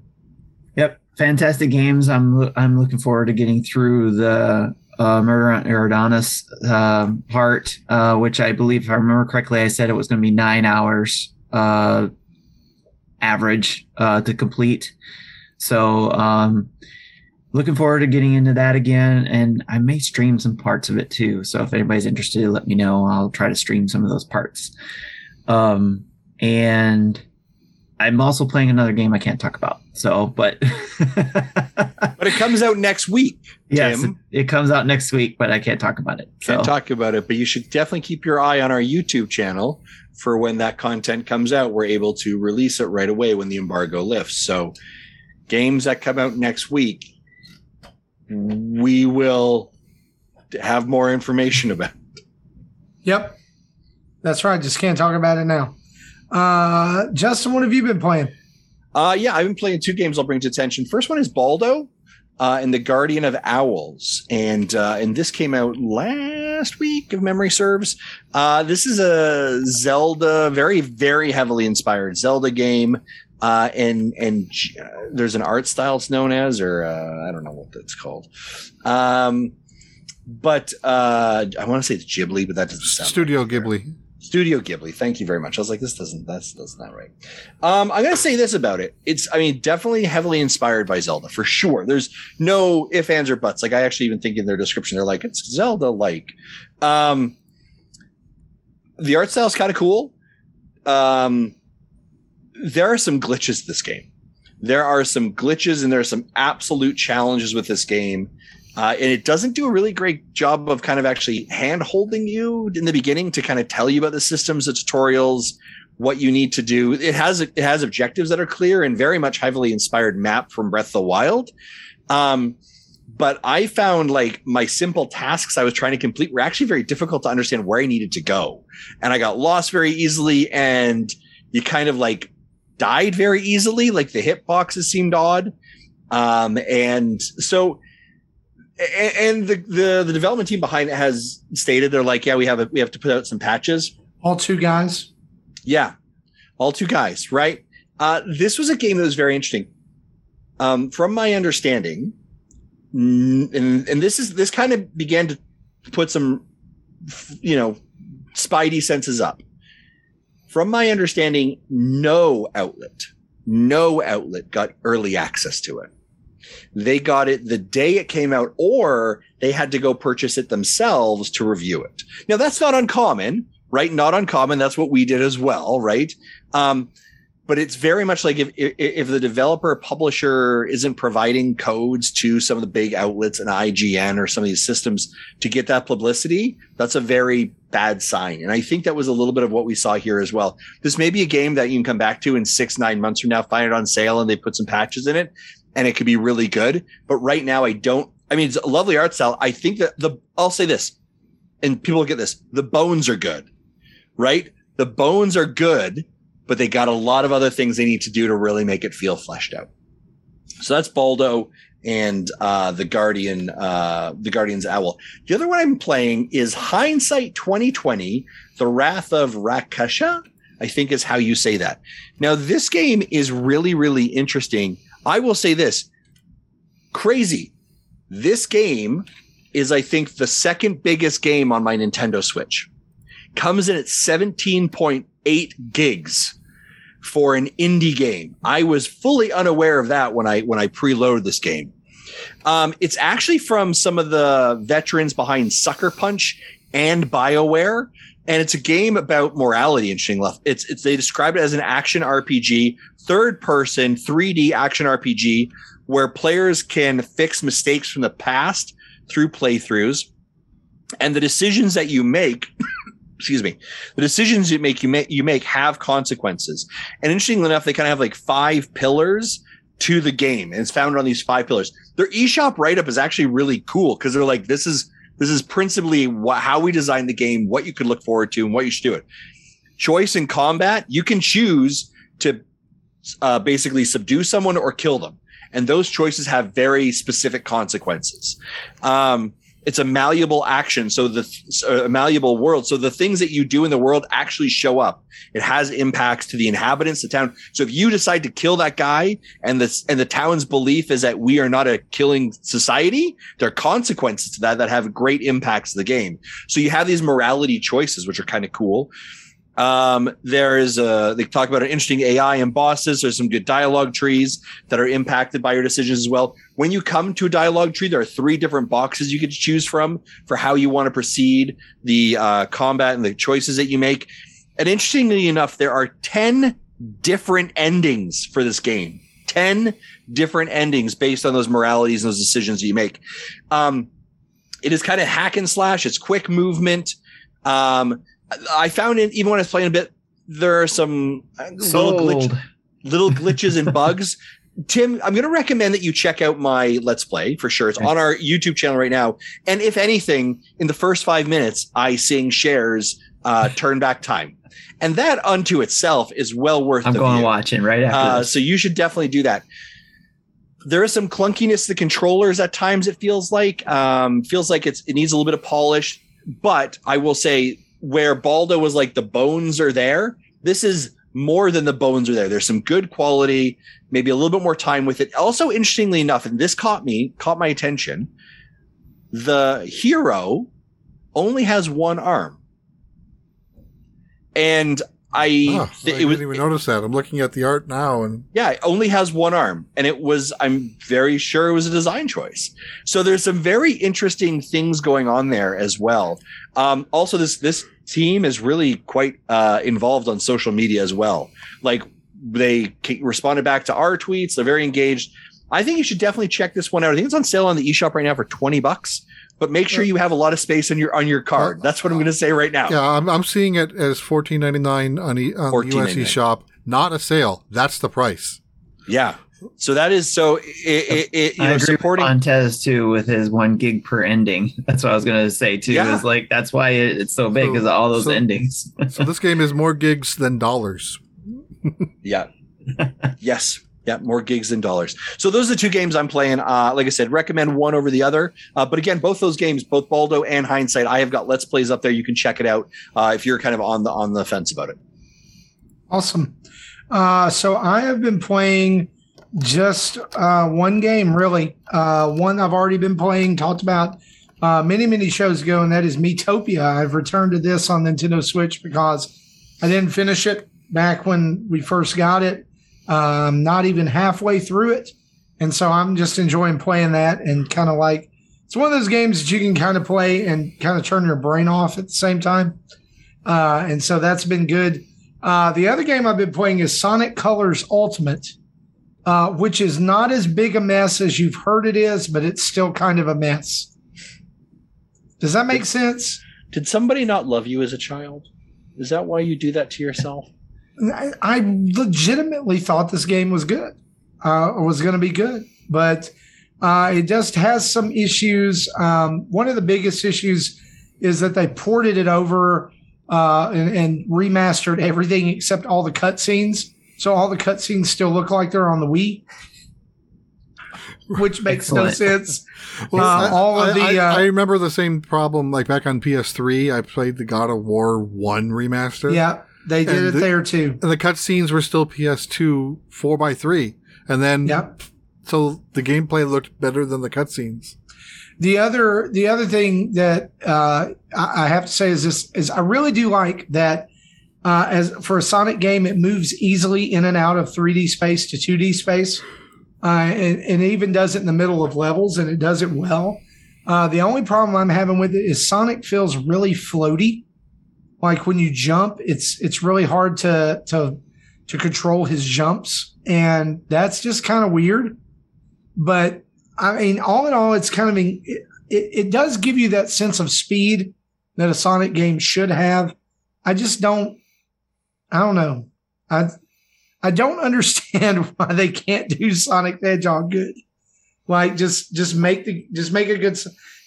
Yep, fantastic games. I'm I'm looking forward to getting through the uh, Murder on Eridanus um part, uh, which I believe, if I remember correctly, I said it was going to be nine hours uh, average uh, to complete. So, um, looking forward to getting into that again, and I may stream some parts of it too. So, if anybody's interested, let me know. I'll try to stream some of those parts. Um, and I'm also playing another game I can't talk about. So, but But it comes out next week. yes, it, it comes out next week, but I can't talk about it. So, Can't talk about it, but you should definitely keep your eye on our YouTube channel for when that content comes out. We're able to release it right away when the embargo lifts. So, games that come out next week, we will have more information about. Yep. That's right. Just can't talk about it now. Uh, Justin, what have you been playing? Uh, yeah, I've been playing two games. I'll bring to attention. First one is Baldo, uh, and the Guardian of Owls, and uh, and this came out last week, if memory serves. Uh, this is a Zelda, very very heavily inspired Zelda game, uh, and and uh, there's an art style it's known as, or uh, I don't know what that's called. Um, but uh, I want to say it's Ghibli, but that doesn't sound Studio right. Ghibli. Studio Ghibli. Thank you very much. I was like, this doesn't, that's, that's not right. Um, I'm to say this about it. It's, I mean, definitely heavily inspired by Zelda for sure. There's no if, ands, or buts. Like, I actually even think in their description, they're like, it's Zelda like. Um, the art style is kind of cool. Um, there are some glitches this game. There are some glitches and there are some absolute challenges with this game. Uh, and it doesn't do a really great job of kind of actually hand holding you in the beginning to kind of tell you about the systems, the tutorials, what you need to do. It has it has objectives that are clear and very much heavily inspired map from Breath of the Wild. Um, but I found like my simple tasks I was trying to complete were actually very difficult to understand where I needed to go, and I got lost very easily. And you kind of like died very easily. Like the hitboxes seemed odd, um, and so and the, the the development team behind it has stated they're like, yeah, we have a, we have to put out some patches. All two guys. Yeah, all two guys, right? Uh, this was a game that was very interesting. Um, from my understanding, and and this is this kind of began to put some, you know, spidey senses up. From my understanding, no outlet, no outlet got early access to it they got it the day it came out, or they had to go purchase it themselves to review it. Now that's not uncommon, right? Not uncommon. That's what we did as well, right? Um, but it's very much like if, if the developer publisher isn't providing codes to some of the big outlets and IGN or some of these systems to get that publicity, that's a very bad sign. And I think that was a little bit of what we saw here as well. This may be a game that you can come back to in six, nine months from now, find it on sale and they put some patches in it and it could be really good. But right now, I don't. I mean, it's a lovely art style. I think that the I'll say this, and people get this: the bones are good, right? The bones are good, but they got a lot of other things they need to do to really make it feel fleshed out. So that's Baldo and uh, the Guardian, uh, the Guardian's Owl. The other one I'm playing is Hindsight 2020: The Wrath of Rakasha. I think is how you say that. Now, this game is really, really interesting. I will say this crazy. This game is, I think, the second biggest game on my Nintendo Switch. Comes in at 17.8 gigs for an indie game. I was fully unaware of that when I when I preloaded this game. Um, it's actually from some of the veterans behind Sucker Punch and BioWare, and it's a game about morality. Interesting enough, it's it's they describe it as an action RPG, third person, 3D action RPG, where players can fix mistakes from the past through playthroughs, and the decisions that you make. excuse me the decisions you make you make you make have consequences and interestingly enough they kind of have like five pillars to the game and it's founded on these five pillars their eShop write-up is actually really cool because they're like this is this is principally wh- how we design the game what you could look forward to and what you should do it choice in combat you can choose to uh, basically subdue someone or kill them. And those choices have very specific consequences. Um, it's a malleable action. So the a malleable world. So the things that you do in the world actually show up. It has impacts to the inhabitants, the town. So if you decide to kill that guy and the, and the town's belief is that we are not a killing society, there are consequences to that that have great impacts to the game. So you have these morality choices, which are kind of cool. Um, there is a, they talk about an interesting AI and bosses. There's some good dialogue trees that are impacted by your decisions as well. When you come to a dialogue tree, there are three different boxes you get to choose from for how you want to proceed, the uh, combat and the choices that you make. And interestingly enough, there are 10 different endings for this game. 10 different endings based on those moralities and those decisions that you make. Um, it is kind of hack and slash. It's quick movement. Um, I found it even when I was playing a bit, there are some uh, little, glitch, little glitches and bugs. Tim, I'm going to recommend that you check out my Let's Play for sure. It's on our YouTube channel right now. And if anything, in the first five minutes, I sing Cher's uh, Turn Back Time. And that unto itself is well worth I'm going view. to watch it right after Uh, so you should definitely do that. There is some clunkiness to the controllers at times. It feels like um, feels like it's it needs a little bit of polish. But I will say where Baldo was like the bones are there. This is more than the bones are there. There's some good quality, maybe a little bit more time with it. Also, interestingly enough, and this caught me, caught my attention. The hero only has one arm, and I Oh, th- I it didn't even notice that. I'm looking at the art now, and yeah, it only has one arm. And it was, I'm very sure it was a design choice. So there's some very interesting things going on there as well. Um, also, this, this team is really quite uh, involved on social media as well. Like they responded back to our tweets. They're very engaged. I think you should definitely check this one out. I think it's on sale on the eShop right now for 20 bucks. But make sure you have a lot of space on your on your card. That's what I'm going to say right now. yeah, I'm, I'm seeing it as 14.99 on, e, on the $14.99. Shop. Not a sale. That's the price. Yeah. So that is so. It, it, it, you I know, agree supporting. with Montez too with his one gig per ending. That's what I was gonna say too. Yeah. Is like that's why it, it's so big because of all those So- endings. So this game is more gigs than dollars. Yeah. yes. Yeah, more gigs than dollars. So those are the two games I'm playing. Uh, like I said, recommend one over the other. Uh, but again, both those games, both Baldo and Hindsight, I have got Let's Plays up there. You can check it out uh, if you're kind of on the on the fence about it. Awesome. Uh, so I have been playing just uh, one game, really. Uh, one I've already been playing, talked about uh, many, many shows ago, and that is Miitopia. I've returned to this on Nintendo Switch because I didn't finish it back when we first got it. Um, not even halfway through it. And so I'm just enjoying playing that and kind of like it's one of those games that you can kind of play and kind of turn your brain off at the same time. Uh, and so that's been good. Uh, the other game I've been playing is Sonic Colors Ultimate, uh, which is not as big a mess as you've heard it is, but it's still kind of a mess. Does that make sense? Did somebody not love you as a child? Is that why you do that to yourself? I, I legitimately thought this game was good, uh, or was going to be good, but uh, it just has some issues. Um, one of the biggest issues is that they ported it over uh, and, and remastered everything except all the cutscenes. So all the cutscenes still look like they're on the Wii, which makes no sense. Well, Uh, I, all of the, I, uh, I remember the same problem like back on PS3. I played the God of War 1 remaster. Yeah, they did it the- there too. And the cutscenes were still PS2 4x3. And then, Yep. so the gameplay looked better than the cutscenes. The other the other thing that uh, I I have to say is this is I really do like that uh, as for a Sonic game it moves easily in and out of 3D space to 2D space, uh, and, and it even does it in the middle of levels and it does it well. Uh, the only problem I'm having with it is Sonic feels really floaty. Like when you jump, it's it's really hard to to to control his jumps, and that's just kind of weird. But I mean, all in all, it's kind of it, it, it does give you that sense of speed that a Sonic game should have. I just don't. I don't know. I I don't understand why they can't do Sonic the Hedgehog good. Like just just make the just make a good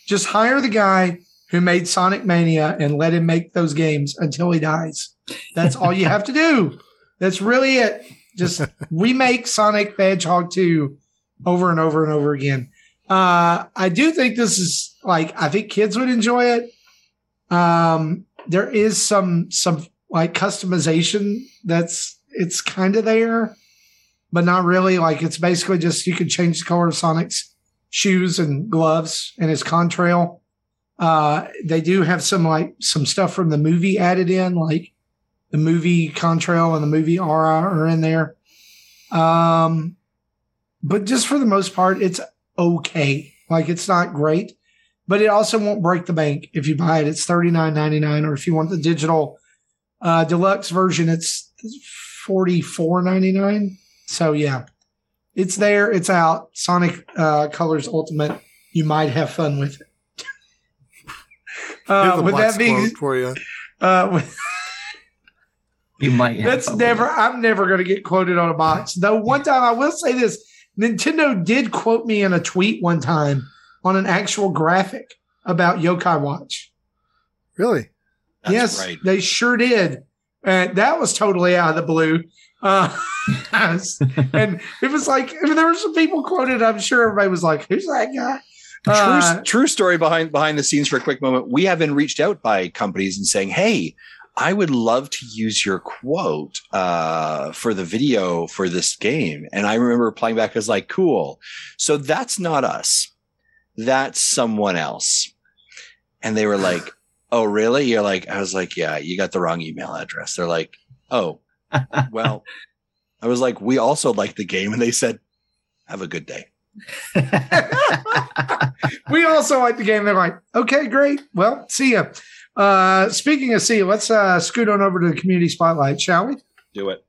just hire the guy who made Sonic Mania and let him make those games until he dies. That's all you have to do. That's really it. Just remake Sonic the Hedgehog 2 over and over and over again. Uh, I do think this is like I think kids would enjoy it. Um, there is some some like customization that's it's kind of there, but not really. Like it's basically just you can change the color of Sonic's shoes and gloves and his contrail. Uh, they do have some like some stuff from the movie added in, like the movie contrail and the movie aura are in there. Um, but just for the most part, it's okay. Like it's not great, but it also won't break the bank if you buy it. It's thirty nine ninety nine, or if you want the digital uh, deluxe version, it's forty four ninety nine. So yeah, it's there. It's out. Sonic uh, Colors Ultimate. You might have fun with it. Uh, with that being, quote for you. uh, with, You might. have that's never. I'm never going to get quoted on a box. Though one time I will say this: Nintendo did quote me in a tweet one time on an actual graphic about Yokai Watch. Really? That's yes, right. they sure did. And that was totally out of the blue. Uh, and it was like I mean, there were some people quoted. I'm sure everybody was like, "Who's that guy?" Uh, true, true story behind behind the scenes for a quick moment. We have been reached out by companies and saying, "Hey, I would love to use your quote uh, for the video for this game." And I remember replying back as like, "Cool." So that's not us. That's someone else. And they were like, "Oh, really?" You're like, I was like, "Yeah, you got the wrong email address." They're like, "Oh, well." I was like, "We also like the game," and they said, "Have a good day." we also like the game. They're like, okay, great. Well, see ya. Uh, speaking of see ya, let's uh, scoot on over to the community spotlight, shall we? Do it.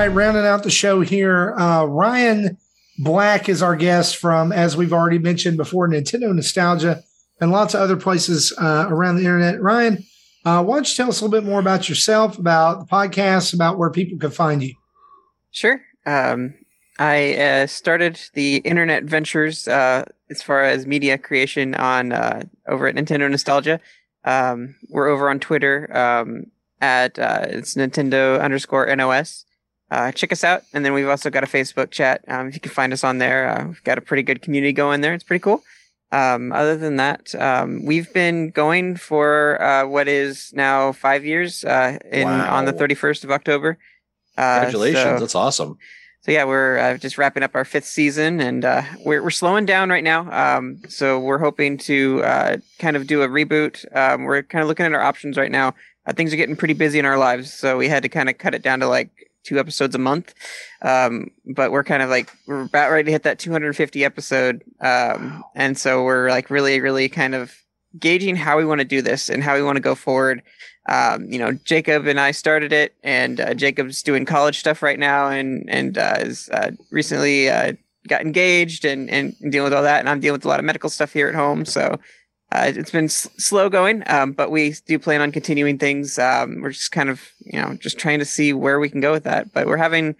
Right, rounding out the show here. Uh, Ryan Black is our guest from, as we've already mentioned before, Nintendo Nostalgia and lots of other places uh, around the internet. Ryan, uh, why don't you tell us a little bit more about yourself, about the podcast, about where people can find you? Sure. Um, I uh, started the internet ventures uh, as far as media creation on uh, over at Nintendo Nostalgia. Um, we're over on Twitter um, at uh, it's Nintendo underscore NOS. Uh, check us out, and then we've also got a Facebook chat. Um, if you can find us on there, uh, we've got a pretty good community going there. It's pretty cool. Um, other than that, um, we've been going for uh, what is now five years uh, in on the 31st of October. Uh, Congratulations. so- That's awesome. so yeah, we're uh, just wrapping up our fifth season, and uh, we're we're slowing down right now. Um, so we're hoping to uh, kind of do a reboot. Um, we're kind of looking at our options right now. Uh, things are getting pretty busy in our lives, so we had to kind of cut it down to like two episodes a month. Um, but we're kind of like we're about ready to hit that 250 episode, um, and so we're like really, really kind of gauging how we want to do this and how we want to go forward. Um, you know, Jacob and I started it, and uh, Jacob's doing college stuff right now, and and uh, is uh, recently uh, got engaged and and dealing with all that, and I'm dealing with a lot of medical stuff here at home, so uh, it's been s- slow going, um, but we do plan on continuing things. Um, we're just kind of you know just trying to see where we can go with that, but we're having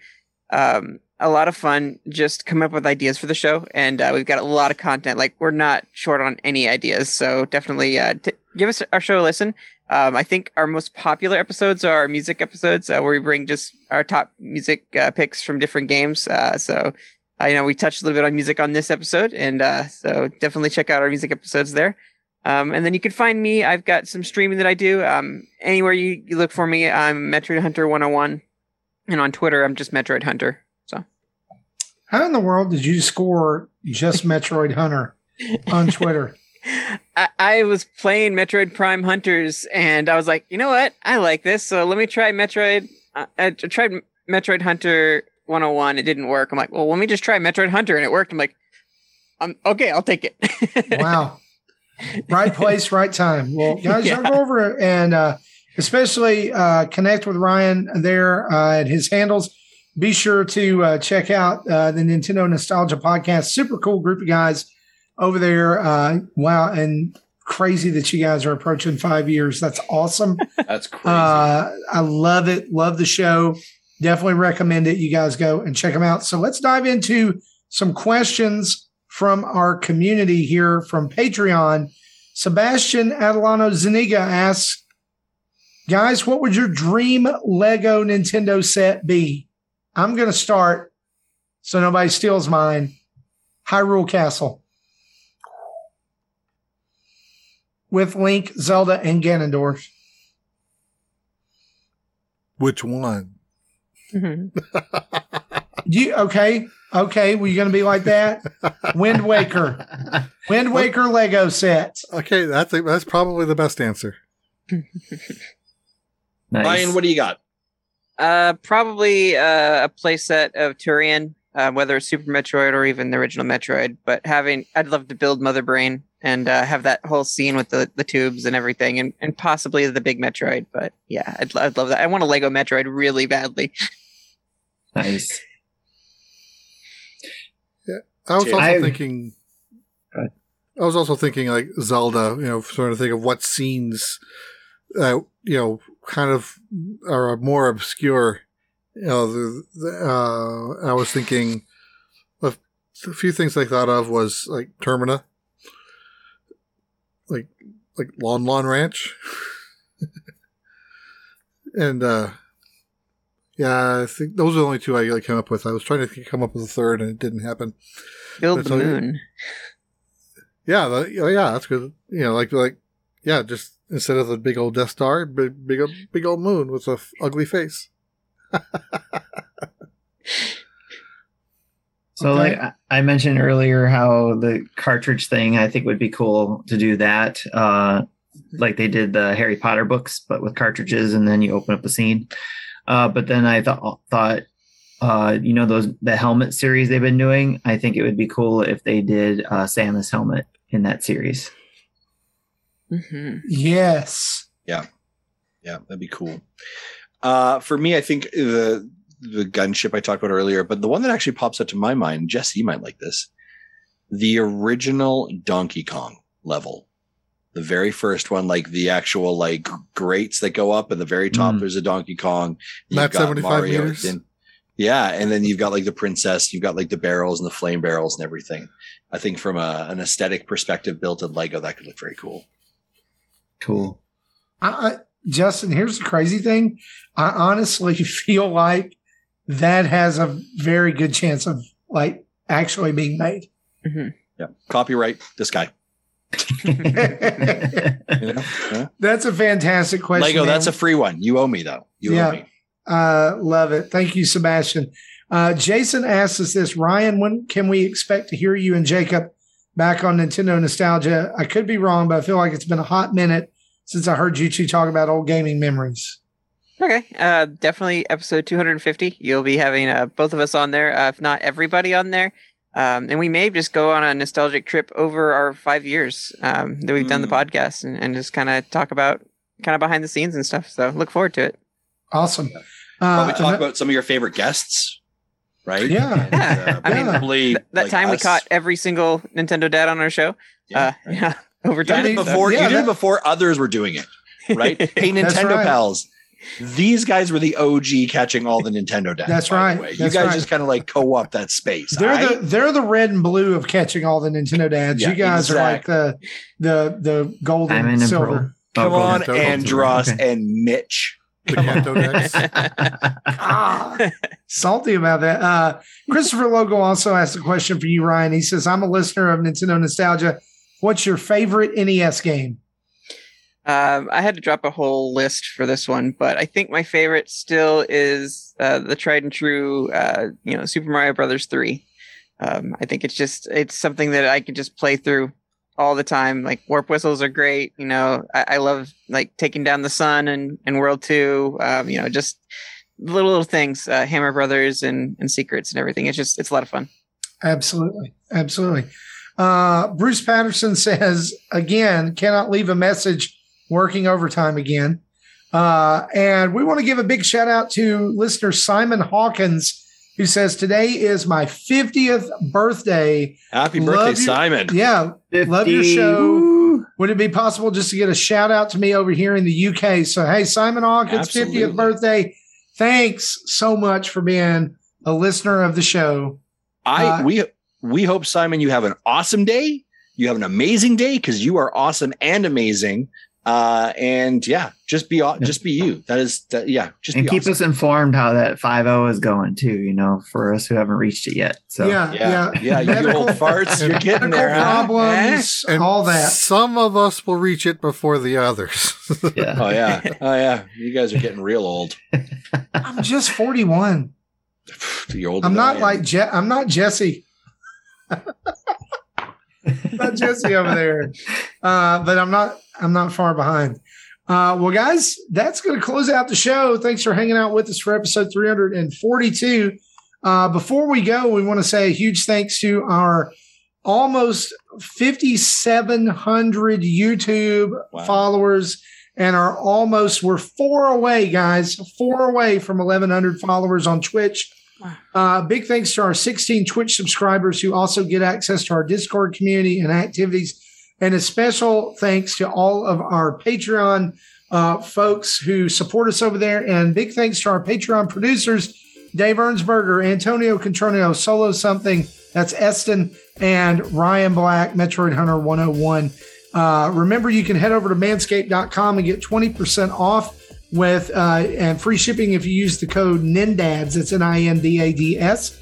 um, a lot of fun just coming up with ideas for the show, and uh, we've got a lot of content. Like we're not short on any ideas, so definitely uh, t- give us our show a listen. Um, I think our most popular episodes are our music episodes, uh, where we bring just our top music uh, picks from different games. Uh, so I know we touched a little bit on music on this episode, and so definitely check out our music episodes there. Um, and then you can find me. I've got some streaming that I do. Um, anywhere you, you look for me, I'm Metroid Hunter 101, and on Twitter, I'm just Metroid Hunter. So How in the world did you score just Metroid Hunter on Twitter? I, I was playing Metroid Prime Hunters, and I was like, you know what? I like this, so let me try Metroid. Uh, I tried Metroid Hunter 101. It didn't work. I'm like, well, let me just try Metroid Hunter, and it worked. I'm like, um, okay, I'll take it. Wow. Right place, right time. Well, guys, Yeah. y'all over and uh, especially uh, connect with Ryan there uh, at his handles. Be sure to uh, check out uh, the Nintendo Nostalgia Podcast. Super cool group of guys over there. Uh, wow. And crazy that you guys are approaching five years. That's awesome. That's crazy. Uh, I love it. Love the show. Definitely recommend it. You guys go and check them out. So let's dive into some questions from our community here from Patreon. Sebastian Adelano Zuniga asks, guys, what would your dream Lego Nintendo set be? I'm going to start so nobody steals mine. Hyrule Castle with Link, Zelda, and Ganondorf. Which one? Mhm. You okay? Okay, were you going to be like that? Wind Waker, Wind Waker Lego set. Okay, that's a, that's probably the best answer. Nice. Ryan, what do you got? Uh, probably uh, a playset of Tourian, uh, whether it's Super Metroid or even the original Metroid. But having, I'd love to build Mother Brain and uh, have that whole scene with the, the tubes and everything, and, and possibly the big Metroid. But yeah, I'd, I'd love that. I want a Lego Metroid really badly. nice. I was also I- thinking. I was also thinking like Zelda, you know, sort of think of what scenes, uh, you know, kind of are more obscure. You know, the, the, uh, I was thinking of a few things I thought of was like Termina, like like Lon Lon Ranch, and uh yeah, I think those are the only two I like, came up with. I was trying to come up with a third, and it didn't happen. Build That's the all moon. Yeah, the, yeah, yeah, that's good. You know, like like yeah, just instead of the big old Death Star, big big old, big old moon with a f- ugly face. So, Okay. like I- I mentioned earlier, how the cartridge thing, I think would be cool to do that. Uh, like they did the Harry Potter books, but with cartridges, and then you open up a scene. Uh, but then I thought, thought, uh, you know, those the helmet series they've been doing. I think it would be cool if they did uh, Samus helmet in that series. hmm Yes. Yeah, Yeah, that'd be cool. Uh, for me, I think the the gunship I talked about earlier, but the one that actually pops up to my mind, Jesse, you might like this. The original Donkey Kong level, the very first one, like the actual like grates that go up, and the very top Mm. there's a Donkey Kong. Not got 75 meters? then- yeah, and then you've got like the princess, you've got like the barrels and the flame barrels and everything. I think from a, an aesthetic perspective, built in Lego, that could look very cool. Cool. I, I, Justin, here's the crazy thing. I honestly feel like that has a very good chance of like actually being made. hmm Yeah, copyright this guy. You? Yeah. That's a fantastic question. Lego, man. that's a free one. You owe me though. You Yeah. owe me. Uh, love it. Thank you, Sebastian. Uh, Jason asks us this Ryan, when can we expect to hear you and Jacob back on Nintendo Nostalgia? I could be wrong, but I feel like it's been a hot minute since I heard you two talk about old gaming memories. Okay, uh, definitely episode 250. You'll be having uh, both of us on there, uh, if not everybody on there. Um, and we may just go on a nostalgic trip over our five years um, that we've done the Mm. podcast and, and just kind of talk about kind of behind the scenes and stuff. So look forward to it. Awesome. Probably Uh, talk about some of your favorite guests, right? Yeah. And, uh, I mean, probably Th- that like time we caught every single Nintendo dad on our show. Yeah, uh, right. yeah, over You did time. it before. yeah, you did that- it before others were doing it, right? Hey, Nintendo right. pals. These guys were the OG catching all the Nintendo dads. That's by the right. way. You guys right. just kind of like co-op that space. They're aight? the they're the red and blue of catching all the Nintendo dads. Yeah, you guys are like the the the gold and Diamond silver. pearl. Come Oh, on, gold and. Andros Okay. and Mitch. The Kanto decks. Ah, salty about that. Uh, Christopher Logo also asked a question for you, Ryan. He says, "I'm a listener of Nintendo Nostalgia. What's your favorite NES game?" Um, I had to drop a whole list for this one, but I think my favorite still is uh, the tried and true, uh, you know, Super Mario Brothers three. Um, I think it's just it's something that I can just play through all the time. Like warp whistles are great. You know, I, I love like taking down the sun and and World Two. Um, you know, just little little things, uh, Hammer Brothers and and secrets and everything. It's just it's a lot of fun. Absolutely, absolutely. Uh, Bruce Patterson says again, cannot leave a message working overtime again. Uh, and we want to give a big shout out to listener Simon Hawkins, who says today is my 50th birthday. Happy Love birthday, you. Simon. Yeah, Love your show. Woo. Would it be possible just to get a shout out to me over here in the UK? So, hey, Simon Hawkins, Absolutely. 50th birthday. Thanks so much for being a listener of the show. I Uh, we we hope, Simon, you have an awesome day. You have an amazing day because you are awesome and amazing. Uh, and yeah, just be aw- just be you. That is that. Yeah, just and be keep awesome. us informed how that 5-0 is going too, you know, for us who haven't reached it yet. So yeah, Yeah, yeah, yeah, you old farts, you're getting medical there. huh? problems, And all that. Some of us will reach it before the others. yeah. Oh yeah, oh yeah. You guys are getting real old. I'm just 41. You're older I'm not like Je- I'm not Jesse. not Jesse over there. Uh, but I'm not I'm not far behind. Uh, well, guys, that's going to close out the show. Thanks for hanging out with us for episode 342. Uh, before we go, we want to say a huge thanks to our almost 5,700 YouTube Wow. followers and our almost, we're four away, guys, four away from 1,100 followers on Twitch. Uh, big thanks to our 16 Twitch subscribers who also get access to our Discord community and activities. And a special thanks to all of our Patreon uh, folks who support us over there. And big thanks to our Patreon producers, Dave Ernsberger, Antonio Contronio, Solo Something, that's Eston, and Ryan Black, Metroid Hunter 101. Uh, remember, you can head over to manscaped.com and get 20% off with uh, and free shipping if you use the code NINDADS. It's N I N D A D S.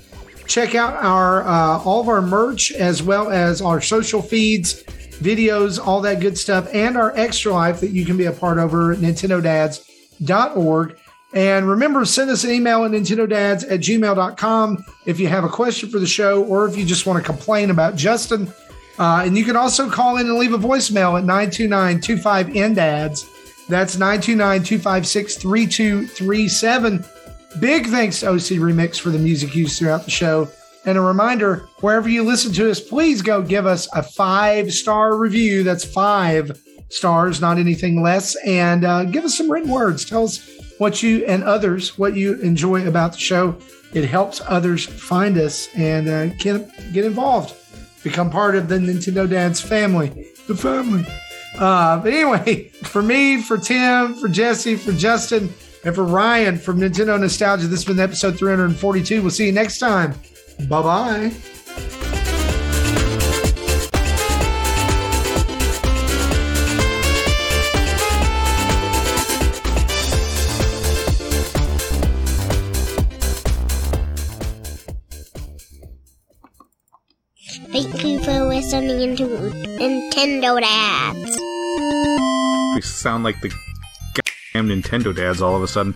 Check out our uh, all of our merch as well as our social feeds, videos, all that good stuff, and our extra life that you can be a part of over at nintendodads.org. And remember, send us an email at nintendodads at gmail.com if you have a question for the show or if you just want to complain about Justin. Uh, and you can also call in and leave a voicemail at 929 25 NDADS. That's 929 256 3237. Big thanks to OC Remix for the music used throughout the show. And a reminder wherever you listen to us, please go give us a five star review. That's five stars, not anything less. And uh, give us some written words. Tell us what you and others, what you enjoy about the show. It helps others find us and uh, get, get involved, become part of the Nintendo Dads family. The family. Uh, but anyway, for me, for Tim, for Jesse, for Justin, and for Ryan from Nintendo Nostalgia, this has been episode 342. We'll see you next time. Bye bye. Listening to Nintendo Dads. We sound like the goddamn Nintendo dads all of a sudden.